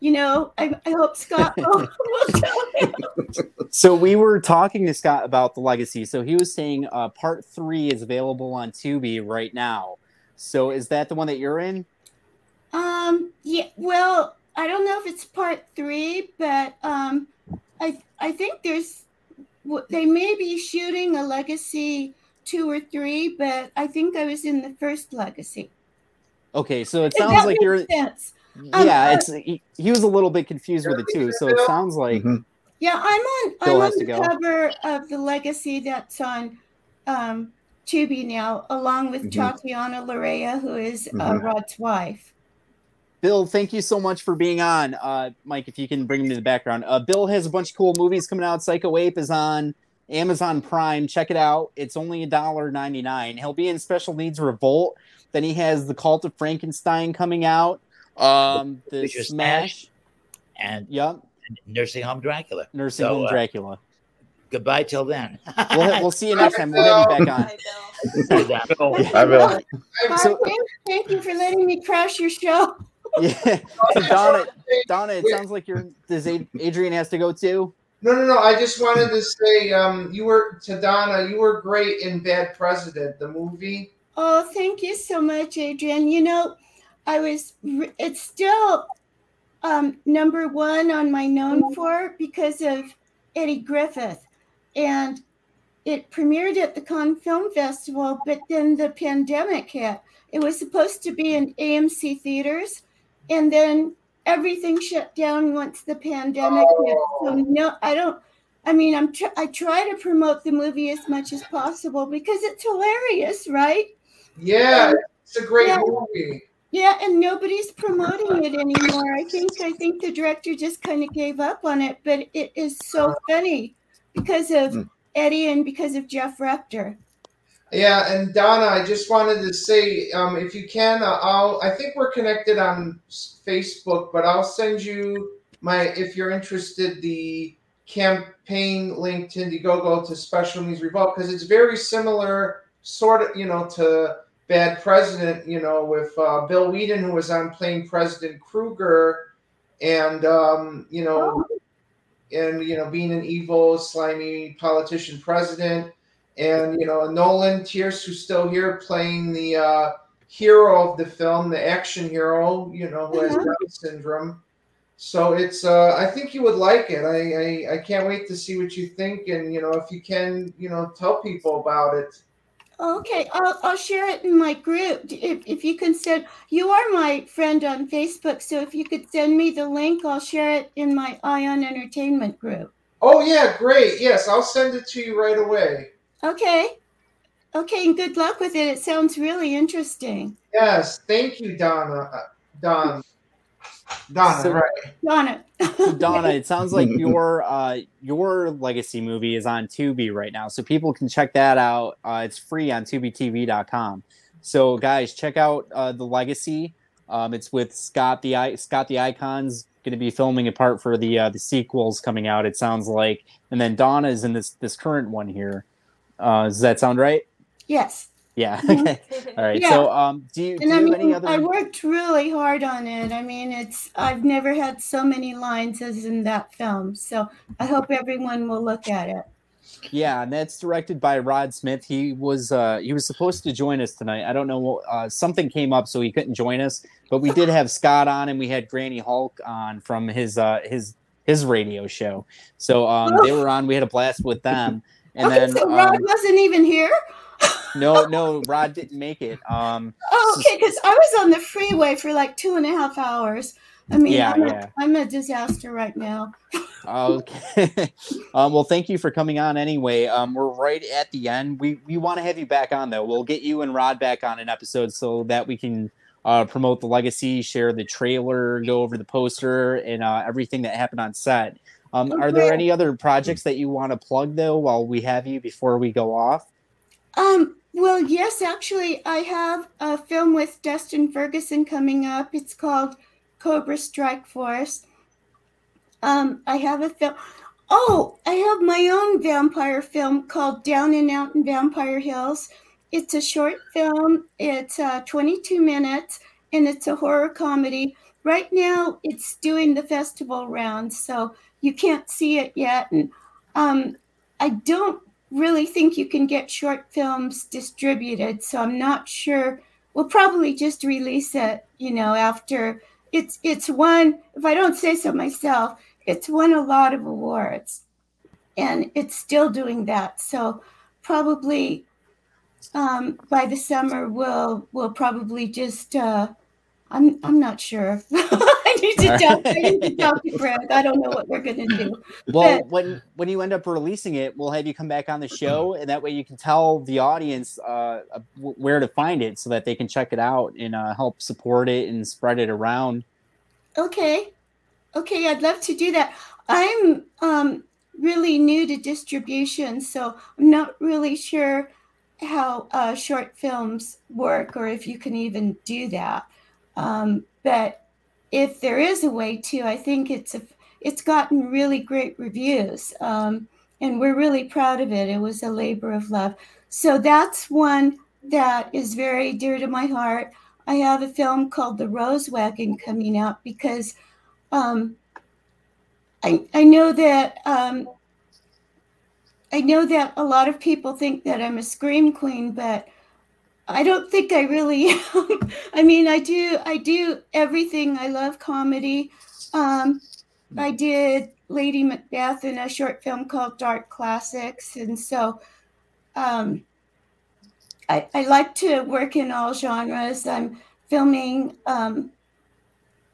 you know, I, I hope Scott will, will tell him. So we were talking to Scott about the legacy. So he was saying uh, part three is available on Tubi right now. So is that the one that you're in? Um. Yeah. Well, I don't know if it's part three, but um, I I think there's they may be shooting a legacy two or three, but I think I was in the first legacy. Okay, so it sounds like you're. sense. Um, Yeah, uh, it's he, he was a little bit confused with it too. So it sounds like Yeah, I'm on. Bill I'm has on to the go. cover of the legacy that's on um, Tubi now, along with Mhm. Tatiana Larea, who is uh, Mhm. Rod's wife. Bill, thank you so much for being on. Uh, Mike, if you can bring him to the background. Uh, Bill has a bunch of cool movies coming out. Psycho Ape is on Amazon Prime. Check it out. It's only a dollar ninety nine. He'll be in Special Needs Revolt. Then he has The Cult of Frankenstein coming out. Um, the Which was Smash. and Yep. Nursing Home Dracula. Nursing So, Home uh, Dracula. Goodbye till then. We'll, we'll see you next time. We'll have you back on. Hi, Bill. Hi, thank, thank you for letting me crash your show. Yeah. So Donna, Donna, it sounds like you're. Does Adrian has to go too? No, no, no. I just wanted to say, um, you were to Donna. You were great in Bad President, the movie. Oh, thank you so much, Adrian. You know, I was, it's still um, number one on my known for because of Eddie Griffin. And it premiered at the Cannes Film Festival, but then the pandemic hit. It was supposed to be in AMC theaters, and then everything shut down once the pandemic hit. So oh. no, I don't. I mean, I'm tr- I try to promote the movie as much as possible because it's hilarious, right? Yeah, it's a great Yeah. movie. Yeah, and nobody's promoting it anymore. I think I think the director just kind of gave up on it, but it is so uh-huh. funny because of hmm. Eddie and because of Jeff Rector. Yeah, and Donna, I just wanted to say, um, if you can, uh, I'll. I think we're connected on Facebook, but I'll send you my, if you're interested, the campaign link to Indiegogo to Special Needs Revolt because it's very similar, sort of, you know, to Bad President, you know, with uh, Bill Weeden who was on playing President Kruger, and um, you know, and you know, being an evil, slimy politician president and you know Nolan Tierce, who's still here playing the uh, hero of the film, the action hero, you know, who has Uh-huh. Down syndrome. So it's, uh, I think you would like it. I, I I can't wait to see what you think, and you know, if you can, you know, tell people about it. Okay, I'll, I'll share it in my group. If, if you can send, you are my friend on Facebook, so if you could send me the link, I'll share it in my Ion Entertainment group. Oh yeah, great. Yes, I'll send it to you right away. Okay. Okay, and good luck with it. It sounds really interesting. Yes, thank you, Donna. Uh, Don. Donna, So- right? Donna. So Donna, it sounds like your uh, your legacy movie is on Tubi right now, so people can check that out. Uh, it's free on TubiTV.com. So guys, check out uh, the legacy. Um, it's with Scott the I- Scott the Icons going to be filming a part for the uh, the sequels coming out. It sounds like, and then Donna is in this this current one here. Uh, does that sound right? Yes. Yeah. Mhm. Okay. All right. Yeah. So, um, do you do you I have mean, any other? I worked really hard on it. I mean, it's I've never had so many lines as in that film. So I hope everyone will look at it. Yeah, and that's directed by Rod Smith. He was uh he was supposed to join us tonight. I don't know uh something came up so he couldn't join us, but we did have Scott on and we had Granny Hulk on from his uh his his radio show. So um they were on, we had a blast with them. And okay, then so Rod um, wasn't even here. no no Rod didn't make it. Um Oh, okay, because I was on the freeway for like two and a half hours. I mean, Yeah, I'm, yeah. A, I'm a disaster right now. Okay. um, well, thank you for coming on anyway. Um, we're right at the end. We we want to have you back on though. We'll get you and Rod back on an episode so that we can uh, promote the legacy, share the trailer, go over the poster, and uh, everything that happened on set. Um, Are there any other projects that you want to plug though while we have you before we go off? Um, well, yes, actually, I have a film with Dustin Ferguson coming up. It's called Cobra Strike Force. Um, I have a film. Oh, I have my own vampire film called Down and Out in Vampire Hills. It's a short film. It's uh, 22 minutes, and it's a horror comedy. Right now, it's doing the festival rounds, so you can't see it yet. And um, I don't really think you can get short films distributed, so I'm not sure. We'll probably just release it, you know, after it's it's won. If I don't say so myself, it's won a lot of awards, and it's still doing that. So probably um, by the summer, we'll we'll probably just. Uh, I'm I'm not sure. I need to. I need to talk to Greg. I don't know what we're gonna do. Well, But- when when you end up releasing it, we'll have you come back on the show, and that way you can tell the audience uh, uh, where to find it, so that they can check it out and uh, help support it and spread it around. Okay. Okay, I'd love to do that. I'm um, really new to distribution, so I'm not really sure how uh, short films work or if you can even do that. Um, but if there is a way to, I think it's a, it's gotten really great reviews, um, and we're really proud of it. It was a labor of love. So that's one that is very dear to my heart. I have a film called The Rose Wagon coming out because um, I I know that um, I know that a lot of people think that I'm a scream queen, but I don't think I really. I mean, I do I do everything. I love comedy. Um, I did Lady Macbeth in a short film called Dark Classics, and so um, I, I like to work in all genres. I'm filming. Um,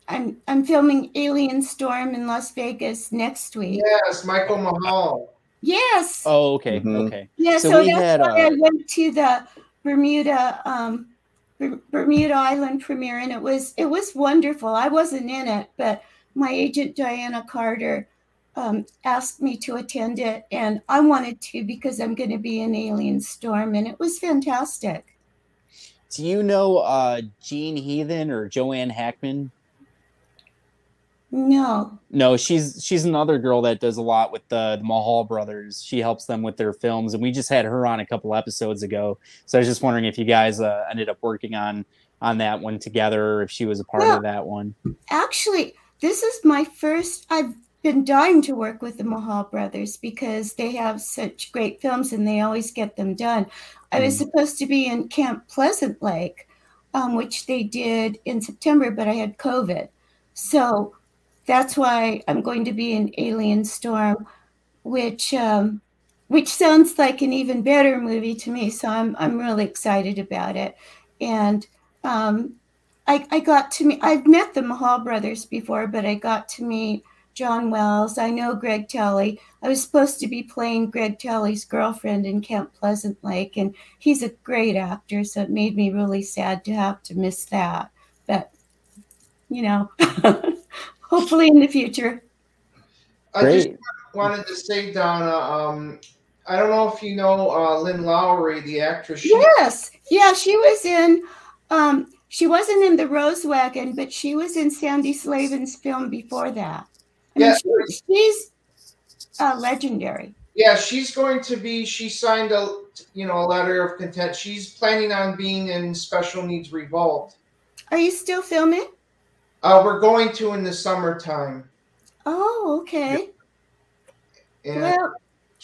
I'm I'm filming Alien Storm in Las Vegas next week. Yes, Michael Mahal. Yes. Oh, okay, Mhm. okay. Yeah. So So, we that's had, why I uh, went to the Bermuda um, Bermuda Island premiere, and it was it was wonderful. I wasn't in it, but my agent Diana Carter um, asked me to attend it, and I wanted to because I'm going to be in Alien Storm, and it was fantastic. Do you know uh, Jean Heathen or Joanne Hackman? No. No, she's she's another girl that does a lot with the, the Mahal brothers. She helps them with their films, and we just had her on a couple episodes ago. So I was just wondering if you guys uh, ended up working on on that one together, or if she was a part Well- of that one. Actually, this is my first. I've been dying to work with the Mahal brothers because they have such great films and they always get them done. I was supposed to be in Camp Pleasant Lake, um, which they did in September, but I had COVID. So that's why I'm going to be in Alien Storm, which um, which sounds like an even better movie to me. So I'm I'm really excited about it, and um, I I got to meet. I've met the Mahal brothers before, but I got to meet John Wells. I know Greg Telly. I was supposed to be playing Greg Telly's girlfriend in Camp Pleasant Lake, and he's a great actor. So it made me really sad to have to miss that. But you know, hopefully in the future. I just wanted to say, Donna. Um, I don't know if you know uh, Lynn Lowry, the actress. She, Yes, yeah, she was in. Um, she wasn't in the Rose Wagon, but she was in Sandy Slavin's film before that. I mean, she- she's uh, legendary. Yeah, she's going to be. She signed a you know a letter of content. She's planning on being in Special Needs Revolt. Are you still filming? Uh, we're going to in the summertime. Oh, okay. And Well,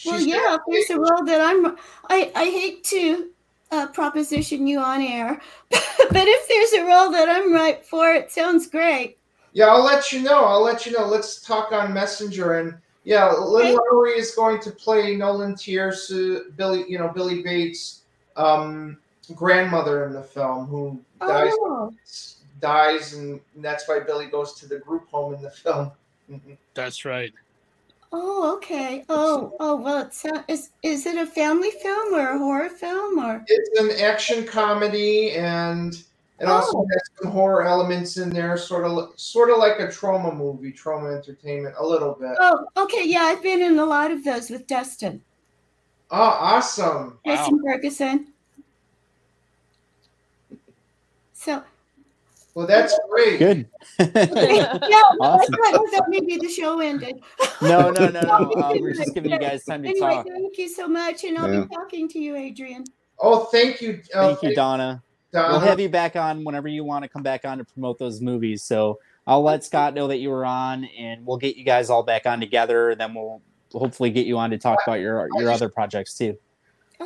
well, yeah. If there's a role that I'm, I I hate to uh, proposition you on air, but if there's a role that I'm right for, it sounds great. Yeah, I'll let you know. I'll let you know. Let's talk on Messenger. And yeah, Lynn Lowry is going to play Nolan Tierce, uh, Billy, you know, Billy Bates' um, grandmother in the film, who dies Oh, dies, and that's why Billy goes to the group home in the film. That's right. Oh, okay. Oh, oh, well, it's uh, is is it a family film or a horror film or? It's an action comedy, and it also Oh. has some horror elements in there, sort of sort of like a Troma movie, Troma entertainment, a little bit. Oh, okay. Yeah, I've been in a lot of those with Dustin. Oh, awesome! Dustin Ferguson. So Well, that's great. Good. yeah, Awesome. I thought that maybe the show ended. No, no, no, no. Uh, we're just giving you guys time to anyway, talk. thank you so much, and I'll Yeah. be talking to you, Adrian. Oh, thank you. uh, Thank you, Donna. Donna. We'll have you back on whenever you want to come back on to promote those movies. So I'll let Scott know that you were on, and we'll get you guys all back on together. Then we'll hopefully get you on to talk about your your other projects too.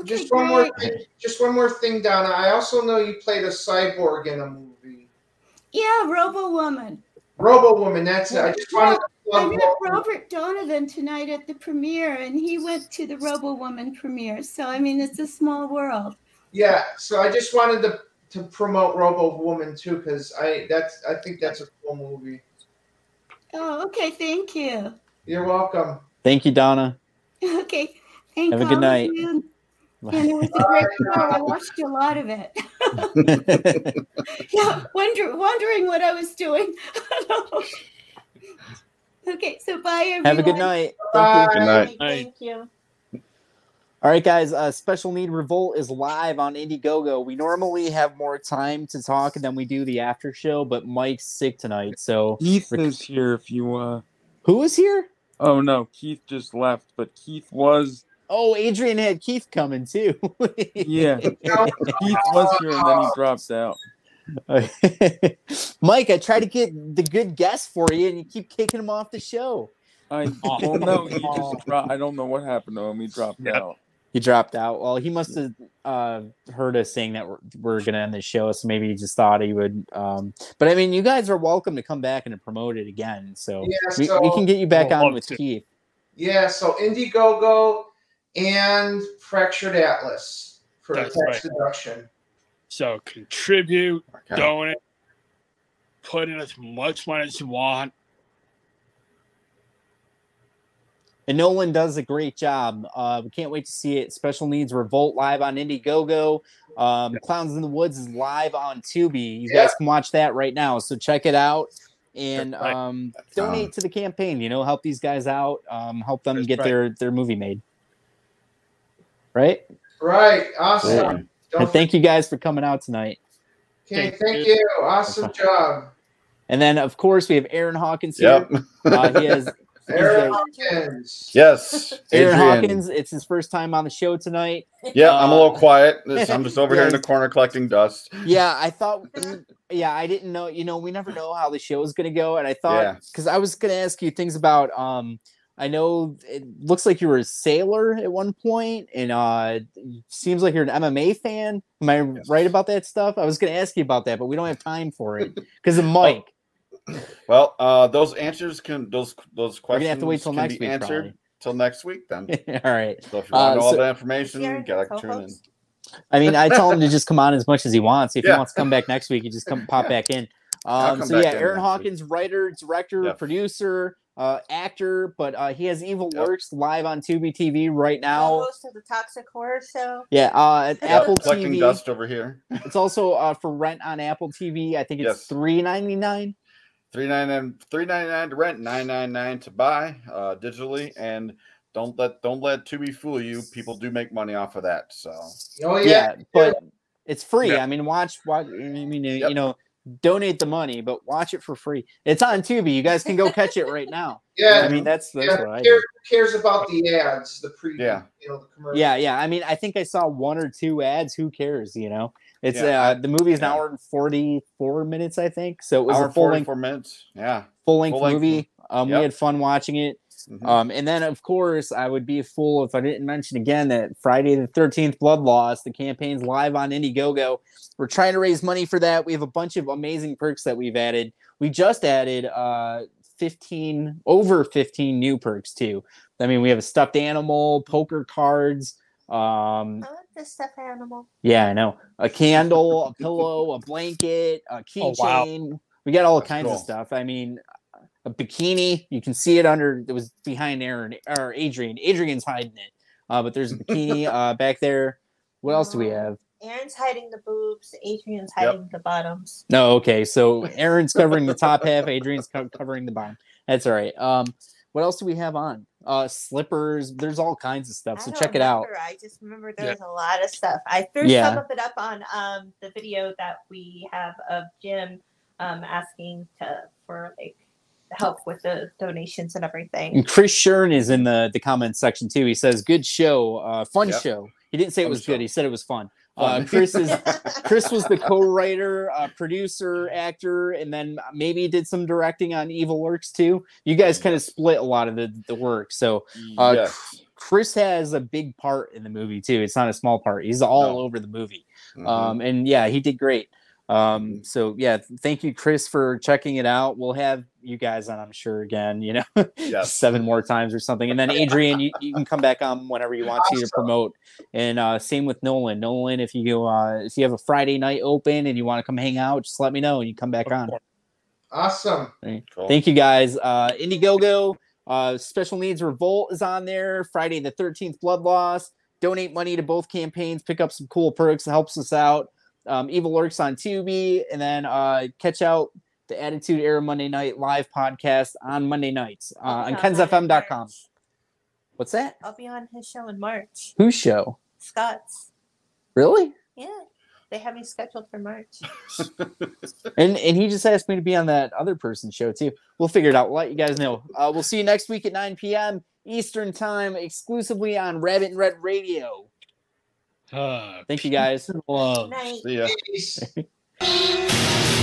just one more thing. Just one more thing, Donna. I also know you played a cyborg in a movie. Yeah, Robo Woman. Robo Woman. That's it. I just wanted to I met Robert Donovan tonight at the premiere, and he went to the Robo Woman premiere. So I mean, it's a small world. Yeah. So I just wanted to to promote Robo Woman too, because I that's I think that's a cool movie. Oh, okay. Thank you. You're welcome. Thank you, Donna. Okay. Thank you. Have a good night. you. And it was a great show. I watched a lot of it. yeah, wonder, wondering what I was doing. okay, so bye everyone. Have a good night. Thank you. Good night. Thank you. All right, guys. Uh, Special Need Revolt is live on Indiegogo. We normally have more time to talk than we do the after show, but Mike's sick tonight, so Keith is here if you uh who is here? Oh no, Keith just left, but Keith was Oh, Adrian had Keith coming too. yeah. Keith was here and then he dropped out. Mike, I try to get the good guest for you, and you keep kicking him off the show. I well no, he just dropped I don't know what happened to him. He dropped out. He dropped out. Well, he must have uh, heard us saying that we're, we're going to end the show, so maybe he just thought he would. Um, but I mean, you guys are welcome to come back and promote it again. So, Yeah, we, we can get you back Well, on with to. Keith. Yeah. So Indiegogo and Fractured Atlas for That's tax right. deduction. So contribute, Okay. donate, put in as much money as you want. And Nolan does a great job. Uh, we can't wait to see it. Special Needs Revolt live on Indiegogo. Um, Clowns in the Woods is live on Tubi. You guys can watch that right now. So check it out and That's right. um, donate to the campaign. You know, help these guys out. Um, help them That's get right. their their movie made. Right. Right. Awesome. And thank you guys for coming out tonight. Okay, Thank thank you. you. Awesome job. And then, of course, we have Aaron Hawkins here. Yep. Uh, he has Aaron the- Hawkins. Yes. Aaron Adrian. Hawkins. It's his first time on the show tonight. Yeah, I'm a Uh, little quiet. I'm just over here in the corner collecting dust. Yeah, I thought. Yeah, I didn't know. You know, we never know how the show is going to go, and I thought because I was going to ask you things about. Um, I know it looks like you were a sailor at one point, and uh, it seems like you're an MMA fan. Am I right about that stuff? I was going to ask you about that, but we don't have time for it because of Mike. Well, uh, those answers can those those questions gonna have to wait till can next be week, answered probably. till next week. Then, All right. so if you want Uh, to know all so- that information, Aaron, you gotta your tune in. I mean, I tell him to just come on as much as he wants. If he wants to come back next week, he just come pop Yeah. back in. Um, so yeah, Aaron next Hawkins, writer, director, Yep. producer, uh, actor, but uh, he has Evil Yep. Lurks live on Tubi TV right now. host of the Toxic Horror Show. Yeah, uh, at Yep, Apple collecting TV. dust over here. It's also uh, for rent on Apple TV. I think it's Yes. three ninety nine. Three ninety nine, three ninety nine to rent, nine ninety nine to buy uh, digitally, and don't let don't let Tubi fool you. People do make money off of that. So Oh Yeah, yeah. but it's free. Yeah. I mean, watch, watch. I mean, you know, donate the money, but watch it for free. It's on Tubi. You guys can go catch it right now. Yeah. I mean, that's that's yeah. what I Who cares, about the ads? The pre. Yeah. You know the commercial. Yeah, yeah. I mean, I think I saw one or two ads. Who cares? You know, it's Yeah, uh the movie is an yeah. hour and forty four minutes, I think. So it was hour a full length, four minutes. Yeah. full length full-length movie. Um, Yep. we had fun watching it. Mhm. Um, and then of course I would be a fool if I didn't mention again that Friday the Thirteenth Blood Loss, the campaign's live on Indiegogo. We're trying to raise money for that. We have a bunch of amazing perks that we've added. We just added uh 15 over 15 new perks too. I mean, we have a stuffed animal, poker cards, Um, I like the stuffed animal. yeah, I know. A candle, a pillow, a blanket, a Oh, wow. keychain. We got all That's kinds cool. of stuff. I mean, a bikini. You can see it under. It was behind Aaron or Adrian. Adrian's hiding it. Uh, but there's a bikini uh, back there. What else do we have? Aaron's hiding the boobs. Adrian's Yep. hiding the bottoms. No, okay. So Aaron's covering the top half. Adrian's co- covering the bottom. That's all right. Um, what else do we have on? Uh, slippers. There's all kinds of stuff. I So don't check it out. I just remember there Yeah. was a lot of stuff. I threw Yeah. some of it up on um, the video that we have of Jim um, asking to for like help with the donations and everything. And Chris Shern is in the the comments section too. He says, "Good show, uh, fun Yep. show." He didn't say it was show. good. He said it was fun. Uh, Chris is Chris was the co-writer, uh, producer, actor, and then maybe did some directing on Evil Lurks too. You guys kind of split a lot of the the work. So uh, yes. Chris has a big part in the movie too. It's not a small part. He's all No. over the movie. Mhm. Um, and yeah, he did great. Um, so yeah, thank you, Chris, for checking it out. We'll have you guys on, I'm sure, again, you know, Yes. seven more times or something. And then Adrian, you, you can come back on whenever you want to to promote. And uh, same with Nolan. Nolan, if you uh, if you have a Friday night open and you want to come hang out, just let me know and you come back on. Awesome. Cool. Thank you guys. Uh, Indiegogo, uh, Special Needs Revolt is on there. Friday the 13th, Blood Loss. Donate money to both campaigns. Pick up some cool perks. It helps us out. Um, Evil Lurks on Tubi. And then uh, catch out the Attitude Era Monday Night live podcast on Monday nights uh, on on kensfm.com. What's that? I'll be on his show in March. Whose show? Scott's. Really? Yeah. They have me scheduled for March. And and he just asked me to be on that other person's show too. We'll figure it out. We'll let you guys know. Uh, we'll see you next week at 9 p.m. Eastern time, exclusively on Rabbit In Red Radio. Uh, Thank you guys. love. Night. See ya. Peace.